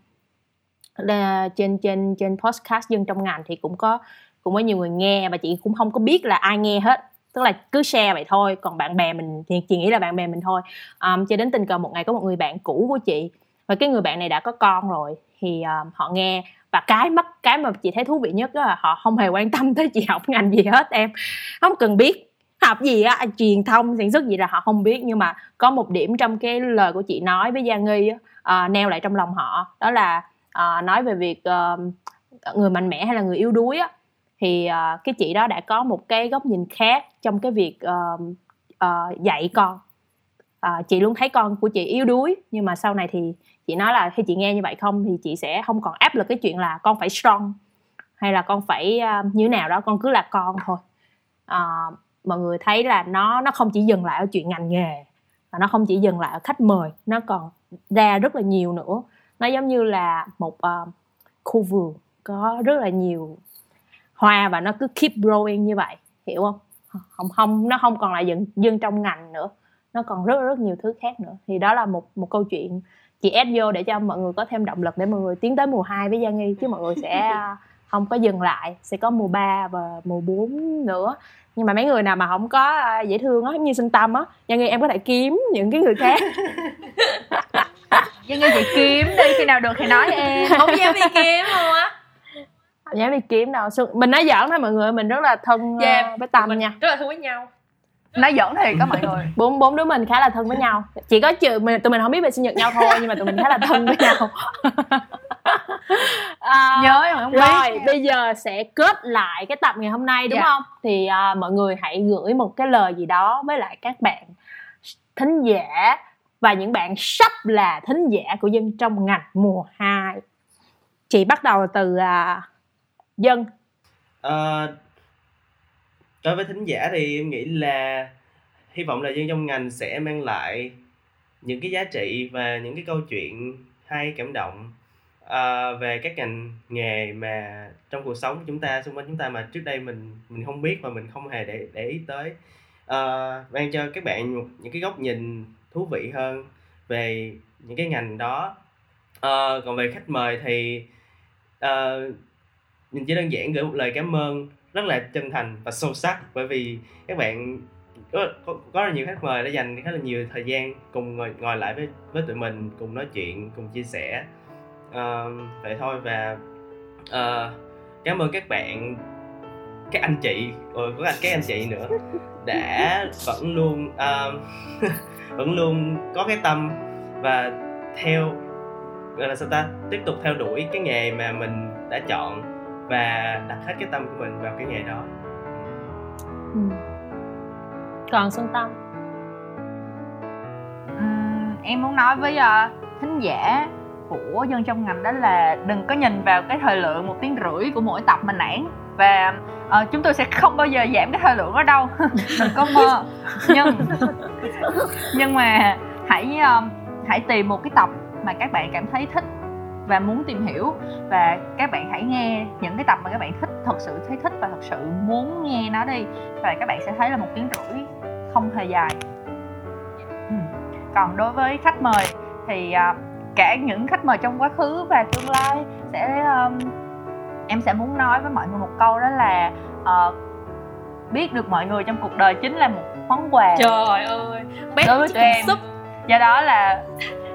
trên trên trên podcast dân trong ngành thì cũng có cũng có nhiều người nghe và chị cũng không có biết là ai nghe hết. Tức là cứ share vậy thôi còn bạn bè mình thì chị nghĩ là bạn bè mình thôi. Um, cho đến tình cờ một ngày có một người bạn cũ của chị và cái người bạn này đã có con rồi thì um, họ nghe. Và cái mất cái mà chị thấy thú vị nhất đó là họ không hề quan tâm tới chị học ngành gì hết em. Không cần biết học gì á truyền thông sản xuất gì là họ không biết. Nhưng mà có một điểm trong cái lời của chị nói với gia nghi á, uh, neo lại trong lòng họ. Đó là uh, nói về việc uh, người mạnh mẽ hay là người yếu đuối á thì uh, cái chị đó đã có một cái góc nhìn khác trong cái việc uh, uh, dạy con. Uh, chị luôn thấy con của chị yếu đuối nhưng mà sau này thì chị nói là khi chị nghe như vậy không thì chị sẽ không còn áp lực cái chuyện là con phải strong hay là con phải uh, như thế nào đó con cứ là con thôi. Uh, mọi người thấy là nó nó không chỉ dừng lại ở chuyện ngành nghề mà nó không chỉ dừng lại ở khách mời nó còn ra rất là nhiều nữa nó giống như là một uh, khu vườn có rất là nhiều hoa và nó cứ keep growing như vậy hiểu không? Không không nó không còn là dừng dừng trong ngành nữa. Nó còn rất rất nhiều thứ khác nữa. Thì đó là một một câu chuyện chị ép vô để cho mọi người có thêm động lực để mọi người tiến tới mùa 2 với Giang Nghi chứ mọi người sẽ không có dừng lại sẽ có mùa 3 và mùa 4 nữa. Nhưng mà mấy người nào mà không có à, dễ thương á giống như sinh tâm á Giang Nghi em có thể kiếm những cái người khác Giang Nghi chị kiếm đi khi nào được thì nói em. Không dám đi kiếm luôn á. Không dám đi kiếm đâu. Mình nói giỡn thôi mọi người mình rất là thân yeah, ờ, với tâm nha. rất là thân với nhau. Nói giỡn thì có mọi người. Bốn bốn đứa mình khá là thân với nhau. Chỉ có trừ mình tụi mình không biết về sinh nhật nhau thôi nhưng mà tụi mình khá là thân với nhau. À, nhớ không rồi biết. bây giờ sẽ kết lại cái tập ngày hôm nay đúng dạ. không? Thì à, mọi người hãy gửi một cái lời gì đó với lại các bạn thính giả và những bạn sắp là thính giả của dân trong ngành mùa 2 chị bắt đầu từ uh, dân. À, đối với thính giả thì em nghĩ là hy vọng là dân trong ngành sẽ mang lại những cái giá trị và những cái câu chuyện hay cảm động uh, về các ngành nghề mà trong cuộc sống của chúng ta xung quanh chúng ta mà trước đây mình mình không biết và mình không hề để để ý tới. Uh, mang cho các bạn những cái góc nhìn thú vị hơn về những cái ngành đó. À, còn về khách mời thì à, mình chỉ đơn giản gửi một lời cảm ơn rất là chân thành và sâu sắc bởi vì các bạn có, có, có rất là nhiều khách mời đã dành khá là nhiều thời gian cùng ngồi, ngồi lại với với tụi mình cùng nói chuyện cùng chia sẻ. À, vậy thôi và à, cảm ơn các bạn các anh chị rồi có các anh chị nữa đã vẫn luôn uh, vẫn luôn có cái tâm và theo gọi là sao ta tiếp tục theo đuổi cái nghề mà mình đã chọn và đặt hết cái tâm của mình vào cái nghề đó ừ. còn xuân tâm uhm, em muốn nói với uh, thính giả của dân trong ngành đó là đừng có nhìn vào cái thời lượng một tiếng rưỡi của mỗi tập mà nản. Và uh, chúng tôi sẽ không bao giờ giảm cái thời lượng đó đâu. Đừng có mơ. Nhưng nhưng mà hãy uh, hãy tìm một cái tập mà các bạn cảm thấy thích và muốn tìm hiểu. Và các bạn hãy nghe những cái tập mà các bạn thích thật sự thấy thích và thật sự muốn nghe nó đi. Và các bạn sẽ thấy là một tiếng rưỡi không hề dài. Ừ. Còn đối với khách mời thì uh, cả những khách mời trong quá khứ và tương lai sẽ um, em sẽ muốn nói với mọi người một câu đó là uh, biết được mọi người trong cuộc đời chính là một món quà trời ơi đối với tụi em súp. do đó là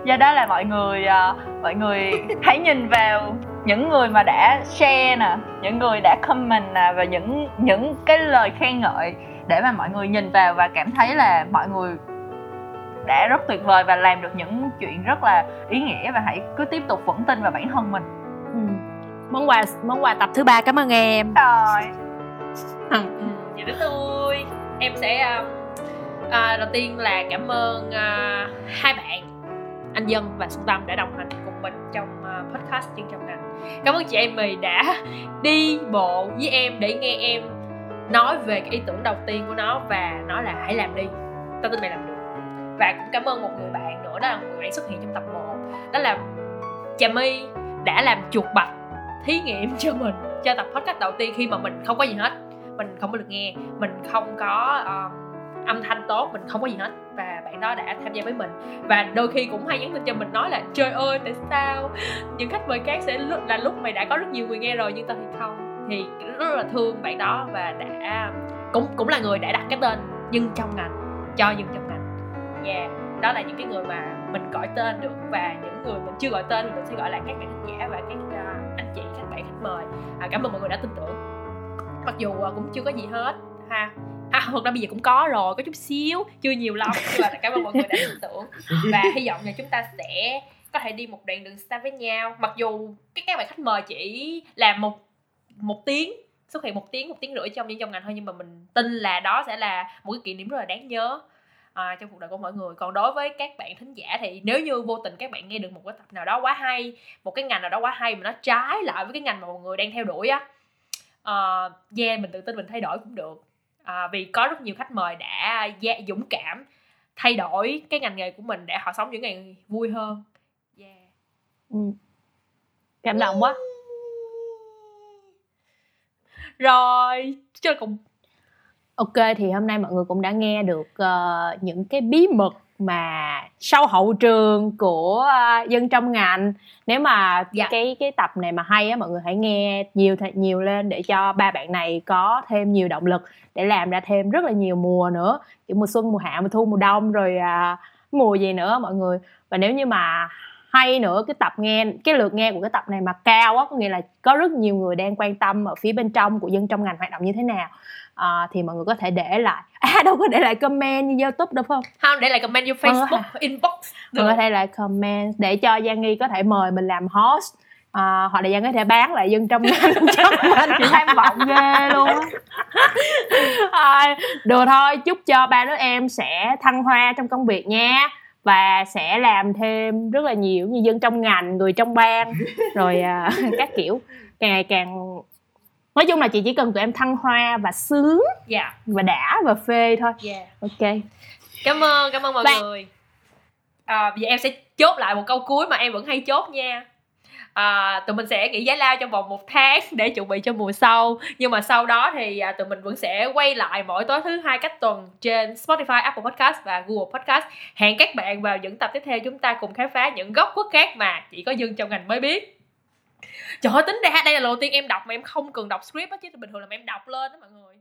do đó là mọi người uh, mọi người hãy nhìn vào những người mà đã share nè những người đã comment nè và những những cái lời khen ngợi để mà mọi người nhìn vào và cảm thấy là mọi người đã rất tuyệt vời và làm được những chuyện rất là ý nghĩa và hãy cứ tiếp tục vững tin vào bản thân mình. Ừ. món quà món quà tập thứ ba cảm ơn em. Rồi. Ừ, vậy đến tôi em sẽ uh, à, đầu tiên là cảm ơn uh, hai bạn anh dân và xuân tâm đã đồng hành cùng mình trong uh, podcast chân trong ngành. Cảm ơn chị em mì đã đi bộ với em để nghe em nói về cái ý tưởng đầu tiên của nó và nói là hãy làm đi. Tao tin mày làm được và cũng cảm ơn một người bạn nữa đó là một người bạn xuất hiện trong tập 1 đó là Trà my đã làm chuột bạch thí nghiệm cho mình cho tập podcast đầu tiên khi mà mình không có gì hết. Mình không có được nghe mình không có uh, âm thanh tốt mình không có gì hết. Và bạn đó đã tham gia với mình. Và đôi khi cũng hay nhắn tin cho mình nói là trời ơi tại sao những khách mời khác sẽ là lúc mày đã có rất nhiều người nghe rồi nhưng tao thì không. Thì rất là thương bạn đó và đã cũng cũng là người đã đặt cái tên nhưng trong ngành cho dừng trong ngành nhà. Đó là những cái người mà mình gọi tên được và những người mình chưa gọi tên thì mình sẽ gọi là các bạn khán giả và các uh, anh chị các bạn khách mời. À, cảm ơn mọi người đã tin tưởng. Mặc dù uh, cũng chưa có gì hết ha. À, thật ra bây giờ cũng có rồi có chút xíu chưa nhiều lắm nhưng mà cảm ơn mọi người đã tin tưởng. Và hy vọng là chúng ta sẽ có thể đi một đoạn đường xa với nhau. Mặc dù các các bạn khách mời chỉ làm một một tiếng xuất hiện một tiếng một tiếng rưỡi trong những trong ngành thôi nhưng mà mình tin là đó sẽ là một cái kỷ niệm rất là đáng nhớ à, trong cuộc đời của mọi người còn đối với các bạn thính giả thì nếu như vô tình các bạn nghe được một cái tập nào đó quá hay một cái ngành nào đó quá hay mà nó trái lại với cái ngành mà mọi người đang theo đuổi á uh, yeah mình tự tin mình thay đổi cũng được à, vì có rất nhiều khách mời đã yeah, dũng cảm thay đổi cái ngành nghề của mình để họ sống những ngày vui hơn yeah. ừ. cảm động quá rồi cho cùng ok thì hôm nay mọi người cũng đã nghe được uh, những cái bí mật mà sau hậu trường của uh, dân trong ngành. Nếu mà dạ. cái cái tập này mà hay á mọi người hãy nghe nhiều nhiều lên để cho ba bạn này có thêm nhiều động lực để làm ra thêm rất là nhiều mùa nữa. Kiểu mùa xuân mùa hạ mùa thu mùa đông rồi uh, mùa gì nữa mọi người. Và nếu như mà hay nữa cái tập nghe cái lượt nghe của cái tập này mà cao á có nghĩa là có rất nhiều người đang quan tâm ở phía bên trong của dân trong ngành hoạt động như thế nào à, thì mọi người có thể để lại. À đâu có để lại comment như youtube đâu phải không? Không để lại comment như facebook à. inbox được. mọi người có thể lại comment để cho giang nghi có thể mời mình làm host. À, hoặc là giang có thể bán lại dân trong ngành trong ngành chị tham vọng ghê luôn à, được thôi chúc cho ba đứa em sẽ thăng hoa trong công việc nha. Và sẽ làm thêm rất là nhiều như dân trong ngành người trong ban rồi uh, các kiểu. Càng ngày càng nói chung là chị chỉ cần tụi em thăng hoa và sướng yeah. Dạ. và đã và phê thôi yeah. ok cảm ơn cảm ơn mọi Bye. người à, bây giờ em sẽ chốt lại một câu cuối mà em vẫn hay chốt nha à, tụi mình sẽ nghỉ giải lao trong vòng một tháng để chuẩn bị cho mùa sau nhưng mà sau đó thì à, tụi mình vẫn sẽ quay lại mỗi tối thứ hai cách tuần trên Spotify, Apple Podcast và Google Podcast hẹn các bạn vào những tập tiếp theo chúng ta cùng khám phá những góc khuất khác mà chỉ có dân trong ngành mới biết trời ơi, tính ra đây là lần đầu tiên em đọc mà em không cần đọc script á, chứ bình thường là em đọc lên đó mọi người.